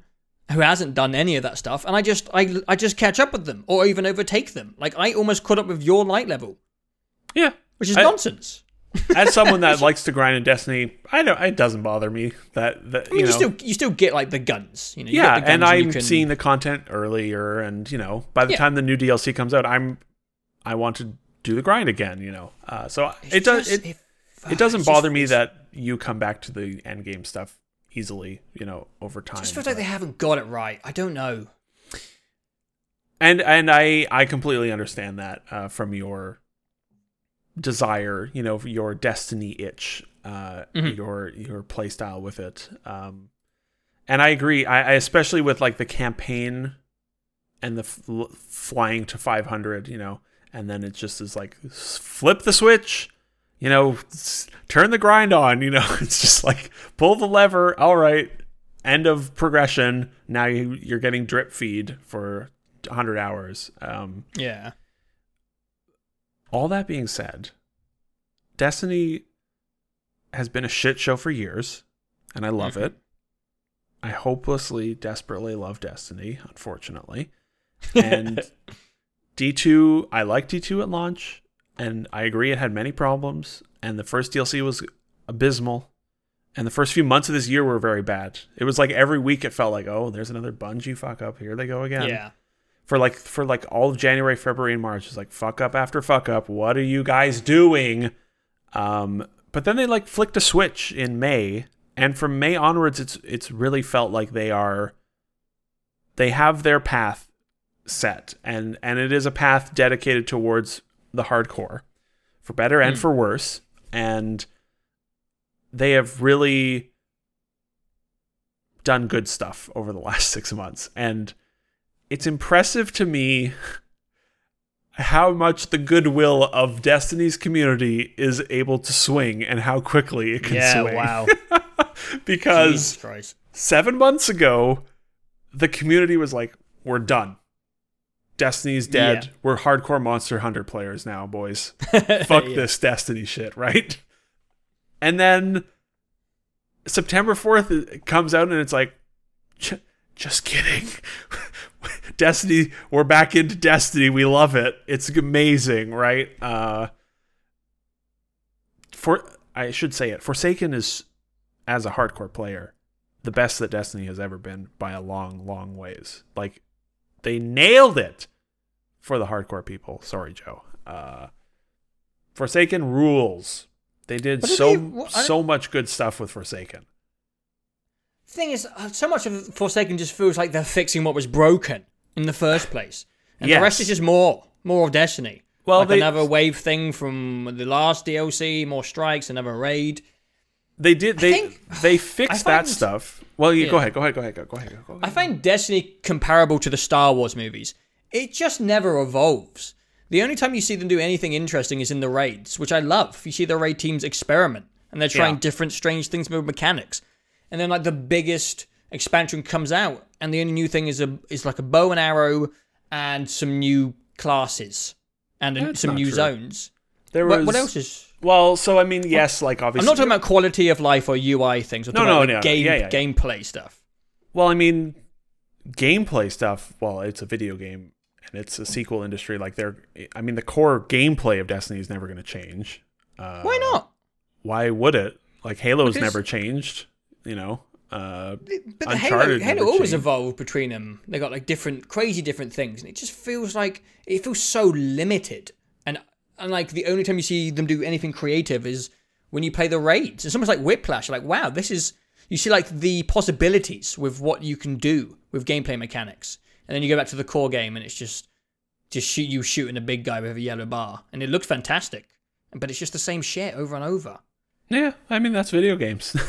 who hasn't done any of that stuff, and I just I I just catch up with them or even overtake them. Like I almost caught up with your light level, Yeah. which is I- nonsense. As someone that likes to grind in Destiny, I don't. It doesn't bother me that that I mean, you you, still you still get like the guns, you know. You yeah, get the and guns you I'm can- seeing the content earlier, and you know, by the Yeah. time the new DLC comes out, I'm I want to do the grind again. You know, uh, so It's it does it it, it doesn't bother me that you come back to the end game stuff easily. You know, over time. Just feels like they haven't got it right. I don't know. and and I I completely understand that uh, from your desire, you know, your destiny itch, uh, Mhm. your your play style with it. Um, and I agree. I, I especially with like the campaign and the fl- flying to 500, you know, and then it just is like flip the switch, you know, turn the grind on, you know. It's just like pull the lever. All right, end of progression. Now you, you're getting drip feed for 100 hours. Um, Yeah. all that being said, Destiny has been a shit show for years, and I love Mhm. it. I hopelessly, desperately love Destiny, unfortunately. And D2, I liked D2 at launch, and I agree it had many problems, and the first DLC was abysmal. And the first few months of this year were very bad. It was like every week it felt like, oh, there's another Bungie fuck up. Here they go again Yeah. for like for like all of January, February, and March. It's like fuck up after fuck up. What are you guys doing? Um, but then they like flicked a switch in May, and from May onwards, it's it's really felt like they are they have their path set, and and it is a path dedicated towards the hardcore, for better and Mm. for worse, and they have really done good stuff over the last six months, and it's impressive to me how much the goodwill of Destiny's community is able to swing and how quickly it can yeah, swing. wow. because seven months ago, the community was like, "We're done. Destiny's dead. Yeah. We're hardcore Monster Hunter players now, boys. Fuck Yeah. this Destiny shit, right?" And then September fourth comes out, and it's like, "Just kidding." Destiny, we're back into Destiny. We love it. It's amazing, right? Uh, for I should say it. Forsaken is, as a hardcore player, the best that Destiny has ever been by a long, long ways. Like they nailed it for the hardcore people. Sorry, Joe. Uh, Forsaken rules. They did did so they- so much good stuff with Forsaken. thing is, uh, so much of Forsaken just feels like they're fixing what was broken in the first place, and the rest is just more, more of Destiny. Well, like they another wave thing from the last DLC, more strikes, another raid. they did they think- they fixed that stuff. Well, you go ahead, go ahead, go ahead, go, go ahead, go ahead. I find Destiny comparable to the Star Wars movies. It just never evolves. The only time you see them do anything interesting is in the raids, which I love. You see the raid teams experiment, and they're trying Yeah. different, strange things with mechanics. And then, like the biggest expansion comes out, and the only new thing is a is like a bow and arrow and some new classes and That's some new true. zones. There What, was what else is? Well, so I mean, yes, like obviously I'm not talking about quality of life or UI things. I'm No, talking no, about no, game yeah, yeah, yeah. gameplay stuff. Well, I mean, gameplay stuff. Well, it's a video game and it's a sequel industry. Like they're, I mean, the core gameplay of Destiny is never going to change. Uh, Why not? Why would it? Like Halo's Because- never changed. You know. Uh, But the Halo, Halo always changed. evolved between them. They got like different, crazy different things, and it just feels like it feels so limited. And like the only time you see them do anything creative is when you play the raids. It's almost like Whiplash. You're Like wow, this is you see like the possibilities with what you can do with gameplay mechanics, and then you go back to the core game, and it's just just shoot you shooting a big guy with a yellow bar, and it looks fantastic, but it's just the same shit over and over. yeah, I mean that's video games.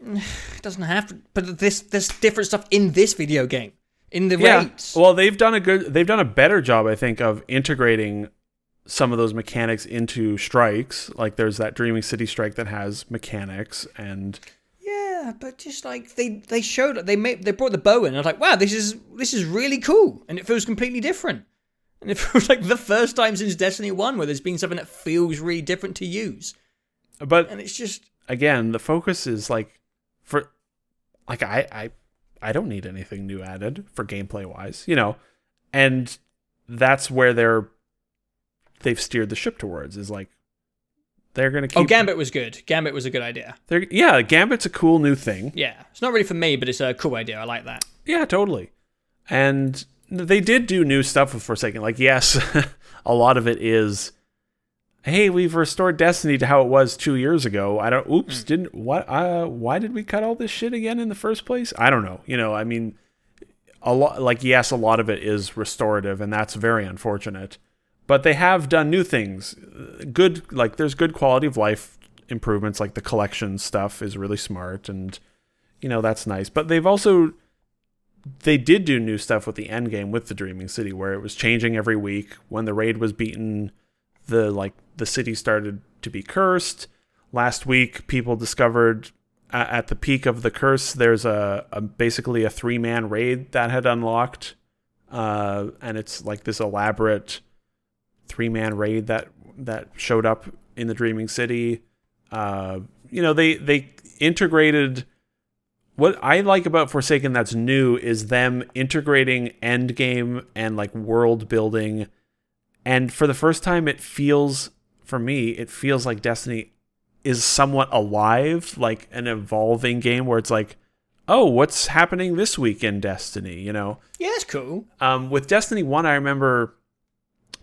It doesn't have to, but this there's different stuff in this video game. In the yeah. raids. Well, they've done a good. They've done a better job, I think, of integrating some of those mechanics into strikes. Like there's that Dreaming City strike that has mechanics and. Yeah, but just like they they showed they made they brought the bow in. I was like, wow, this is this is really cool, and it feels completely different. And it feels like the first time since Destiny One where there's been something that feels really different to use, But and it's just again, the focus is like for like I I I don't need anything new added for gameplay wise, you know. And that's where they're they've steered the ship towards is like they're going to keep oh, Gambit was good. Gambit was a good idea. they're yeah, Gambit's a cool new thing. Yeah, it's not really for me, but it's a cool idea. I like that. Yeah, totally. And they did do new stuff with Forsaken. Like, yes, a lot of it is, hey, we've restored Destiny to how it was two years ago. I don't. Oops, didn't what? Uh, why did we cut all this shit again in the first place? I don't know. You know, I mean, a lot. Like, yes, a lot of it is restorative, and that's very unfortunate. But they have done new things. Good, like there's good quality of life improvements. Like the collection stuff is really smart, and you know that's nice. But they've also they did do new stuff with the end game with the Dreaming City, where it was changing every week. When the raid was beaten, the like the city started to be cursed. Last week, people discovered at the peak of the curse, there's a, a basically a three man raid that had unlocked, uh, and it's like this elaborate three man raid that that showed up in the Dreaming City. Uh, you know, they they integrated what I like about Forsaken that's new is them integrating endgame and like world building. And for the first time, it feels, for me, it feels like Destiny is somewhat alive, like an evolving game where it's like, oh, what's happening this week in Destiny, you know? Yeah, it's cool. Um, with Destiny 1, I remember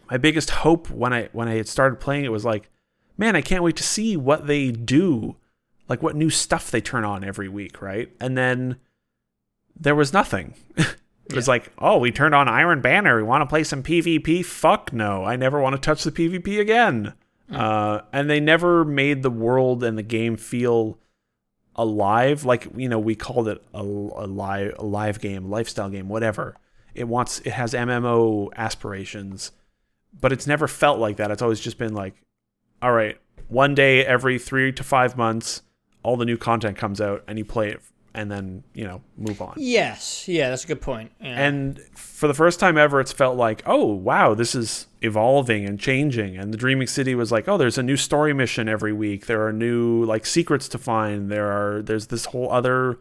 my biggest hope when I when I had started playing it was like, man, I can't wait to see what they do, like what new stuff they turn on every week, right? And then there was nothing. it was like, oh, we turned on Iron Banner. We want to play some PvP. Fuck no, I never want to touch the PvP again. Uh, and they never made the world and the game feel alive. Like you know, we called it a, a live a live game, lifestyle game, whatever. It wants it has MMO aspirations, but it's never felt like that. It's always just been like, all right, one day every three to five months, all the new content comes out, and you play it, and then you know move on. Yes, yeah, that's a good point. Yeah. And for the first time ever, it's felt like, oh wow, this is evolving and changing. And the Dreaming City was like, oh, there's a new story mission every week. There are new like secrets to find. There are there's this whole other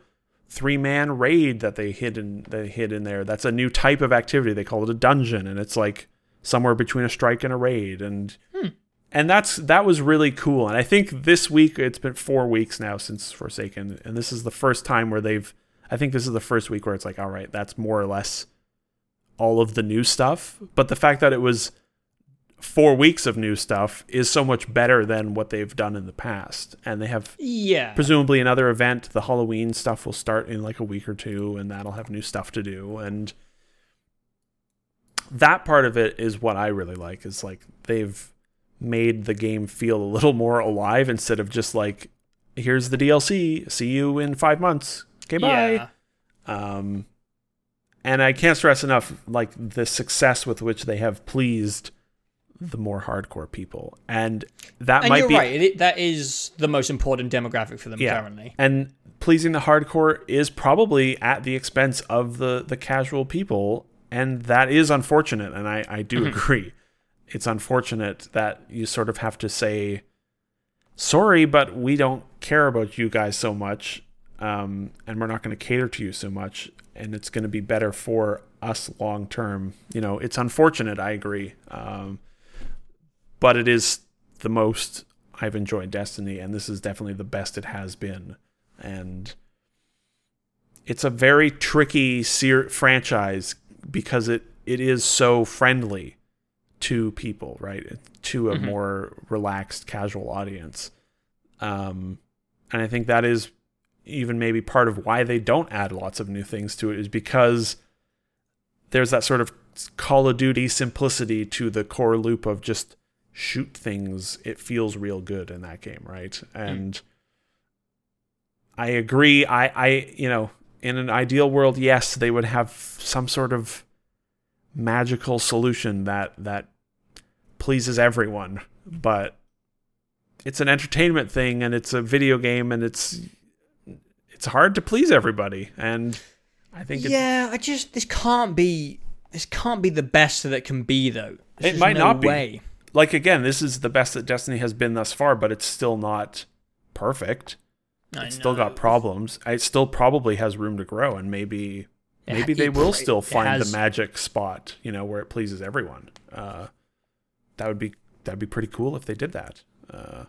three man raid that they hid in they hid in there. That's a new type of activity. They call it a dungeon, and it's like somewhere between a strike and a raid. And hmm. and that's that was really cool. And I think this week it's been four weeks now since Forsaken, and this is the first time where they've. I think this is the first week where it's like, all right, that's more or less all of the new stuff. But the fact that it was four weeks of new stuff is so much better than what they've done in the past. And they have yeah, presumably another event. The Halloween stuff will start in like a week or two, and that'll have new stuff to do. And that part of it is what I really like. Is like they've made the game feel a little more alive instead of just like, here's the DLC. See you in five months. Okay, bye. yeah, Um, and I can't stress enough like the success with which they have pleased the more hardcore people, and that and might you're be right. It, that is the most important demographic for them Yeah. currently. and pleasing the hardcore is probably at the expense of the the casual people and that is unfortunate and i i do agree. It's unfortunate that you sort of have to say sorry but we don't care about you guys so much um, and we're not going to cater to you so much and it's going to be better for us long term. You know it's unfortunate i agree um, but it is the most I've enjoyed Destiny, and this is definitely the best it has been. And it's a very tricky ser- franchise because it, it is so friendly to people, right? To a more relaxed, casual audience. Um, and I think that is even maybe part of why they don't add lots of new things to it is because there's that sort of Call of Duty simplicity to the core loop of just shoot things. It feels real good in that game, right? And I agree. I, I, you know, in an ideal world, yes, they would have some sort of magical solution that that pleases everyone, but it's an entertainment thing and it's a video game and it's it's hard to please everybody and I think Yeah, I just this can't be this can't be the best that it can be though. There's It might no not be. way. like again, this is the best that Destiny has been thus far, but it's still not perfect. I It's still got problems. It still probably has room to grow, and maybe It- maybe they will still find has- the magic spot, you know, where it pleases everyone. Uh, that would be that'd be pretty cool if they did that. Uh,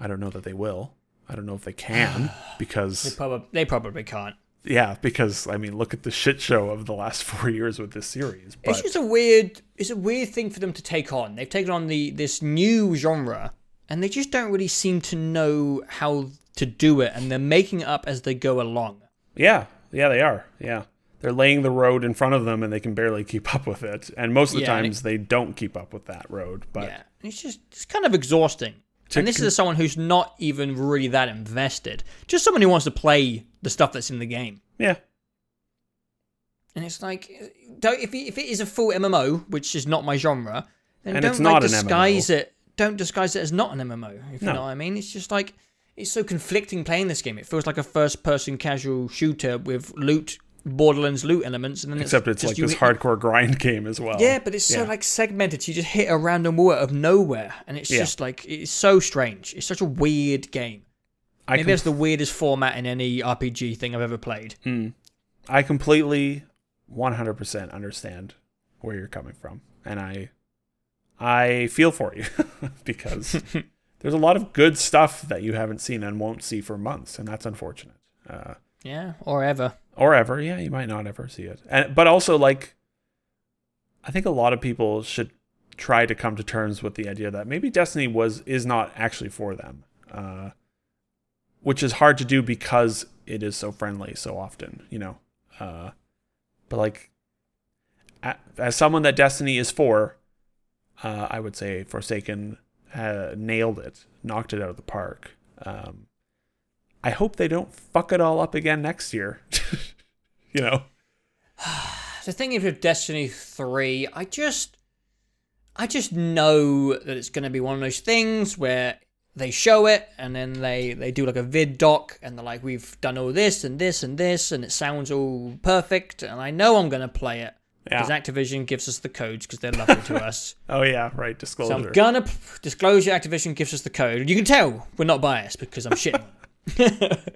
I don't know that they will. I don't know if they can They because probably they probably can't. yeah, because I mean, look at the shit show of the last four years with this series. But it's just a weird it's a weird thing for them to take on. They've taken on the this new genre and they just don't really seem to know how to do it and they're making it up as they go along. Yeah, yeah, they are. Yeah. They're laying the road in front of them and they can barely keep up with it. And most of the Yeah, times they don't keep up with that road. But yeah. It's just it's kind of exhausting. And this con- is someone who's not even really that invested. Just someone who wants to play the stuff that's in the game. yeah. And it's like, don't, if, if it is a full MMO, which is not my genre, then And don't it's like, disguise it. Don't disguise it as not an MMO. If No. you know what I mean, it's just like it's so conflicting playing this game. It feels like a first-person casual shooter with loot, Borderlands loot elements, and then Except it's just like this hit- hardcore grind game as well. Yeah, but it's so Yeah. like segmented. You just hit a random wall out of nowhere, and it's Yeah. just like it's so strange. It's such a weird game. I, Maybe com- that's the weirdest format in any RPG thing I've ever played. Hmm. I completely 100% understand where you're coming from. And I I feel for you because there's a lot of good stuff that you haven't seen and won't see for months, and that's unfortunate. Uh, Yeah, or ever. or ever. Yeah, you might not ever see it. And but also like I think a lot of people should try to come to terms with the idea that maybe Destiny was is not actually for them, uh, which is hard to do because it is so friendly so often, you know. Uh, but like, as someone that Destiny is for, uh, I would say Forsaken uh, nailed it, knocked it out of the park. Um, I hope they don't fuck it all up again next year. you know. the thing is with Destiny 3, I just I just know that it's going to be one of those things where they show it and then they they do like a vid doc and they're like we've done all this and this and this and it sounds all perfect and I know I'm going to play it Yeah. because Activision gives us the codes because they're lovely to us. Oh yeah, right. Disclosure. So. I'm gonna p- disclosure. Activision gives us the code. You can tell we're not biased because I'm shitting.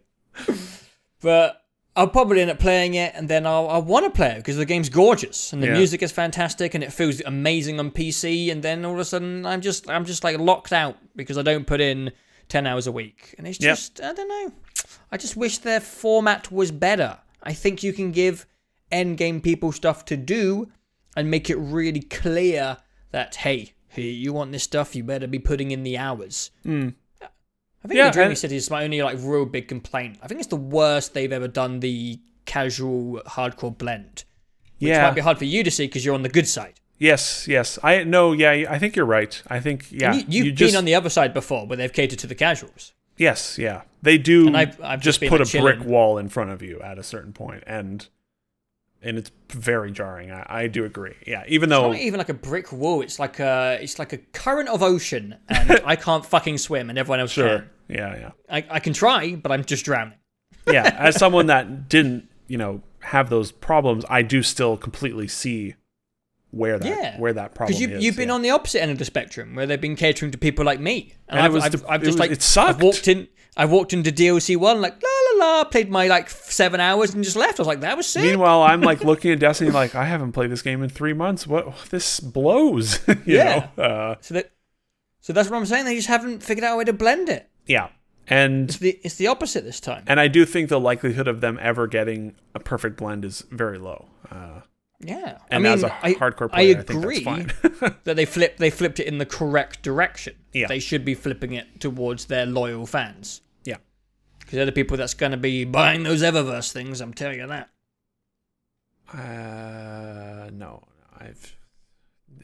but I'll probably end up playing it, and then I'll, I'll want to play it because the game's gorgeous and the Yeah. music is fantastic and it feels amazing on PC. And then all of a sudden, I'm just I'm just like locked out because I don't put in ten hours a week, and it's Yep. just I don't know. I just wish their format was better. I think you can give end game people stuff to do and make it really clear that hey, hey, you want this stuff, you better be putting in the hours. Hmm. I think Yeah, the and- City is my only like real big complaint. I think it's the worst they've ever done the casual hardcore blend. Which yeah. might be hard for you to see because you're on the good side. Yes. Yes. I no. Yeah. I think you're right. I think yeah. you, you've just, been on the other side before, where they've catered to the casuals. Yes. Yeah. They do. And I've- I've just just put like, a brick wall in front of you at a certain point, and and it's very jarring. I, I do agree. Yeah. Even though Not even like a brick wall. It's like a it's like a current of ocean, and I can't fucking swim, and everyone else sure. can. Yeah. Yeah. I, I can try, but I'm just drowning. yeah, as someone that didn't, you know, have those problems, I do still completely see where that Yeah. where that problem Because you, is. you've been yeah. on the opposite end of the spectrum, where they've been catering to people like me, and, And I've, was I've, de- I've just was- like it sucked. I've walked in, I walked into DLC one like la la, played my like seven hours and just left. I was like, that was sick. Meanwhile, I'm like looking at Destiny, like I haven't played this game in three months. What this blows? you Yeah. know? Uh, So that, so that's what I'm saying. They just haven't figured out a way to blend it. yeah, and It's the it's the opposite this time. and I do think the likelihood of them ever getting a perfect blend is very low. Uh, Yeah, and I mean, as a I, hardcore player, I, agree fine. that they flip they flipped it in the correct direction. Yeah. they should be flipping it towards their loyal fans yeah, because they're the people that's going to be buying those Eververse things. I'm telling you that. uh, no, I've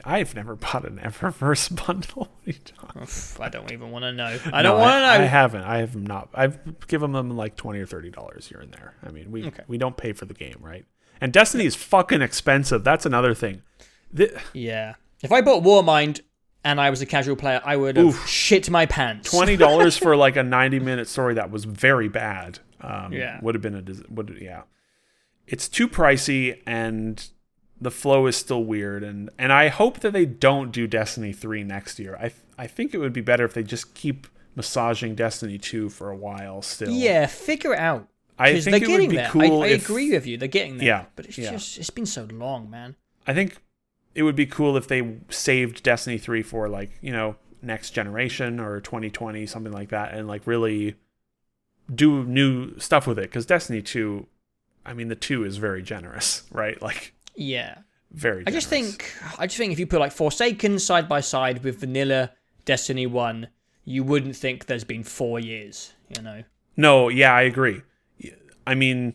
I've never bought an Eververse bundle. What are you talking Oof, I don't even want to know. I don't want to know. I haven't. I have not. I've given them like twenty or thirty dollars here and there. I mean, we Okay. we don't pay for the game, right? And Destiny is fucking expensive. That's another thing. The, Yeah. If I bought Warmind and I was a casual player, I would have Oof. shit my pants. Twenty dollars for like a ninety-minute story that was very bad. Um, Yeah. would have been a would yeah. It's too pricey, and the flow is still weird. and And I hope that they don't do Destiny three next year. I I think it would be better if they just keep massaging Destiny two for a while still. Yeah, figure it out. I think they're it would getting be there. cool I, I if- agree with you. They're getting there. Yeah, But it's yeah. just it's been so long, man. I think it would be cool if they saved Destiny 3 for like, you know, next generation or 2020 something like that and like really do new stuff with it cuz Destiny 2 I mean the 2 is very generous, right? Like Yeah. very I just think I just think if you put like Forsaken side by side with vanilla Destiny 1, you wouldn't think there's been 4 years, you know. No, yeah, I agree. I mean,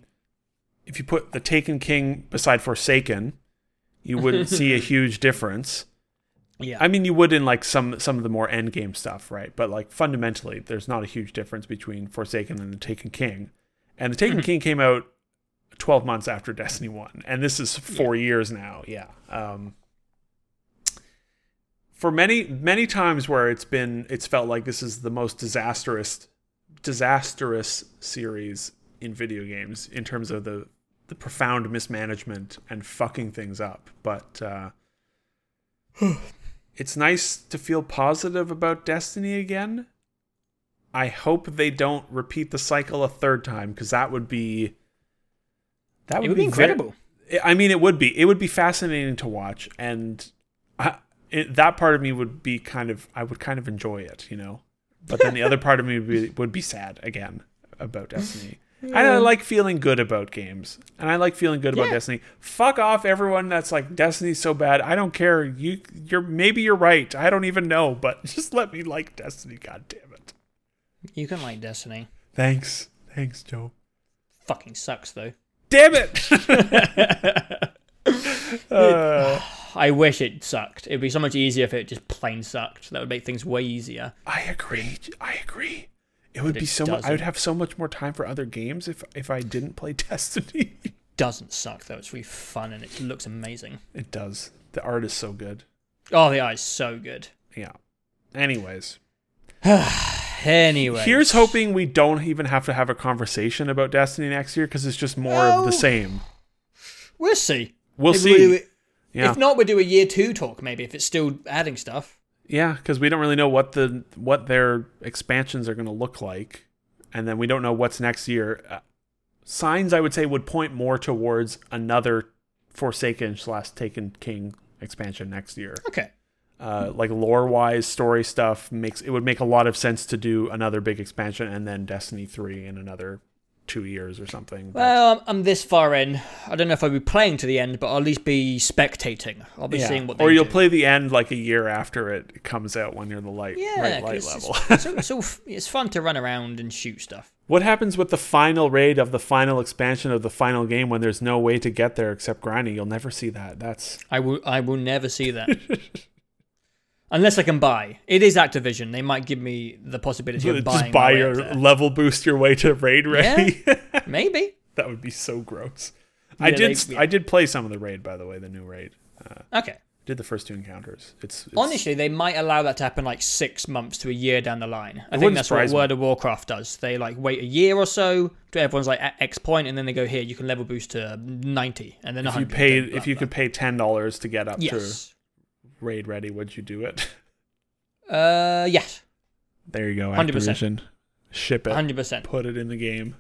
if you put the Taken King beside Forsaken, you wouldn't see a huge difference. Yeah. I mean, you would in like some some of the more end game stuff, right? But like fundamentally, there's not a huge difference between Forsaken and the Taken King. And the Taken King came out 12 months after Destiny 1, and this is 4 years now. Yeah. Um for many many times where it's been it's felt like this is the most disastrous disastrous series in video games in terms of the profound mismanagement and fucking things up. But uh it's nice to feel positive about Destiny again. I hope they don't repeat the cycle a third time because that would be that would, would be very- incredible. I mean, it would be. It would be fascinating to watch, and I, it, that part of me would be kind of. I would kind of enjoy it, you know. But then the other part of me would be, would be sad again about Destiny. I like feeling good about games. And I like feeling good about Yeah. Destiny. Fuck off everyone that's like Destiny's so bad. I don't care. You you're maybe you're right. I don't even know, but just let me like Destiny, god damn it. You can like Destiny. Thanks. Thanks, Joe. Fucking sucks though. Damn it. Uh, I wish it sucked. It'd be so much easier if it just plain sucked. That would make things way easier. I agree. I agree. It would be so much I would have so much more time for other games if if I didn't play Destiny. it Doesn't suck though. It's really fun and it looks amazing. it does. The art is so good. Oh, the art is so good. Yeah. Anyways, Anyway, here's hoping we don't even have to have a conversation about Destiny next year because it's just more of Oh. the same. We'll see. We'll Maybe see. we- yeah. If not, we'll do a year two talk maybe if it's still adding stuff. Yeah, because we don't really know what the what their expansions are going to look like, and then we don't know what's next year. Uh, signs I would say would point more towards another Forsaken slash Taken King expansion next year. Okay. Uh, like lore wise, story stuff makes it would make a lot of sense to do another big expansion and then Destiny three and another two years or something. But Well, I'm, this far in. I don't know if I'll be playing to the end, but I'll at least be spectating. I'll be yeah. seeing what they or you'll do. play the end like a year after it comes out when you're the light Yeah, right light level. It's, so- so- it's fun to run around and shoot stuff. What happens with the final raid of the final expansion of the final game when there's no way to get there except grinding? You'll never see that. That's I will. I will never see that. Unless I can buy. It is Activision. They might give me the possibility of buying. just buy your level boost your way to raid ready. Maybe. that would be so gross. I did they- I did play some of the raid by the way, the new raid. Uh, Okay. did the first two encounters. It's, it's Honestly, they might allow that to happen like six months to a year down the line. I think that's what surprise me. World of Warcraft does. They like wait a year or so to everyone's like at X point, and then they go here. You can level boost to ninety, and then if you 100, paid if you could pay ten dollars to get up Yes. to raid ready, would you do it? Uh, yes. There you go, 100%. Activision. Ship it. Hundred percent. Put it in the game.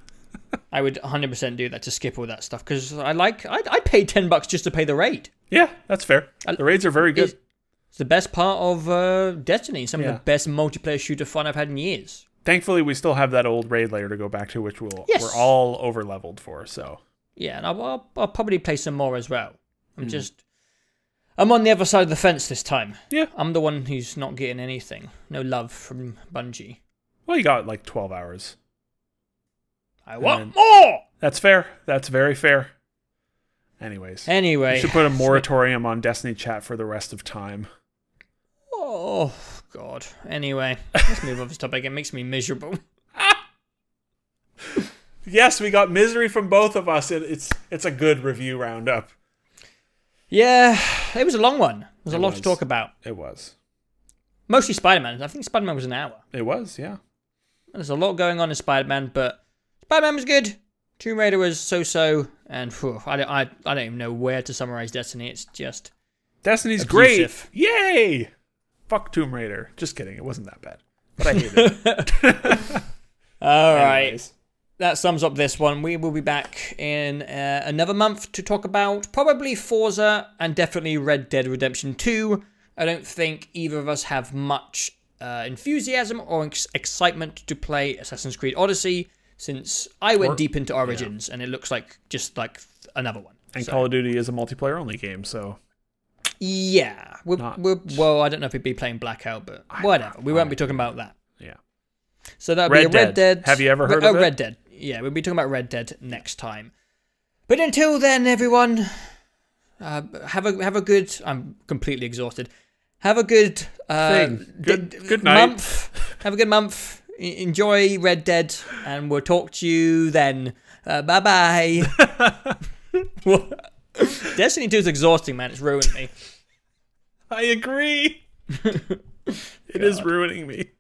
I would hundred percent do that to skip all that stuff because I like. I'd, I paid ten bucks just to pay the raid. Yeah, that's fair. The raids are very good. It's, it's the best part of uh, Destiny. Some of the best multiplayer shooter fun I've had in years. Thankfully, we still have that old raid layer to go back to, which we'll, Yes. we're all over leveled for. So Yeah, and I'll, I'll, I'll probably play some more as well. I'm Mm. just. I'm on the other side of the fence this time. Yeah. I'm the one who's not getting anything. No love from Bungie. well, you got like twelve hours. I want And- more! That's fair. That's very fair. Anyways, Anyway. we should put a moratorium on Destiny chat for the rest of time. Oh, God. Anyway, let's move on this topic. It makes me miserable. Yes, we got misery from both of us. It, it's it's a good review roundup. Yeah, it was a long one. There's a It lot was. to talk about. It was. Mostly Spider Man. I think Spider Man was an hour. It was. Yeah. There's a lot going on in Spider Man, but Spider Man was good. Tomb Raider was so so, and phew, I, don't, I, I don't even know where to summarize Destiny. It's just. Destiny's Abusive. great. Yay! Fuck Tomb Raider. Just kidding. It wasn't that bad. But I hated it. All right. That sums up this one. We will be back in uh, another month to talk about probably Forza and definitely Red Dead Redemption 2. I don't think either of us have much uh, enthusiasm or ex- excitement to play Assassin's Creed Odyssey since I went Or- deep into Origins and it looks like just like another one. And So, Call of Duty is a multiplayer only game, so yeah, we're, Not- we're, well, I don't know if we'd be playing Blackout, but whatever. We won't be talking about that. yeah. So that'll Red be a Red Dead. Dead. Have you ever heard oh, of it? Red Dead. Yeah, we'll be talking about Red Dead next time. But until then, everyone, uh, have a have a good. I'm completely exhausted. Have a good uh, Good- d- good night. month. Have a good month. E- Enjoy Red Dead, and we'll talk to you then. Uh, bye bye. Destiny 2 is exhausting, man. It's ruined me. I agree. it is ruining me.